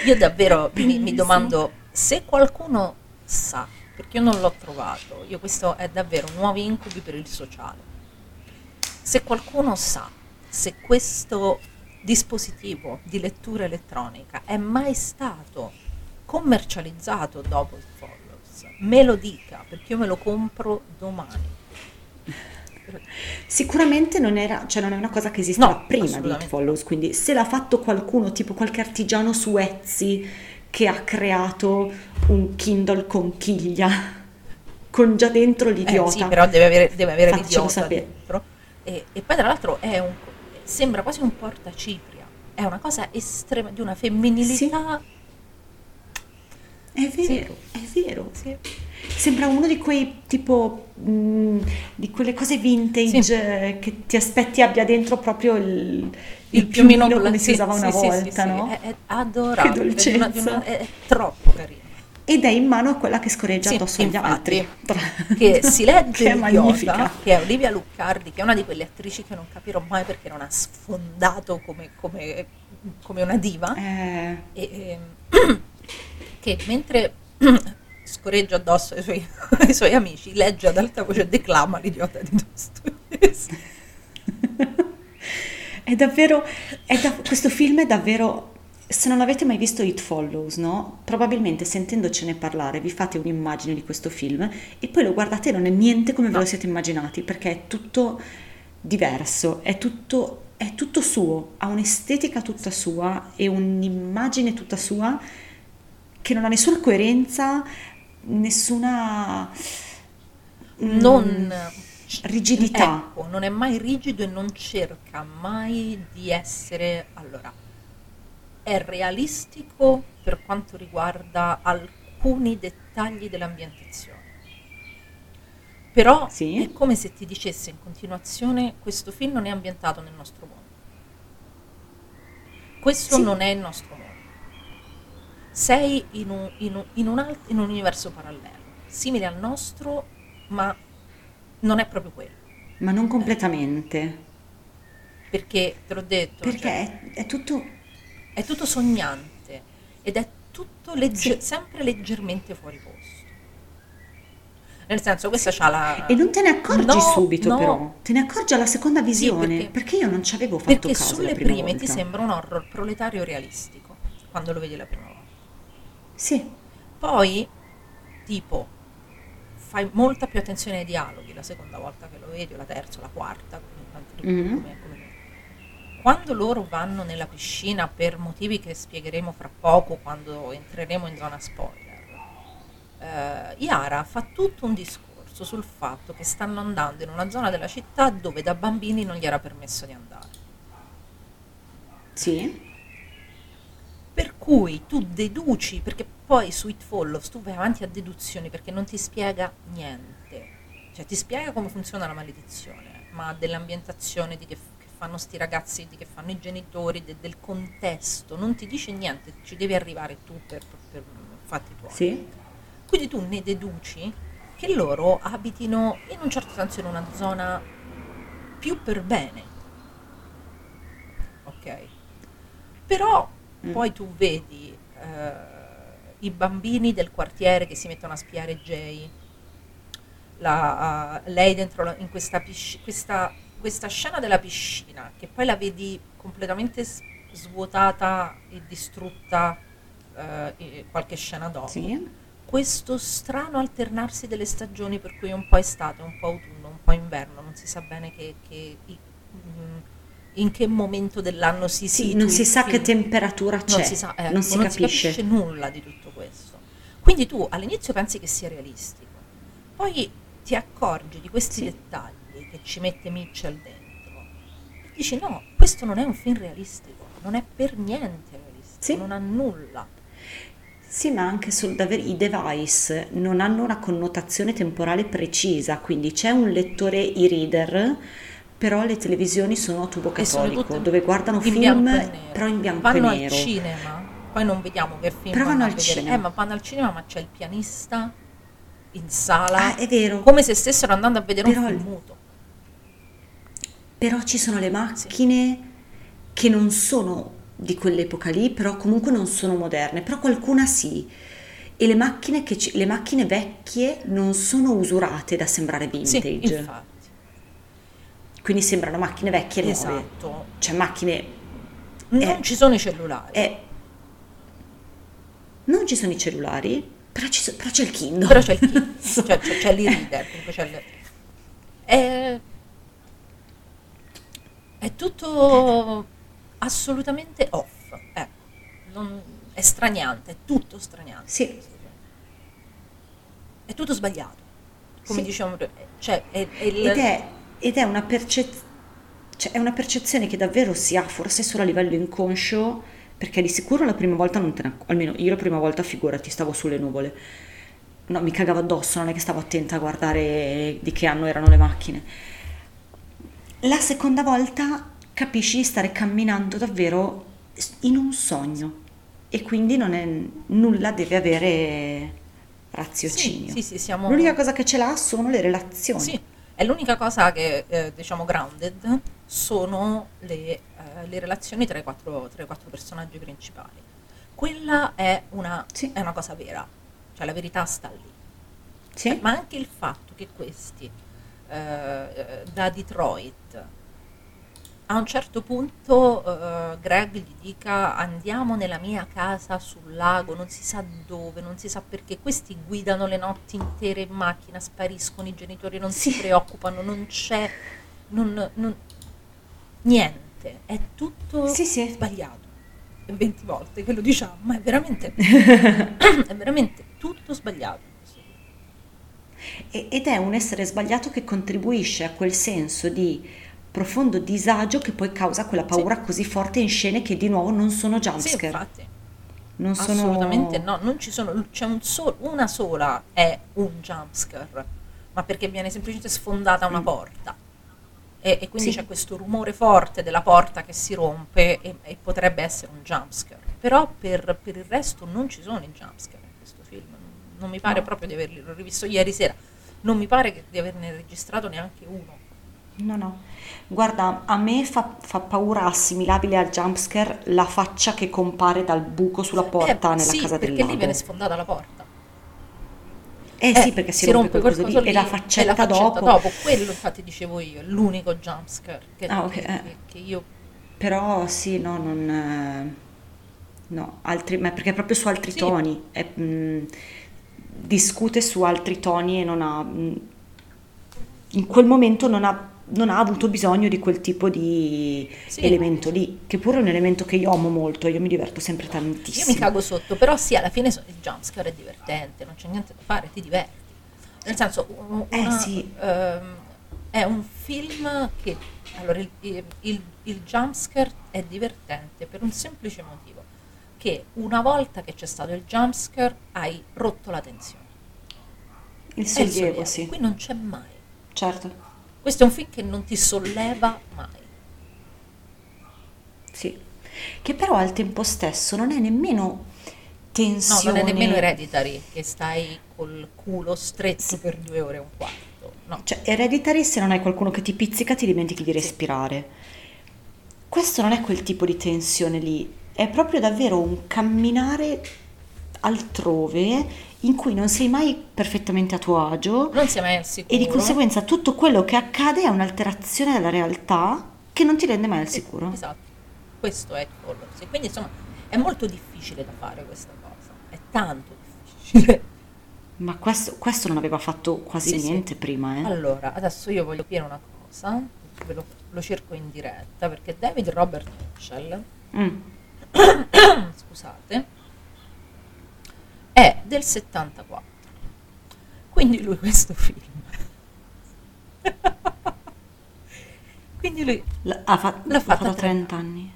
io davvero mi, mi domando se qualcuno sa, perché io non l'ho trovato, io questo è davvero nuovi incubi per il sociale. Se qualcuno sa se questo dispositivo di lettura elettronica è mai stato commercializzato dopo il Follows, me lo dica perché io me lo compro domani. Sicuramente non era, cioè non è una cosa che esisteva No, prima di Follows, quindi se l'ha fatto qualcuno, tipo qualche artigiano su Etsy che ha creato un Kindle conchiglia con già dentro Eh, l'idiota. sì, però deve avere, deve avere l'idiota sapere. dentro. E, e poi tra l'altro è un, sembra quasi un portacipria, è una cosa estrema, di una femminilità. È vero, Sì. è vero. Sì. Sembra uno di quei tipo mh, di quelle cose vintage Sì. che ti aspetti abbia dentro proprio il, Il piumino la- come si sì, usava una sì, sì, volta, sì, sì, no? È, è adorabile, è è troppo carino. Ed è in mano a quella che scorreggia Sì, addosso agli altri. che si legge Che è magnifica. che è Olivia Luccardi, che è una di quelle attrici che non capirò mai perché non ha sfondato come, come- come una diva. Eh, e, ehm, che mentre scorreggia addosso ai suoi, ai suoi amici, legge ad alta voce e declama l'idiota di Dostoevsky. È davvero, è da- questo film è davvero, se non avete mai visto It Follows, no? Probabilmente sentendocene parlare vi fate un'immagine di questo film e poi lo guardate e non è niente come ve lo siete immaginati, perché è tutto diverso, è tutto, è tutto suo, ha un'estetica tutta sua e un'immagine tutta sua che non ha nessuna coerenza, nessuna... mm, Non rigidità. Ecco, non è mai rigido e non cerca mai di essere... Allora, è realistico per quanto riguarda alcuni dettagli dell'ambientazione. Però Sì. è come se ti dicesse in continuazione questo film non è ambientato nel nostro mondo. Questo Sì. non è il nostro mondo. Sei in un, in un- in un alt- in un universo parallelo, simile al nostro, ma non è proprio quello. Ma non completamente. Perché, te l'ho detto, Perché cioè, è, è tutto... è tutto sognante ed è tutto legge- Sì. sempre leggermente fuori posto. Nel senso, questa c'ha la... E non te ne accorgi No, subito no. però, te ne accorgi alla seconda visione, perché- perché, io non ci avevo fatto Perché caso sulle la prima prime ti volta. sembra un horror proletario realistico, quando lo vedi la prima volta. Sì, Poi, tipo, fai molta più attenzione ai dialoghi la seconda volta che lo vedi, o la terza, o la quarta, come, Mhm. come- come- Quando loro vanno nella piscina per motivi che spiegheremo fra poco quando entreremo in zona spoiler, eh, Yara fa tutto un discorso sul fatto che stanno andando in una zona della città dove da bambini non gli era permesso di andare. sì, Per cui tu deduci, perché poi su It Follows tu vai avanti a deduzioni perché non ti spiega niente. Cioè ti spiega come funziona la maledizione, ma dell'ambientazione, di che, che fanno sti ragazzi, di che fanno i genitori, de- del contesto, non ti dice niente, ci devi arrivare tu per, per, fatti tuoi. sì, Quindi tu ne deduci che loro abitino in un certo senso in una zona più per bene. Ok? Però Mm. poi tu vedi eh, i bambini del quartiere che si mettono a spiare Jay, la- lei dentro la- in questa, pisci- questa, questa scena della piscina, che poi la vedi completamente svuotata e distrutta eh, qualche scena dopo sì, questo strano alternarsi delle stagioni per cui un po' estate, un po' autunno, un po' inverno, non si sa bene che, che- mm, in che momento dell'anno si sì, non si sa che temperatura c'è, non si, sa, ecco, non si non capisce. capisce nulla di tutto questo. Quindi tu all'inizio pensi che sia realistico, poi ti accorgi di questi Sì. dettagli che ci mette Mitchell dentro e dici no, questo non è un film realistico, non è per niente realistico, Sì. non ha nulla. Sì, ma anche sul davvero i device non hanno una connotazione temporale precisa, quindi c'è un lettore e-reader, però le televisioni sono a tubo tutte dove guardano film però in bianco vanno e nero. al cinema poi non vediamo che film Però vanno vanno al vedere cinema. eh ma vanno al cinema ma c'è il pianista in sala Ah, è vero. come se stessero andando a vedere Però un il- film muto Però ci sono le macchine che non sono di quell'epoca lì, però comunque non sono moderne, però qualcuna sì. E le macchine, che ci- le macchine vecchie non sono usurate da sembrare sì vintage. infatti Quindi sembrano macchine vecchie nuove. esatto Cioè macchine... non Eh. ci sono i cellulari eh, non ci sono i cellulari, però, ci so- però c'è il Kindle. però c'è il Kindle, cioè, c'è, c'è l'e-reader comunque c'è il- è, è tutto assolutamente off ecco non- è straniante è tutto straniante Sì, è tutto sbagliato come Sì. diciamo cioè è, è il- ed è, ed è una percezione... Cioè, è una percezione che davvero si ha forse solo a livello inconscio, perché di sicuro la prima volta non te ne almeno io la prima volta figurati, stavo sulle nuvole. No, mi cagavo addosso, non è che stavo attenta a guardare di che anno erano le macchine. La seconda volta capisci di stare camminando davvero in un sogno e quindi non è nulla deve avere raziocinio. sì, sì, siamo L'unica cosa che ce l'ha sono le relazioni. Sì, è l'unica cosa che eh, diciamo grounded sono le, eh, le relazioni tra i, quattro, tra i quattro personaggi principali. Quella è una, Sì. è una cosa vera, cioè la verità sta lì. Sì. Ma anche il fatto che questi eh, da Detroit a un certo punto eh, Greg gli dica andiamo nella mia casa sul lago, non si sa dove, non si sa perché, questi guidano le notti intere in macchina, spariscono i genitori, non si Sì. preoccupano, non c'è non- non- niente, è tutto Sì, sì. sbagliato. E 20 volte che lo diciamo, ma è veramente, è veramente tutto sbagliato. in questo film. E- ed è un essere sbagliato che contribuisce a quel senso di profondo disagio che poi causa quella paura così forte in scene che di nuovo non sono Sì, jumpscare. infatti. non sono Assolutamente no, non ci sono, c'è un sol- una sola è un jumpscare, ma perché viene semplicemente sfondata una porta. E, e quindi Mm. Sì. c'è questo rumore forte della porta che si rompe e, e potrebbe essere un jumpscare. Però per, per il resto non ci sono i jumpscare in questo film. Non mi pare No. proprio di averli, l'ho rivisto ieri sera, non mi pare di averne registrato neanche uno. No, no. Guarda, a me fa, fa paura assimilabile al jumpscare la faccia che compare dal buco sulla porta Eh, nella sì, casa del perché lì lago. viene sfondata la porta. Eh sì, perché si, rompe, quel coso lì, e la faccetta, dopo. Quello infatti dicevo io, è l'unico jumpscare che, Ah, ok, che- eh. che- io... Però sì, no, non... eh, No, altri, ma perché proprio su altri Sì. toni. è, mh, discute su altri toni e non ha... mh, in quel momento non ha, non ha avuto bisogno di quel tipo di Sì. elemento lì, che pure è un elemento che io amo molto, io mi diverto sempre Io tantissimo. mi cago sotto, però sì, alla fine il jumpscare è divertente, non c'è niente da fare, ti diverti. Nel senso, Eh, una- sì. ehm, è un film che... Allora, il, il, il, il jumpscare è divertente per un semplice motivo, che una volta che c'è stato il jumpscare hai rotto la tensione. Il sollievo, sì, Qui non c'è mai. certo, Questo è un film che non ti solleva mai. sì. Che però al tempo stesso non è nemmeno No, tensione. non è nemmeno Hereditary, che stai col culo stretto per due ore e un quarto. No, Cioè, Hereditary se non hai qualcuno che ti pizzica ti dimentichi di respirare. Questo non è quel tipo di tensione lì, è proprio davvero un camminare altrove in cui non sei mai perfettamente a tuo agio non sei mai al sicuro. e di conseguenza tutto quello che accade è un'alterazione della realtà che non ti rende mai al Sì, sicuro. Esatto, questo è. E quindi insomma è molto difficile da fare questa cosa, è tanto difficile. Ma questo, questo non aveva fatto quasi Sì, sì. niente prima, eh? Allora, adesso io voglio dire una cosa, ve lo, lo cerco in diretta, perché David Robert Mitchell, Mm. scusate, è del 74. Quindi lui questo film. Quindi lui L- ha, fa- L'ha fatto a 30 anni.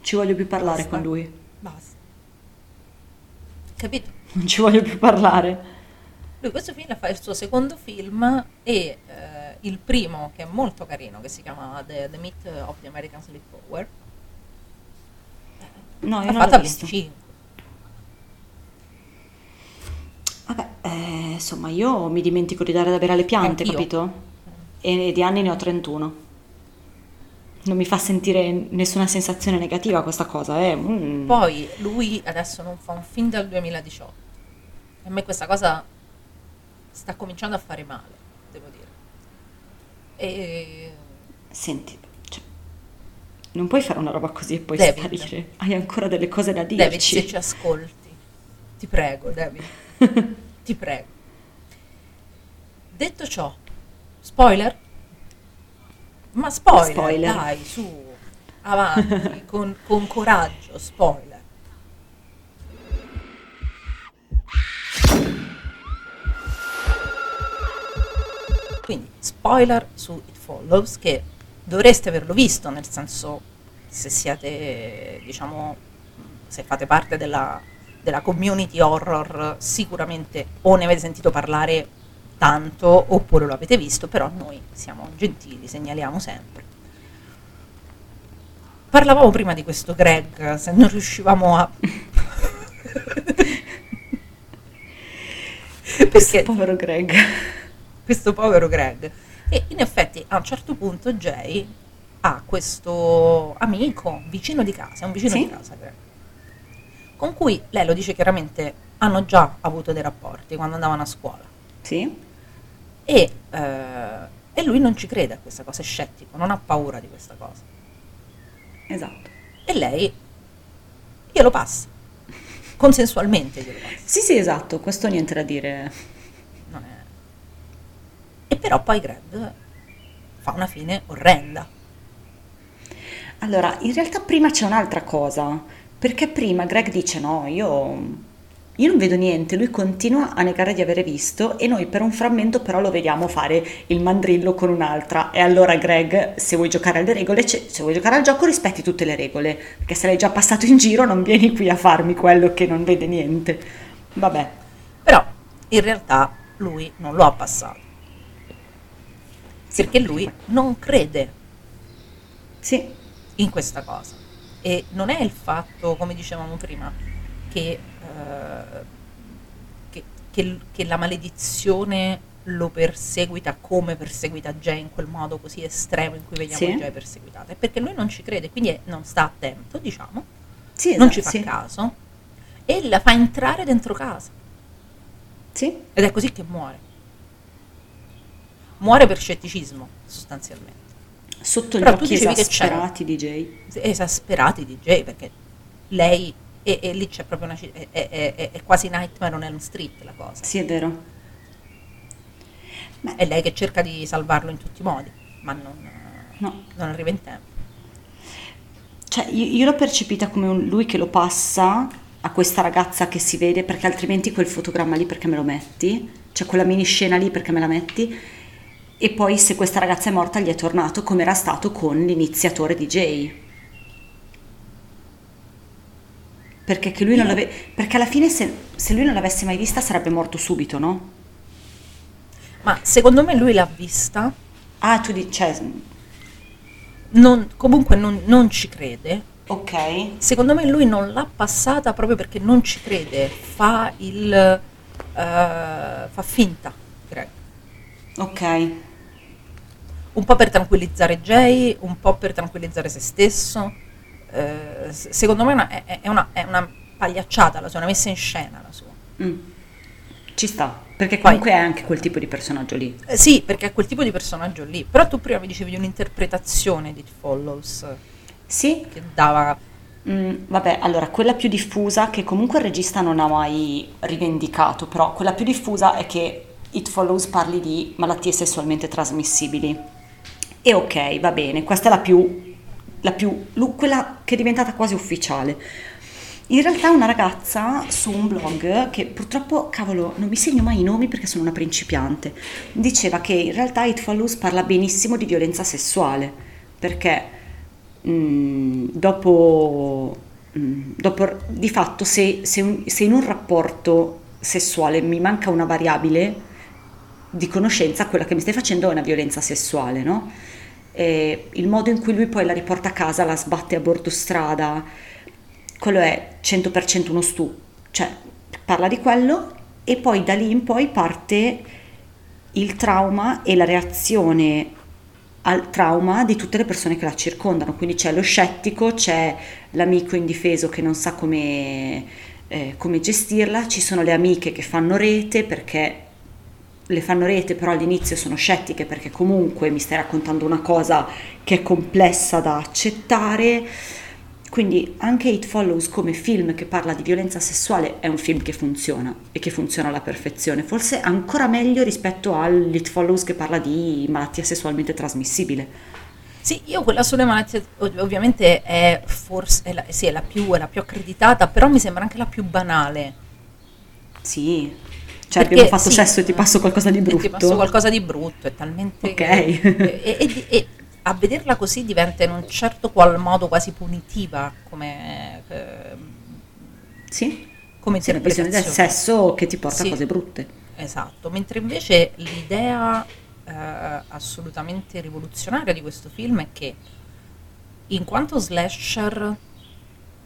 Ci voglio più parlare Basta. con lui. basta. Capito? Non ci voglio più parlare. Lui questo film fa il suo secondo film e eh, il primo, che è molto carino, che si chiama The, The Myth of the American Sleepover, No, io l'ha non fatta l'ho visto. 25. Vabbè, eh, insomma, io mi dimentico di dare da bere alle piante, Anch'io. capito? E di anni ne ho 31. Non mi fa sentire nessuna sensazione negativa questa cosa, eh. mm. Poi lui adesso non fa un film dal 2018. E a me questa cosa sta cominciando a fare male. E Senti, cioè, non puoi fare una roba così e poi David. sparire. Hai ancora delle cose da David, dirci. se ci ascolti, ti prego, David, ti prego. Detto ciò, spoiler? Ma spoiler, Spoiler. dai, su, avanti, con, con coraggio, spoiler. Quindi, spoiler su It Follows, che dovreste averlo visto, nel senso, se siete, diciamo, se fate parte della, della community horror, sicuramente o ne avete sentito parlare tanto oppure lo avete visto, però noi siamo gentili, segnaliamo sempre. Parlavamo prima di questo Greg, se non riuscivamo a... Perché Povero Greg. Questo povero Greg. E in effetti a un certo punto Jay ha questo amico vicino di casa, è un vicino Sì. di casa Greg, con cui lei lo dice chiaramente hanno già avuto dei rapporti quando andavano a scuola Sì? e, eh, e lui non ci crede a questa cosa, è scettico, non ha paura di questa cosa. Esatto. E lei glielo passa, consensualmente glielo passa. Sì, sì, esatto, questo niente da dire. E però poi Greg fa una fine orrenda. Allora, in realtà prima c'è un'altra cosa, perché prima Greg dice no, io, io non vedo niente, lui continua a negare di avere visto e noi per un frammento però lo vediamo fare il mandrillo con un'altra. E allora Greg, se vuoi giocare alle regole, se vuoi giocare al gioco rispetti tutte le regole, perché se l'hai già passato in giro non vieni qui a farmi quello che non vede niente. Vabbè. Però in realtà lui non lo ha passato. Perché lui non crede Sì, in questa cosa. E non è il fatto, come dicevamo prima, che, eh, che- che- che la maledizione lo perseguita come perseguita Jay in quel modo così estremo in cui vediamo Sì. Jay perseguitata. È perché lui non ci crede, quindi non sta attento, diciamo, sì, non esatto, ci fa sì. caso e la fa entrare dentro casa. Sì, Ed è così che muore. Muore per scetticismo, sostanzialmente. sotto Però gli tu occhi esasperati Jay. esasperati Jay perché lei e, e lì c'è proprio una è, è- è- è quasi Nightmare on Elm Street la cosa Sì, è vero. è lei che cerca di salvarlo in tutti i modi ma non, No. non arriva in tempo Cioè, io, io l'ho percepita come un- lui che lo passa a questa ragazza che si vede, perché altrimenti quel fotogramma lì perché me lo metti? Cioè, quella mini scena lì perché me la metti? E poi se questa ragazza è morta gli è tornato come era stato con l'iniziatore Jay. Perché, che lui non l'ave- perché alla fine se, se lui non l'avesse mai vista sarebbe morto subito, no? ma secondo me lui l'ha vista Ah, tu dici, cioè, non- comunque non, non ci crede ok, secondo me lui non l'ha passata proprio perché non ci crede fa il eh, fa finta Greg ok. Un po' per tranquillizzare Jay, un po' per tranquillizzare se stesso. Eh, secondo me è una, è, una, è una pagliacciata la sua, una messa in scena la sua. Mm. Ci sta, perché Poi- comunque è anche quel tipo di personaggio lì. Eh, sì, perché è quel tipo di personaggio lì. Però tu prima mi dicevi di un'interpretazione di It Follows Sì, che dava... Mm, vabbè, allora quella più diffusa, che comunque il regista non ha mai rivendicato, però quella più diffusa è che It Follows parli di malattie sessualmente trasmissibili. E ok, va bene, questa è la più, la più, quella che è diventata quasi ufficiale. In realtà una ragazza su un blog, che purtroppo, cavolo, non mi segno mai i nomi perché sono una principiante, diceva che in realtà It Follows parla benissimo di violenza sessuale, perché mm, dopo, mm, dopo, di fatto se, se se in un rapporto sessuale mi manca una variabile di conoscenza, quella che mi stai facendo è una violenza sessuale, no? E il modo in cui lui poi la riporta a casa, la sbatte a bordo strada, quello è 100% uno stu, cioè parla di quello e poi da lì in poi parte il trauma e la reazione al trauma di tutte le persone che la circondano, quindi c'è lo scettico, c'è l'amico indifeso che non sa come, eh, come gestirla, ci sono le amiche che fanno rete perché le fanno rete però all'inizio sono scettiche perché comunque mi stai raccontando una cosa che è complessa da accettare. Quindi anche It Follows come film che parla di violenza sessuale è un film che funziona e che funziona alla perfezione, forse ancora meglio rispetto al It Follows che parla di malattia sessualmente trasmissibile. Sì, io quella sulle malattie ov- ovviamente è forse è la, sì, è la più, è la più accreditata, però mi sembra anche la più banale. Sì, cioè Perché abbiamo fatto sì, sesso e ti passo qualcosa di e brutto. Ti passo qualcosa di brutto, è talmente... Ok. E, e- e- e a vederla così diventa in un certo qual modo quasi punitiva come, eh, Sì, come sì, la visione del sesso che ti porta Sì. a cose brutte. Esatto, mentre invece l'idea eh, assolutamente rivoluzionaria di questo film è che in quanto slasher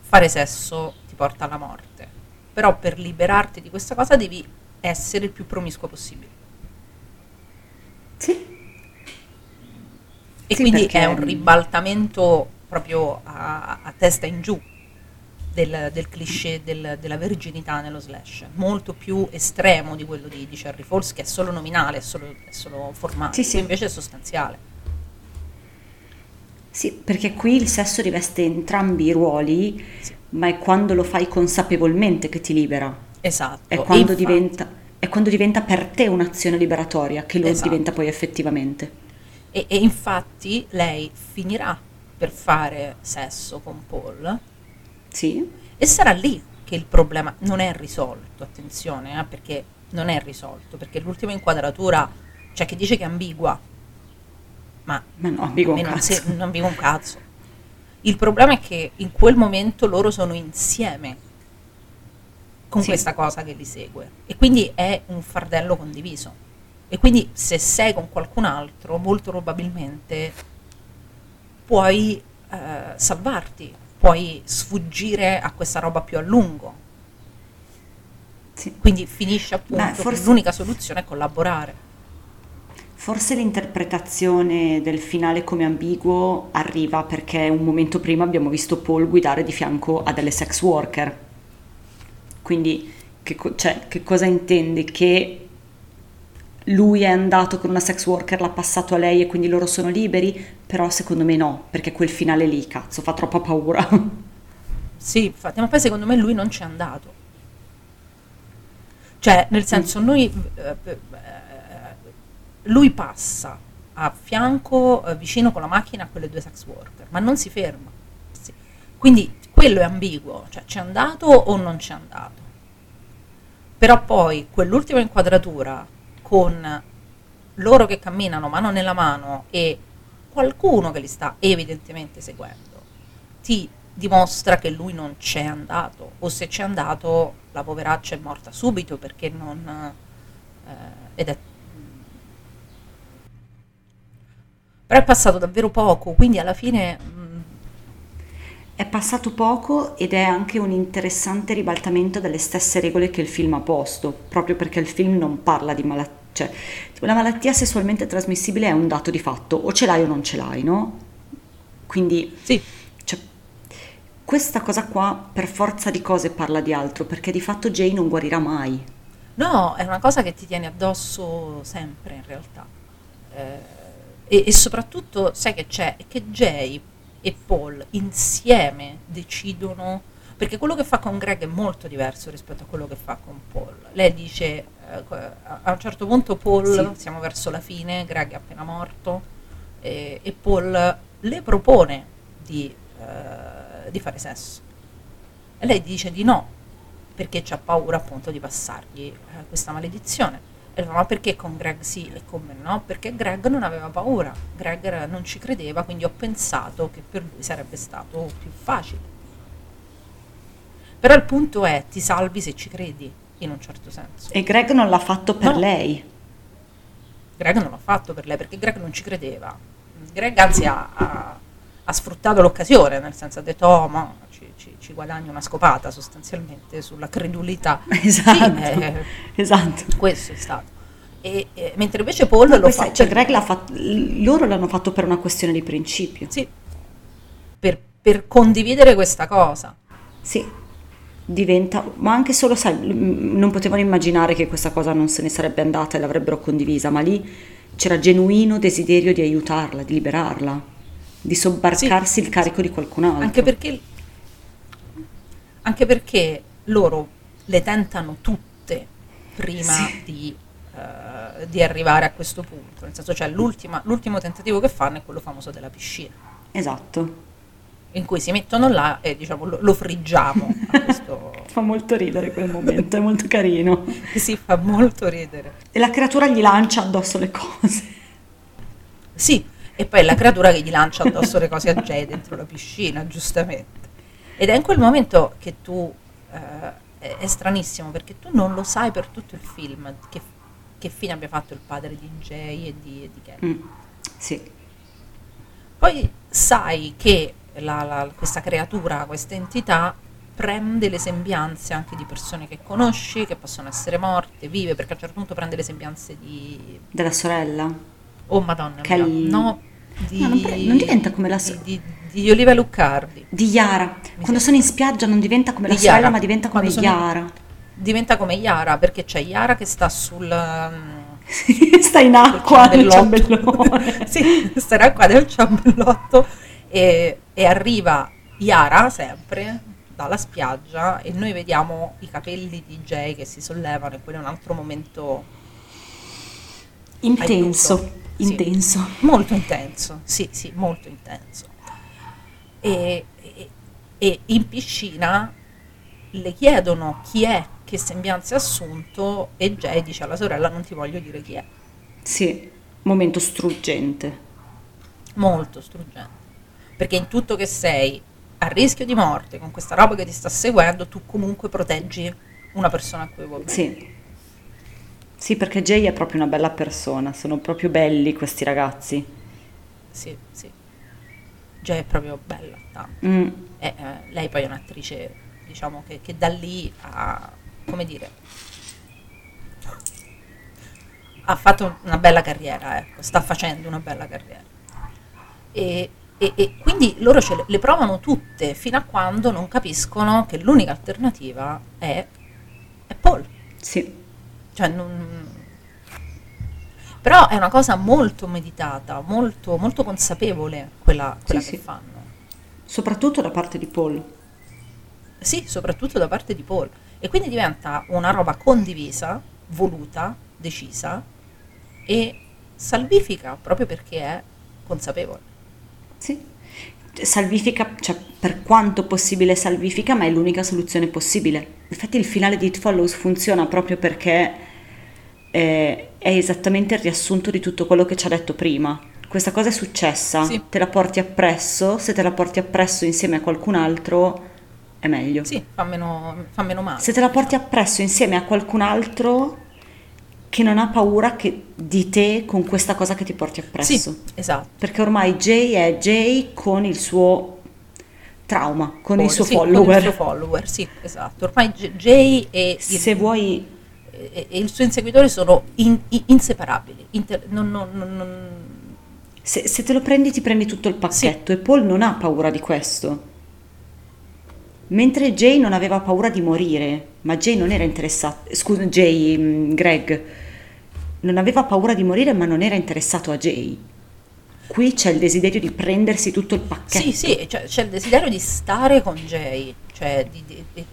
fare sesso ti porta alla morte, però per liberarti di questa cosa devi essere il più promiscuo possibile. Sì, E Sì, quindi è un ribaltamento proprio a, a testa in giù del, del cliché del- della virginità nello slash, molto più estremo di quello di, di Cherry Falls, che è solo nominale, è solo, è solo formale, Sì, sì. invece è sostanziale. Sì, perché qui il sesso riveste entrambi i ruoli, ma è quando lo fai consapevolmente che ti libera. Esatto. È quando, infatti- diventa, è quando diventa per te un'azione liberatoria che lo Esatto. diventa poi effettivamente. E, e infatti lei finirà per fare sesso con Paul Sì, e sarà lì che il problema non è risolto, attenzione, eh, perché non è risolto, perché l'ultima inquadratura, cioè che dice che è ambigua, ma Ma no, ambiguo a me un non, se- non ambigua un cazzo. Il problema è che in quel momento loro sono insieme con Sì. questa cosa che li segue e quindi è un fardello condiviso. E quindi se sei con qualcun altro, molto probabilmente puoi eh, salvarti, puoi sfuggire a questa roba più a lungo. Sì. Quindi finisce appunto Beh, forse- l'unica soluzione è collaborare. Forse l'interpretazione del finale come ambiguo arriva perché un momento prima abbiamo visto Paul guidare di fianco a delle sex worker. Quindi che, cioè, che cosa intendi? Che lui è andato con una sex worker, l'ha passato a lei e quindi loro sono liberi? Però secondo me no, perché quel finale lì, cazzo, fa troppa paura. Sì, infatti, ma poi secondo me lui non c'è andato. Cioè, nel senso, noi, eh, eh, lui passa a fianco, eh, vicino con la macchina a quelle due sex worker, ma non si ferma. Sì. Quindi quello è ambiguo, cioè c'è andato o non c'è andato. Però poi quell'ultima inquadratura con loro che camminano mano nella mano e qualcuno che li sta evidentemente seguendo, ti dimostra che lui non c'è andato. O se c'è andato la poveraccia è morta subito perché non eh, ed è però è passato davvero poco quindi alla fine È passato poco ed è anche un interessante ribaltamento delle stesse regole che il film ha posto, proprio perché il film non parla di malattia, cioè una malattia sessualmente trasmissibile è un dato di fatto, o ce l'hai o non ce l'hai, no? Quindi sì cioè, questa cosa qua per forza di cose parla di altro, perché di fatto Jay non guarirà mai. no è una cosa che ti tieni addosso sempre in realtà Eh, e, e soprattutto sai che c'è che Jay e Paul insieme decidono perché quello che fa con Greg è molto diverso rispetto a quello che fa con Paul. Lei dice, eh, a un certo punto Paul, Sì. siamo verso la fine, Greg è appena morto, e, e Paul le propone di, eh, di fare sesso. E lei dice di no, perché c'ha paura appunto di passargli eh, questa maledizione. Ma perché con Greg sì e con me no? Perché Greg non aveva paura, Greg era- non ci credeva, quindi ho pensato che per lui sarebbe stato più facile. Però il punto è, ti salvi se ci credi, in un certo senso. E Greg non l'ha fatto per No. lei. Greg non l'ha fatto per lei perché Greg non ci credeva. Greg anzi ha, ha- ha sfruttato l'occasione, nel senso ha detto, oh ma ci, guadagni una scopata sostanzialmente sulla credulità. Esatto, Sì, eh, esatto. questo è stato. E, e- mentre invece Paul Ma lo fa cioè, Greg l'ha fatto, loro l'hanno fatto per una questione di principio. sì, per, per condividere questa cosa. Sì, diventa, ma anche solo, sai, non potevano immaginare che questa cosa non se ne sarebbe andata e l'avrebbero condivisa, ma lì c'era genuino desiderio di aiutarla, di liberarla, di sobbarcarsi il carico di qualcun altro. Anche perché, anche perché loro le tentano tutte prima Sì. di, eh, di arrivare a questo punto. Nel senso, cioè, l'ultimo tentativo che fanno è quello famoso della piscina, Esatto. in cui si mettono là e diciamo lo, lo friggiamo. questo Fa molto ridere quel momento, è molto carino. si fa molto ridere. E la creatura gli lancia addosso le cose. Sì, e poi è la creatura che gli lancia addosso le cose a Jay dentro la piscina, giustamente. Ed è in quel momento che tu, eh, è, stranissimo, perché tu non lo sai per tutto il film che, che fine abbia fatto il padre di Jay e di, e di Ken. Mm, Sì, Poi sai che la- la- questa creatura, questa entità, prende le sembianze anche di persone che conosci, che possono essere morte, vive, perché a un certo punto prende le sembianze di... della sorella. Oh madonna mia, il- no, di, No, non pre- non diventa come la di, so- di, di Oliva Luccardi. Di Yara. Quando sa- sono in spiaggia non diventa come la Di Yara. sorella, ma diventa come Quando sono- Yara. Diventa come Yara, perché c'è Yara che sta sul... Sta in acqua nel ciambellotto. ciambellone. sì, starà qua nel ciambellotto e, e arriva Yara sempre dalla spiaggia e noi vediamo i capelli di Jay che si sollevano e quello è un altro momento Intenso, Aiuto. Sì. intenso. molto intenso, sì, sì, molto intenso. E, e- e in piscina le chiedono chi è, che sembianze ha assunto e Jay dice alla sorella non ti voglio dire chi è. Sì, momento struggente. Molto struggente. Perché in tutto che sei a rischio di morte con questa roba che ti sta seguendo, tu comunque proteggi una persona a cui vuoi bene. Sì. Sì, perché Jay è proprio una bella persona, sono proprio belli questi ragazzi. Sì, sì. Jay è proprio bella, tanto. Mm, E, eh, lei poi è un'attrice, diciamo, che, che da lì ha, come dire, ha fatto una bella carriera, ecco, sta facendo una bella carriera. E, e- e quindi loro ce le, le provano tutte fino a quando non capiscono che l'unica alternativa è, è Paul. sì, Cioè, non- Però è una cosa molto meditata, molto, molto consapevole quella, quella Sì, che sì. fanno. soprattutto da parte di Paul. Sì, soprattutto da parte di Paul. E quindi diventa una roba condivisa, voluta, decisa e salvifica proprio perché è consapevole. Sì. Salvifica, cioè per quanto possibile salvifica, ma è l'unica soluzione possibile. Infatti il finale di It Follows funziona proprio perché eh, è esattamente il riassunto di tutto quello che ci ha detto prima. Questa cosa è successa, Sì. te la porti appresso, se te la porti appresso insieme a qualcun altro è meglio. Sì, fa meno, fa meno male. Se te la porti appresso insieme a qualcun altro che non ha paura che- di te con questa cosa che ti porti appresso. Sì, esatto. Perché ormai Jay è Jay con il suo trauma, con il Paul, suo sì, con follower. il suo follower, sì, esatto. Ormai Jay e il, Se vuoi, e- e il suo inseguitore sono in- i- inseparabili. Inter- non- non- non- se, se te lo prendi ti prendi tutto il pacchetto e Paul non ha paura di questo. Mentre Jay non aveva paura di morire, ma Jay non era interessato, scusa Jay, mm, Greg, non aveva paura di morire ma non era interessato a Jay. Qui c'è il desiderio di prendersi tutto il pacchetto. Sì, sì, cioè, c'è il desiderio di stare con Jay, cioè di- di- di-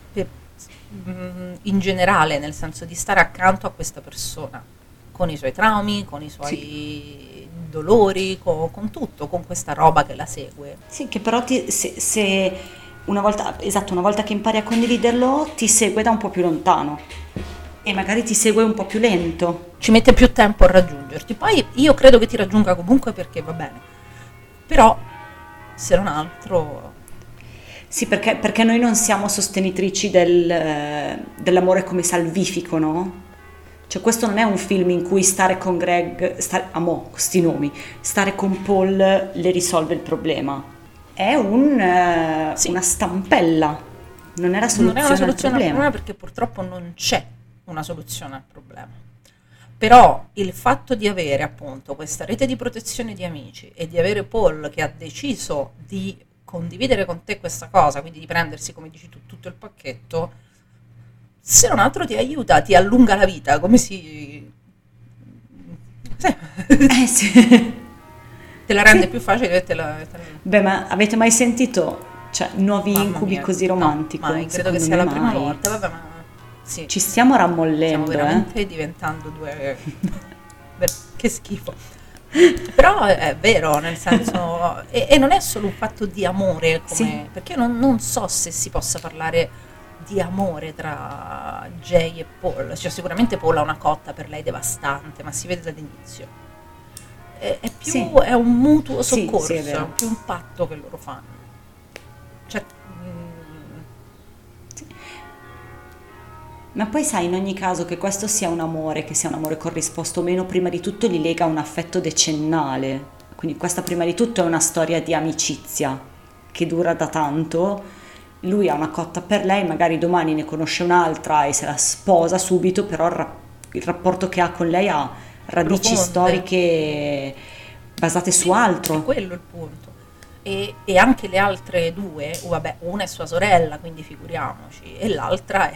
per- mm, in generale, nel senso di stare accanto a questa persona, con i suoi traumi, con i suoi dolori, co- con, tutto, con questa roba che la segue. Sì, che però ti- se, se una volta, esatto, una volta che impari a condividerlo, ti segue da un po' più lontano e magari ti segue un po' più lento. Ci mette più tempo a raggiungerti. Poi io credo che ti raggiunga comunque perché va bene. Però, se non altro, Sì, perché, perché noi non siamo sostenitrici del, eh, dell'amore come salvifico, no? Cioè questo non è un film in cui stare con Greg, stare, amo questi nomi, stare con Paul le risolve il problema. È un, eh, Sì. una stampella, non è la soluzione, non è una soluzione al al problema. problema perché purtroppo non c'è una soluzione al problema. Però il fatto di avere appunto questa rete di protezione di amici e di avere Paul che ha deciso di condividere con te questa cosa, quindi di prendersi, come dici tu, tutto il pacchetto, se non altro ti aiuta, ti allunga la vita, come si... Sì. Eh sì. te la rende Sì. più facile e te la... te la- Beh, ma avete mai sentito cioè, nuovi Mamma incubi mia. così No, romantico? mai, credo che sia la prima mai. volta, vabbè, ma... Sì. Ci stiamo Stiamo rammollendo, eh? veramente diventando due... Che schifo. Però è, vero, nel senso... e, e non è solo un fatto di amore, come, Sì. perché non, non so se si possa parlare di amore tra Jay e Paul. Cioè, sicuramente Paul ha una cotta per lei devastante, ma si vede dall'inizio. È, è più Sì. è un mutuo Sì, sì, soccorso, è più un patto che loro fanno. Cioè, Ma poi sai in ogni caso che questo sia un amore, che sia un amore corrisposto o meno, prima di tutto li lega un affetto decennale. Quindi questa prima di tutto è una storia di amicizia che dura da tanto. Lui ha una cotta per lei, magari domani ne conosce un'altra e se la sposa subito, però il, rap- il rapporto che ha con lei ha radici Profonde. storiche basate su È altro. quello il punto. E, e anche le altre due, oh, vabbè, una è sua sorella, quindi figuriamoci, e l'altra è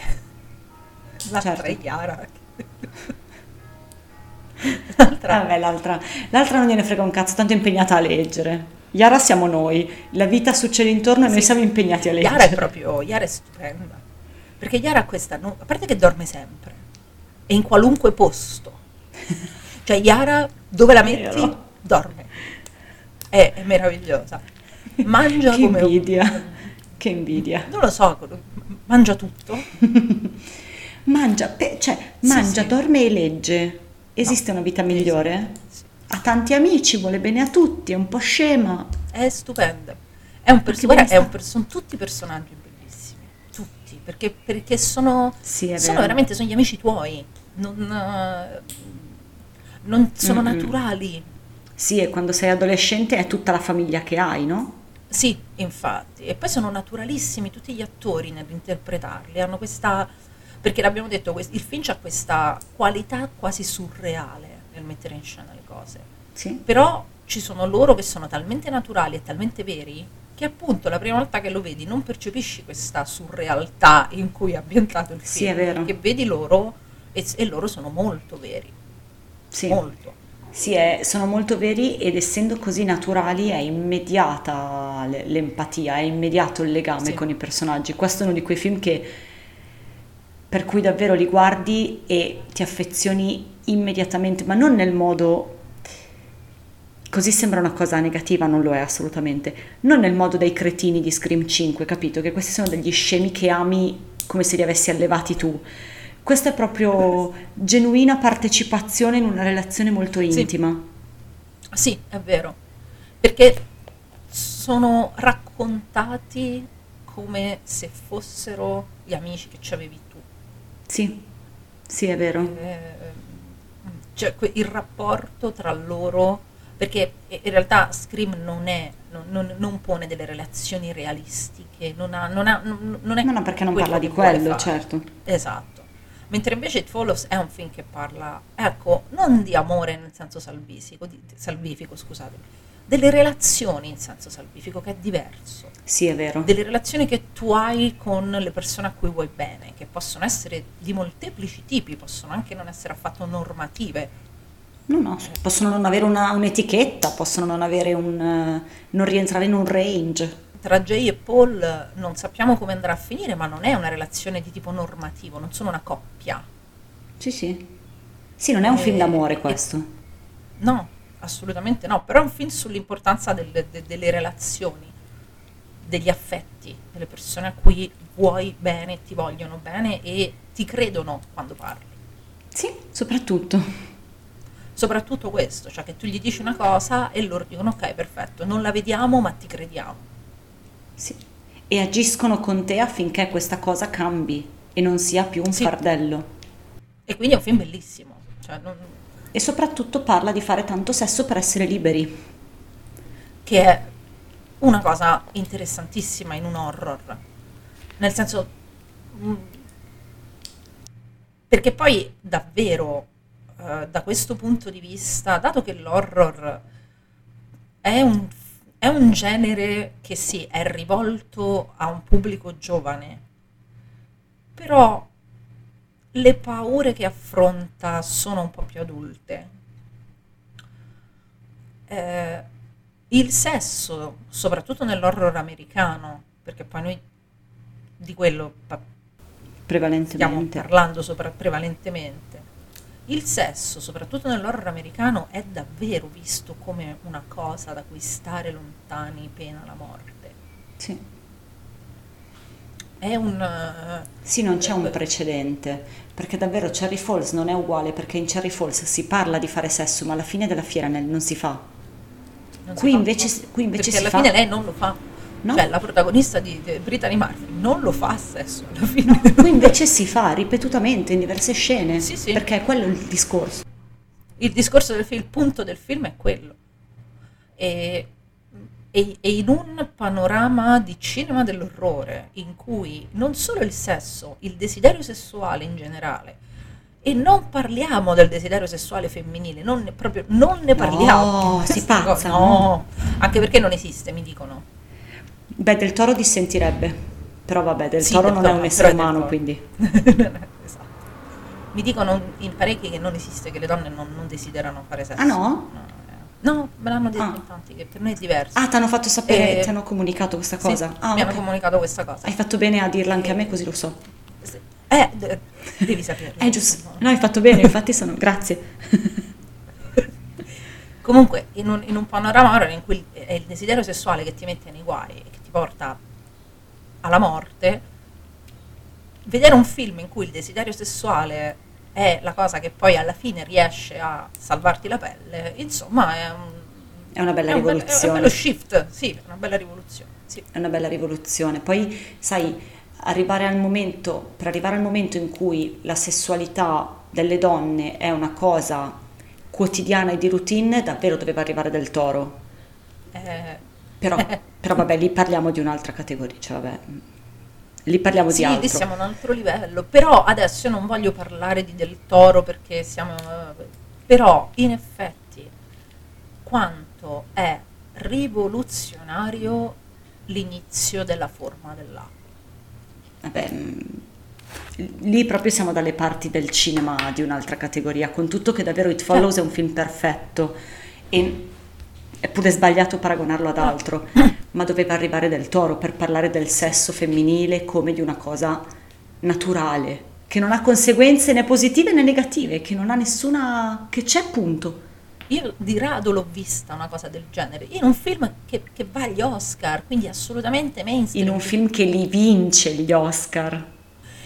l'altra Certo. è Chiara. l'altra Vabbè, l'altra, l'altra non gliene frega un cazzo, tanto è impegnata a leggere. Yara siamo noi, la vita succede intorno e noi Sì. siamo impegnati a leggere. Chiara è proprio, Chiara è stupenda. Perché ha questa, no- a parte che dorme sempre, e in qualunque posto. Cioè Chiara, dove la metti, Vero. dorme. È, è meravigliosa. Mangia Che come un- invidia, che invidia. Non lo so, mangia tutto. Mangia, pe- cioè, mangia, sì. dorme e legge. Esiste una vita migliore? Ha tanti amici, vuole bene a tutti, è un po' scema. È stupenda. È un perso- Che guarda, bene è un sta- per- sono tutti personaggi bellissimi. Tutti. Perché, perché sono, Sì, sono veramente sono gli amici tuoi. Non, non sono Mm-mm. naturali. Sì, e quando sei adolescente è tutta la famiglia che hai, no? Sì, infatti. E poi sono naturalissimi tutti gli attori nell'interpretarli. Hanno questa. Perché l'abbiamo detto, il film ha questa qualità quasi surreale nel mettere in scena le cose. Sì. Però ci sono loro che sono talmente naturali e talmente veri che appunto la prima volta che lo vedi non percepisci questa surrealtà in cui è ambientato il film. Sì, è vero. Che vedi loro e, e loro sono molto veri. Sì. Molto. Sì, è- sono molto veri ed essendo così naturali è immediata l'empatia, è immediato il legame Sì. con i personaggi. Questo è uno di quei film che per cui davvero li guardi e ti affezioni immediatamente, ma non nel modo così sembra una cosa negativa, non lo è assolutamente. Non nel modo dei cretini di Scream 5, capito? Che questi sono degli scemi che ami come se li avessi allevati tu. Questa è proprio genuina partecipazione in una relazione molto Sì. intima. Sì, è vero. Perché sono raccontati come se fossero gli amici che ci avevi. Sì, sì, è vero. Eh, cioè que- il rapporto tra loro, perché in realtà Scream non, è, non, non- pone delle relazioni realistiche, non, ha, non, ha, è No, no, perché non parla di quello, certo. Esatto. Mentre invece It Follows è un film che parla, ecco, non di amore nel senso salvifico, di- salvifico scusatemi, delle relazioni in senso salvifico, che è diverso. Sì, è vero. Delle relazioni che tu hai con le persone a cui vuoi bene, che possono essere di molteplici tipi, possono anche non essere affatto normative. No, no, possono non avere una- un'etichetta, possono non avere un... eh, non rientrare in un range. Tra Jay e Paul non sappiamo come andrà a finire, ma non è una relazione di tipo normativo, non sono una coppia. Sì, sì. Sì, non è un film Eh, d'amore e- questo. No, assolutamente no, però è un film sull'importanza del- de- delle relazioni, degli affetti, delle persone a cui vuoi bene, ti vogliono bene e ti credono quando parli. Sì, soprattutto. Soprattutto questo, cioè che tu gli dici una cosa e loro dicono ok, perfetto, non la vediamo ma ti crediamo. Sì. E agiscono con te affinché questa cosa cambi e non sia più un Sì. fardello. E quindi è un film bellissimo. Cioè, non- E soprattutto parla di fare tanto sesso per essere liberi. che è una cosa interessantissima in un horror. Nel senso, mm, perché poi davvero eh, da questo punto di vista, dato che l'horror è un, è un genere che sì, è rivolto a un pubblico giovane, però le paure che affronta sono un po' più adulte. Eh, il sesso, soprattutto nell'horror americano, perché poi noi di quello pa- stiamo parlando sopra- prevalentemente, il sesso, soprattutto nell'horror americano, è davvero visto come una cosa da cui stare lontani pena la morte. Sì. È un... eh, Sì, non c'è un precedente, perché davvero Cherry Falls non è uguale, perché in Cherry Falls si parla di fare sesso, ma alla fine della fiera non si fa. non si Qui fa, invece- qui invece perché si alla fa. fine lei non lo fa. No? Cioè, la protagonista di, di Brittany Murphy non lo fa sesso alla fine. Qui invece si fa ripetutamente in diverse scene, Sì, sì. perché è quello il discorso. il discorso del film, il punto del film è quello. E, e- e in un panorama di cinema dell'orrore in cui non solo il sesso, il desiderio sessuale in generale, e non parliamo del desiderio sessuale femminile, non ne, proprio, non ne No, parliamo. si Questa pazza, no, anche perché non esiste, mi dicono. Beh, Del Toro dissentirebbe, però vabbè, Del Sì, Toro Del non Toro, è un essere umano, quindi... esatto. Mi dicono in parecchi che non esiste, che le donne non, non desiderano fare sesso. Ah, no? eh. No, me l'hanno detto Ah. in tanti, che per noi è diverso. Ah, ti hanno fatto sapere, Eh, ti hanno comunicato questa Sì, cosa? ah, mi hanno ok. comunicato questa cosa. Hai fatto bene a dirla anche a me, così lo so. Sì. Eh, d- devi saperlo. È giusto. No, hai fatto bene, infatti sono... Grazie. Comunque, in un, in un panorama in cui è il desiderio sessuale che ti mette nei guai e che ti porta alla morte, vedere un film in cui il desiderio sessuale è la cosa che poi alla fine riesce a salvarti la pelle, insomma è un, È una bella è un bel- è rivoluzione. un bello shift, sì, è una bella rivoluzione. Sì. È una bella rivoluzione. Poi, sai, arrivare al momento, per arrivare al momento in cui la sessualità delle donne è una cosa quotidiana e di routine, davvero doveva arrivare del toro. Eh, Però, però vabbè, lì parliamo di un'altra categoria, cioè vabbè, lì parliamo sì, di altro. siamo a un altro livello, però adesso io non voglio parlare di Del Toro perché siamo... però in effetti quanto è rivoluzionario l'inizio della forma dell'acqua. Vabbè, mm, lì proprio siamo dalle parti del cinema di un'altra categoria, con tutto che davvero It Follows è un film perfetto e è pure sbagliato paragonarlo ad altro, ma doveva arrivare del toro per parlare del sesso femminile come di una cosa naturale, che non ha conseguenze né positive né negative, che non ha nessuna... che c'è punto. Io di rado l'ho vista una cosa del genere, in un film che, che va agli Oscar, quindi assolutamente mainstream. In un film che li vince gli Oscar.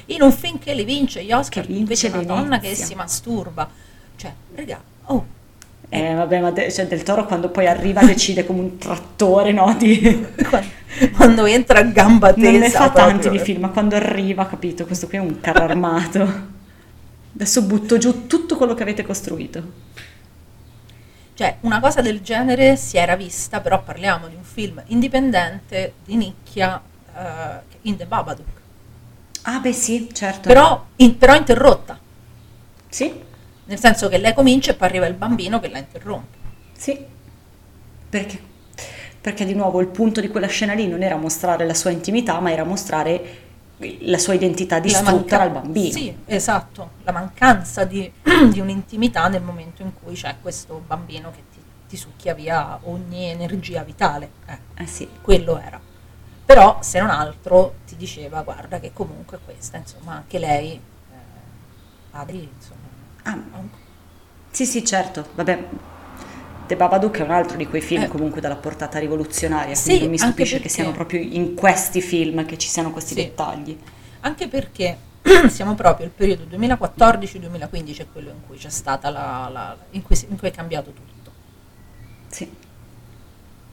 in un film che li vince gli Oscar, Che invece vince una donna che si masturba. Cioè, raga, oh, Eh vabbè, ma de- cioè, del toro quando poi arriva decide come un trattore, no? Di... quando, entra a gamba tesa. Non ne fa proprio. tanti di film, ma quando arriva, capito, questo qui è un carro armato. Adesso butto giù tutto quello che avete costruito. Cioè, una cosa del genere si era vista, però parliamo di un film indipendente, di nicchia, eh, in The Babadook. Ah beh sì, certo. Però, in- però interrotta, Sì, nel senso che lei comincia e poi arriva il bambino che la interrompe. sì. Perché? Perché di nuovo il punto di quella scena lì non era mostrare la sua intimità, ma era mostrare la sua identità distrutta manca- dal bambino. Sì, esatto, la mancanza di, di un'intimità nel momento in cui c'è questo bambino che ti, ti succhia via ogni energia vitale. Eh, Eh sì. quello era. Però, se non altro, ti diceva, guarda che comunque questa, insomma, anche lei eh, ha dei, insomma, Ah, Sì, sì, certo. Vabbè, The Babadook è un altro di quei film Eh. comunque dalla portata rivoluzionaria, Sì, quindi mi stupisce che perché- siano proprio in questi film che ci siano questi Sì. dettagli. Anche perché siamo proprio il periodo 2014-2015 è quello in cui c'è stata la, la- in, cui, in cui è cambiato tutto. Sì.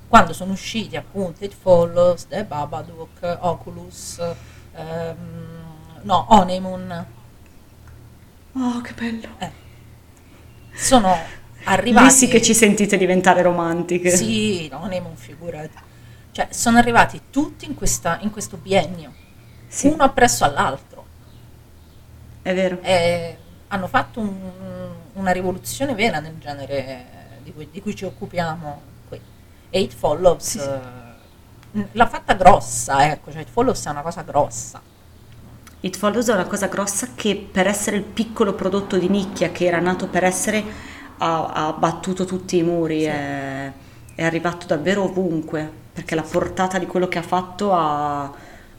Quando sono usciti appunto It Follows, The Babadook, Oculus, ehm, no, Honeymoon, Oh, che bello. sono arrivati... Lì sì che ci sentite diventare romantiche. Sì, no, Honeymoon, figurati. Cioè, sono arrivati tutti in, questa- in questo biennio, Sì, uno appresso all'altro. è vero. E hanno fatto un- una rivoluzione vera nel genere di cui, di cui ci occupiamo qui. E It Follows Sì, sì. eh, l'ha fatta grossa, ecco, cioè It Follows è una cosa grossa. It Follows è una cosa grossa che per essere il piccolo prodotto di nicchia che era nato per essere ha, ha battuto tutti i muri, Sì. è, è arrivato davvero ovunque, perché la portata di quello che ha fatto ha, ha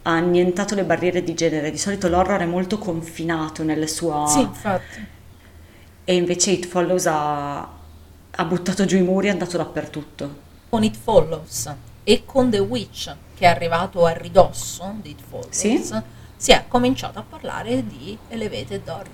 annientato le barriere di genere. Di solito l'horror è molto confinato nelle sue... Sì, infatti. E invece It Follows ha, ha buttato giù i muri e è andato dappertutto. Con It Follows e con The Witch, che è arrivato a ridosso di It Follows, Sì. Si è cominciato a parlare di Elevated Horror.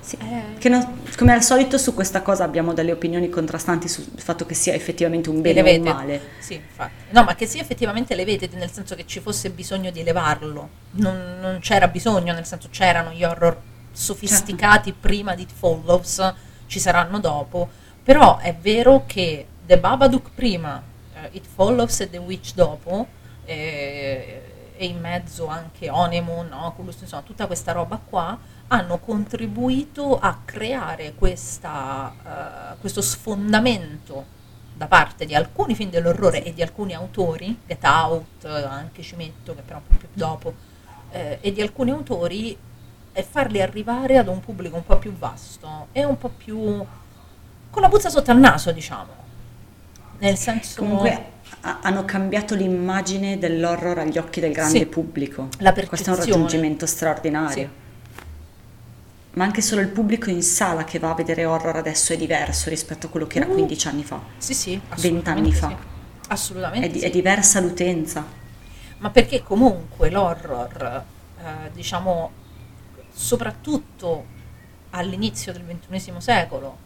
Sì. Eh, Che non- come al solito su questa cosa abbiamo delle opinioni contrastanti sul fatto che sia effettivamente un bene o un Elevated. male. Sì, infatti. No, ma che sia effettivamente elevated, nel senso che ci fosse bisogno di elevarlo. Non, non c'era bisogno, nel senso c'erano gli horror sofisticati Certo. prima di It Follows, ci saranno dopo. Però è vero che The Babadook prima, eh, It Follows e The Witch dopo, eh, e in mezzo anche Honeymoon, Oculus, insomma tutta questa roba qua, hanno contribuito a creare questa, eh, questo sfondamento da parte di alcuni film dell'orrore e di alcuni autori, Get Out, anche ci metto, che però più dopo, eh, e di alcuni autori, e farli arrivare ad un pubblico un po' più vasto e un po' più con la puzza sotto al naso, diciamo. Nel senso Comunque hanno cambiato l'immagine dell'horror agli occhi del grande Sì. pubblico. La Questo è un raggiungimento straordinario. Sì. Ma anche solo il pubblico in sala che va a vedere horror adesso è diverso rispetto a quello che era Uh. 15 anni fa. Sì, sì, Vent'anni assolutamente fa. sì. Assolutamente È, di- è diversa l'utenza. ma perché comunque l'horror, eh, diciamo, soprattutto all'inizio del XXI secolo,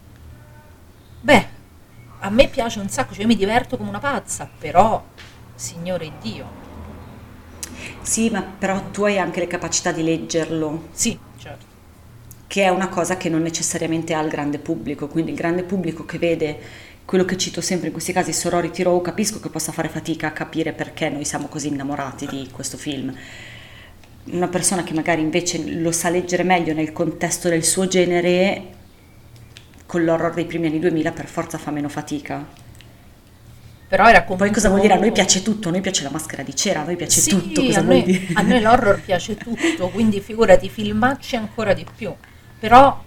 beh, a me piace un sacco, cioè io mi diverto come una pazza, però, signore Dio, Sì, ma però tu hai anche le capacità di leggerlo, sì, certo. che è una cosa che non necessariamente ha il grande pubblico, quindi il grande pubblico che vede quello che cito sempre in questi casi, Sorority Row, capisco che possa fare fatica a capire perché noi siamo così innamorati di questo film. Una persona che magari invece lo sa leggere meglio nel contesto del suo genere, con l'horror dei primi anni 2000 per forza fa meno fatica. Però era comunque... Poi cosa vuol dire? A noi piace tutto, a noi piace la maschera di cera, a noi piace Sì, tutto, cosa a vuol noi, dire? a noi l'horror piace tutto, quindi figurati, filmacci ancora di più. Però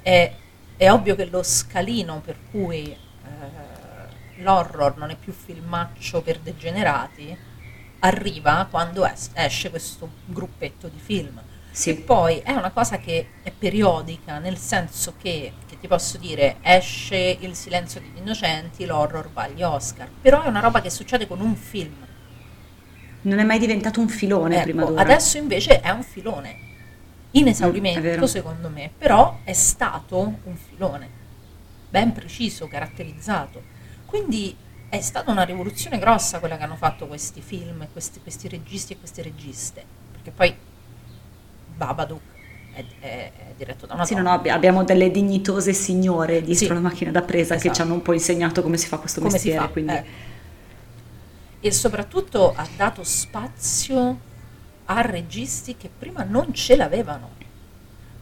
è, è ovvio che lo scalino per cui eh, l'horror non è più filmaccio per degenerati arriva quando es- esce questo gruppetto di film. Sì. E poi è una cosa che è periodica, nel senso che, che ti posso dire, esce Il silenzio degli innocenti, l'horror va agli Oscar, però è una roba che succede con un film. Non è mai diventato un filone Ecco, prima d'ora. adesso invece è un filone, in Mm, esaurimento vero. secondo me, però è stato un filone, ben preciso, caratterizzato. Quindi è stata una rivoluzione grossa quella che hanno fatto questi film, questi, questi registi e queste registe, perché poi Babadook è, è- è diretto da una Sì, no, donna. no, abbi- abbiamo delle dignitose signore dietro Sì. la macchina da presa che Esatto. ci hanno un po' insegnato come si fa questo come mestiere. fa. quindi... ecco. E soprattutto ha dato spazio a registi che prima non ce l'avevano,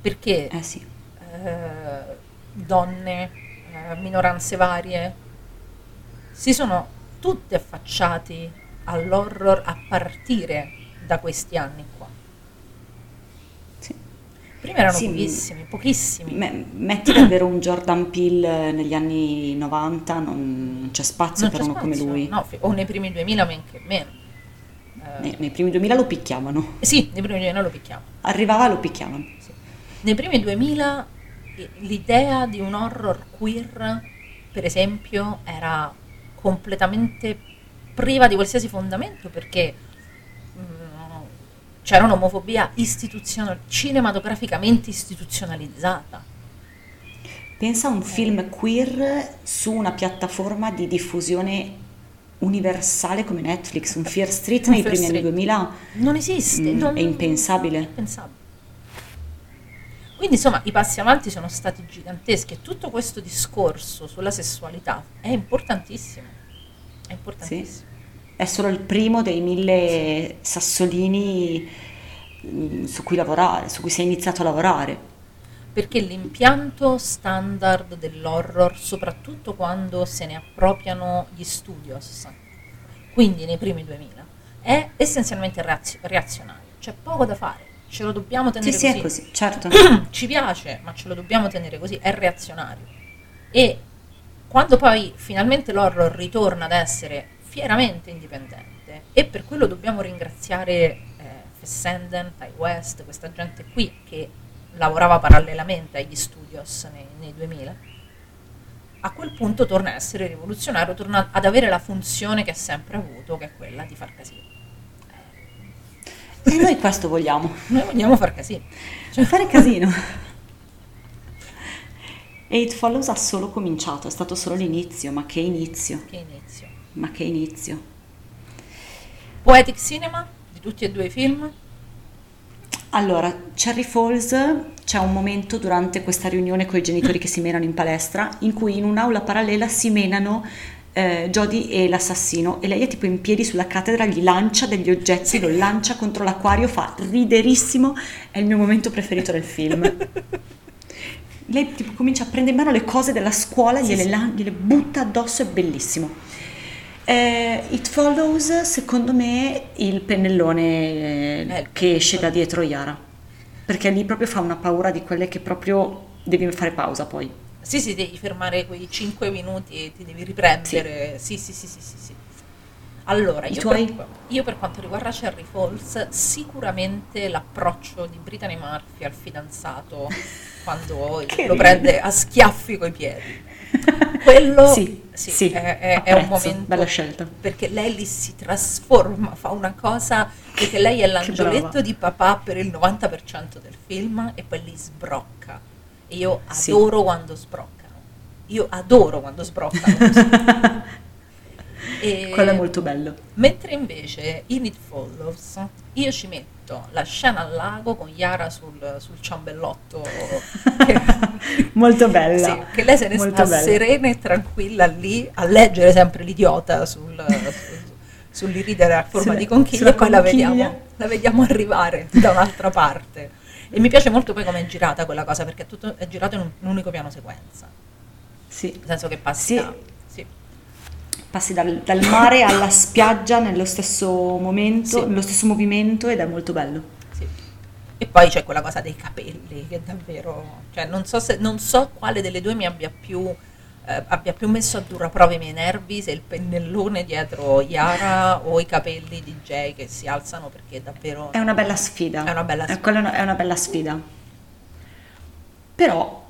perché Eh sì. eh, donne, eh, minoranze varie, si sono tutte affacciati all'horror a partire da questi anni. Prima erano Sì, pochissimi, pochissimi. Me- metti davvero un Jordan Peele negli anni 90, non, c'è spazio Non per c'è uno come spazio, lui. no, o nei primi 2000 men che meno. Eh, Nei, nei primi 2000 lo picchiavano, sì, nei primi 2000 lo picchiamo. arrivava lo picchiavano. Nei primi 2000 i- l'idea di un horror queer, per esempio, era completamente priva di qualsiasi fondamento perché c'era un'omofobia istituzional- cinematograficamente istituzionalizzata. Pensa a un film queer su una piattaforma di diffusione universale come Netflix, un Fear Street Un nei Fear primi anni Street. 2000 Non esiste, mm, non- è impensabile. impensabile. Quindi insomma i passi avanti sono stati giganteschi e tutto questo discorso sulla sessualità è importantissimo. È importantissimo. È solo il primo dei mille sassolini mm, su cui lavorare, su cui si è iniziato a lavorare. perché l'impianto standard dell'horror, soprattutto quando se ne appropriano gli studios, quindi nei primi 2000, è essenzialmente reazio- reazionario. C'è poco da fare, ce lo dobbiamo Sì, tenere sì, così. è così, certo. Ci piace, ma ce lo dobbiamo tenere così, è reazionario. E quando poi finalmente l'horror ritorna ad essere fieramente indipendente, e per quello dobbiamo ringraziare eh, Fessenden, Ty West, questa gente qui che lavorava parallelamente agli studios nei, nei 2000, a quel punto torna a essere rivoluzionario, torna ad avere la funzione che ha sempre avuto, che è quella di far casino. E noi questo vogliamo, Noi vogliamo far casino. cioè fare casino. E It Follows ha solo cominciato, è stato solo l'inizio, ma che inizio, Che inizio. Ma che inizio. Poetic Cinema di tutti e due i film. Allora, Cherry Falls c'è un momento durante questa riunione con i genitori che si menano in palestra in cui in un'aula parallela si menano eh, Jodie e l'assassino e lei è tipo in piedi sulla cattedra, gli lancia degli oggetti, lo lancia contro l'acquario, fa riderissimo, è il mio momento preferito del film. Lei tipo comincia a prendere in mano le cose della scuola, Sì, gliele, sì. lan- gliele butta addosso, è bellissimo. Eh, It Follows, secondo me, il pennellone eh, Eh, che esce da dietro Yara. Perché lì proprio fa una paura di quelle che proprio devi fare pausa poi. Sì, sì, devi fermare quei 5 minuti e ti devi riprendere. Sì, sì, sì, sì, sì. sì. Allora, io per, io per quanto riguarda Cherry Falls, sicuramente l'approccio di Brittany Murphy al fidanzato quando lo prende a schiaffi coi piedi. quello Sì, sì, è, è- è un momento bella scelta. perché lei lì si trasforma, fa una cosa perché lei è l'angioletto di papà per il 90% del film e poi lì sbrocca. E io Sì. adoro quando sbroccano. Io adoro quando sbroccano. E- Quello è molto bello. Mentre invece in It Follows io ci metto la scena al lago con Yara sul, sul ciambellotto che, Molto bella. sì, che lei se ne Molto sta bella. serena e tranquilla lì a leggere sempre l'idiota sul, su- sull'irridere a forma Sulla- di conchiglia e poi la vediamo, la vediamo arrivare da un'altra parte. E mi piace molto poi come è girata quella cosa perché è, tutto, è girato in un, un unico piano sequenza, Sì. nel senso che passi Sì. Passi dal, dal mare alla spiaggia nello stesso momento, Sì. nello stesso movimento ed è molto bello. E poi c'è quella cosa dei capelli che davvero, cioè non so, se, non so quale delle due mi abbia più, eh, abbia più messo a dura prova i miei nervi, se il pennellone dietro Yara o i capelli di Jay che si alzano perché davvero... È una bella sfida. È una bella sfida. quella è una bella sfida. Però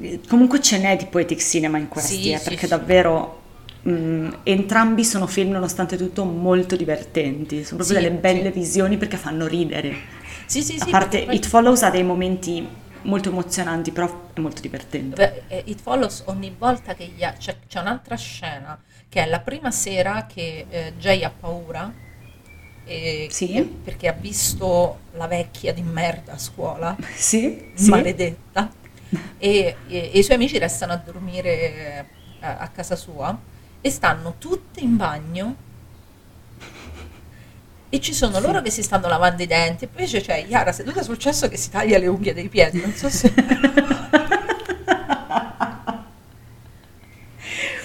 eh, comunque ce n'è di poetic cinema in questi, Sì, eh, sì, perché sì. davvero mh, entrambi sono film nonostante tutto molto divertenti, sono proprio Sì, delle belle sì. visioni perché fanno ridere. Sì, sì, A sì, parte perché poi- It Follows ha dei momenti molto emozionanti, però è molto divertente. Beh, eh, It Follows ogni volta che Ya- c'è, c'è un'altra scena che è la prima sera che eh, Jay ha paura e- Sì. perché ha visto la vecchia di merda a scuola Sì, sì. maledetta e, e- e i suoi amici restano a dormire eh, a, a casa sua e stanno tutte in bagno e ci sono loro che si stanno lavando i denti e poi c'è, c'è Yara seduta sul cesso che si taglia le unghie dei piedi non so se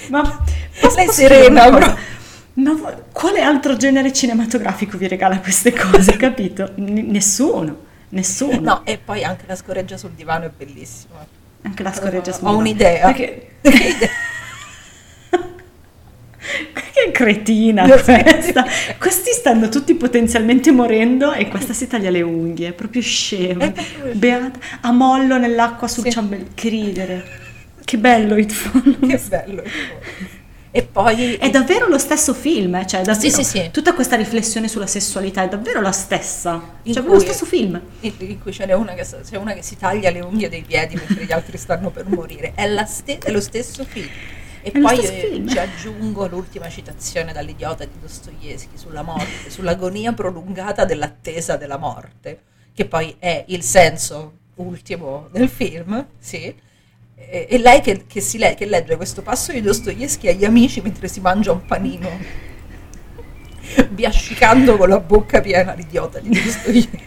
Ma Lei serena, cosa? Ma quale altro genere cinematografico vi regala queste cose, capito? N- nessuno, nessuno. no e poi anche la scorreggia sul divano è bellissima Anche la scorreggia sul ho divano. un'idea Perché... Che cretina questa. Questi stanno tutti potenzialmente morendo e questa si taglia le unghie, è proprio scema. Beata, a mollo nell'acqua sul Sì. ciambello. Che ridere. Che bello It Follows. che bello e poi È davvero lo stesso film, eh, cioè davvero, Sì, sì, sì. tutta questa riflessione sulla sessualità è davvero la stessa, In cioè proprio lo cui- stesso film. in cui ce n'è una che, c'è una che si taglia le unghie dei piedi mentre gli altri stanno per morire. È, la ste- è lo stesso film. E È poi eh, ci aggiungo l'ultima citazione dall'idiota di Dostoevsky sulla morte, sull'agonia prolungata dell'attesa della morte, che poi è il senso ultimo del film, sì. E, e lei che, che si le- che legge questo passo di Dostoevsky agli amici mentre si mangia un panino, biascicando con la bocca piena l'idiota di Dostoevsky.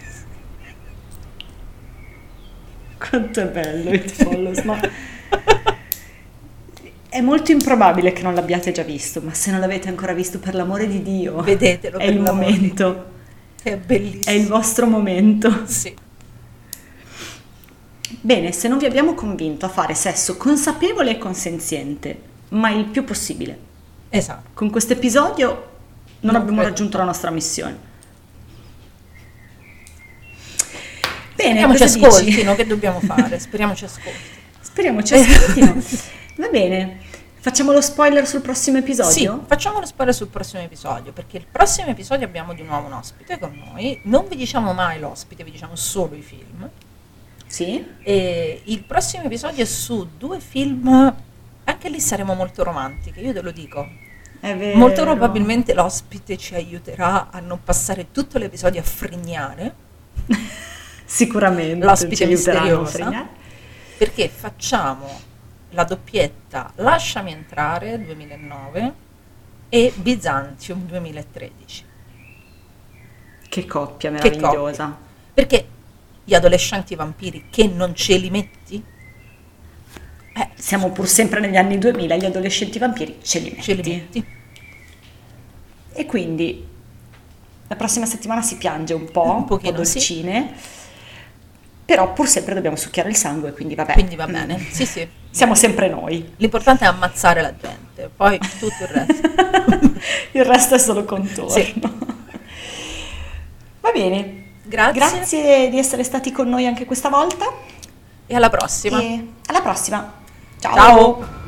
Quanto è bello It Follows, ma è molto improbabile che non l'abbiate già visto, ma se non l'avete ancora visto, per l'amore di Dio, Vedetelo è il momento, È bellissimo. è il vostro momento. Sì. Bene, se non vi abbiamo convinto a fare sesso consapevole e consenziente, ma il più possibile, Esatto. con questo episodio non Non abbiamo credo. raggiunto la nostra missione. Bene, Speriamo ci dici? ascoltino, che dobbiamo fare? Speriamo ci ascoltino. Speriamo ci ascoltino. Va bene, facciamo lo spoiler sul prossimo Sì, episodio? facciamo lo spoiler sul prossimo episodio, perché il prossimo episodio abbiamo di nuovo un ospite con noi. Non vi diciamo mai l'ospite, vi diciamo solo i film. Sì? E il prossimo episodio è su due film, anche lì saremo molto romantiche, io te lo dico. È vero. Molto probabilmente l'ospite ci aiuterà a non passare tutto l'episodio a frignare, Sicuramente L'ospite ci aiuteranno a fregnare. perché facciamo la doppietta Lasciami entrare 2009 e Byzantium 2013. Che coppia Che meravigliosa. Perché gli adolescenti vampiri che non ce li metti? Eh, Siamo pur sempre negli anni 2000, gli adolescenti vampiri ce li metti. ce li metti. E quindi la prossima settimana si piange un po', Un un po' pochino, sì. Però pur sempre dobbiamo succhiare il sangue, quindi vabbè. Quindi va Mm. bene. Sì, sì. Siamo sempre noi. L'importante è ammazzare la gente, poi tutto il resto. il resto è solo contorno. Sì. Va bene. Grazie. Grazie di essere stati con noi anche questa volta E alla prossima. e alla prossima. Ciao.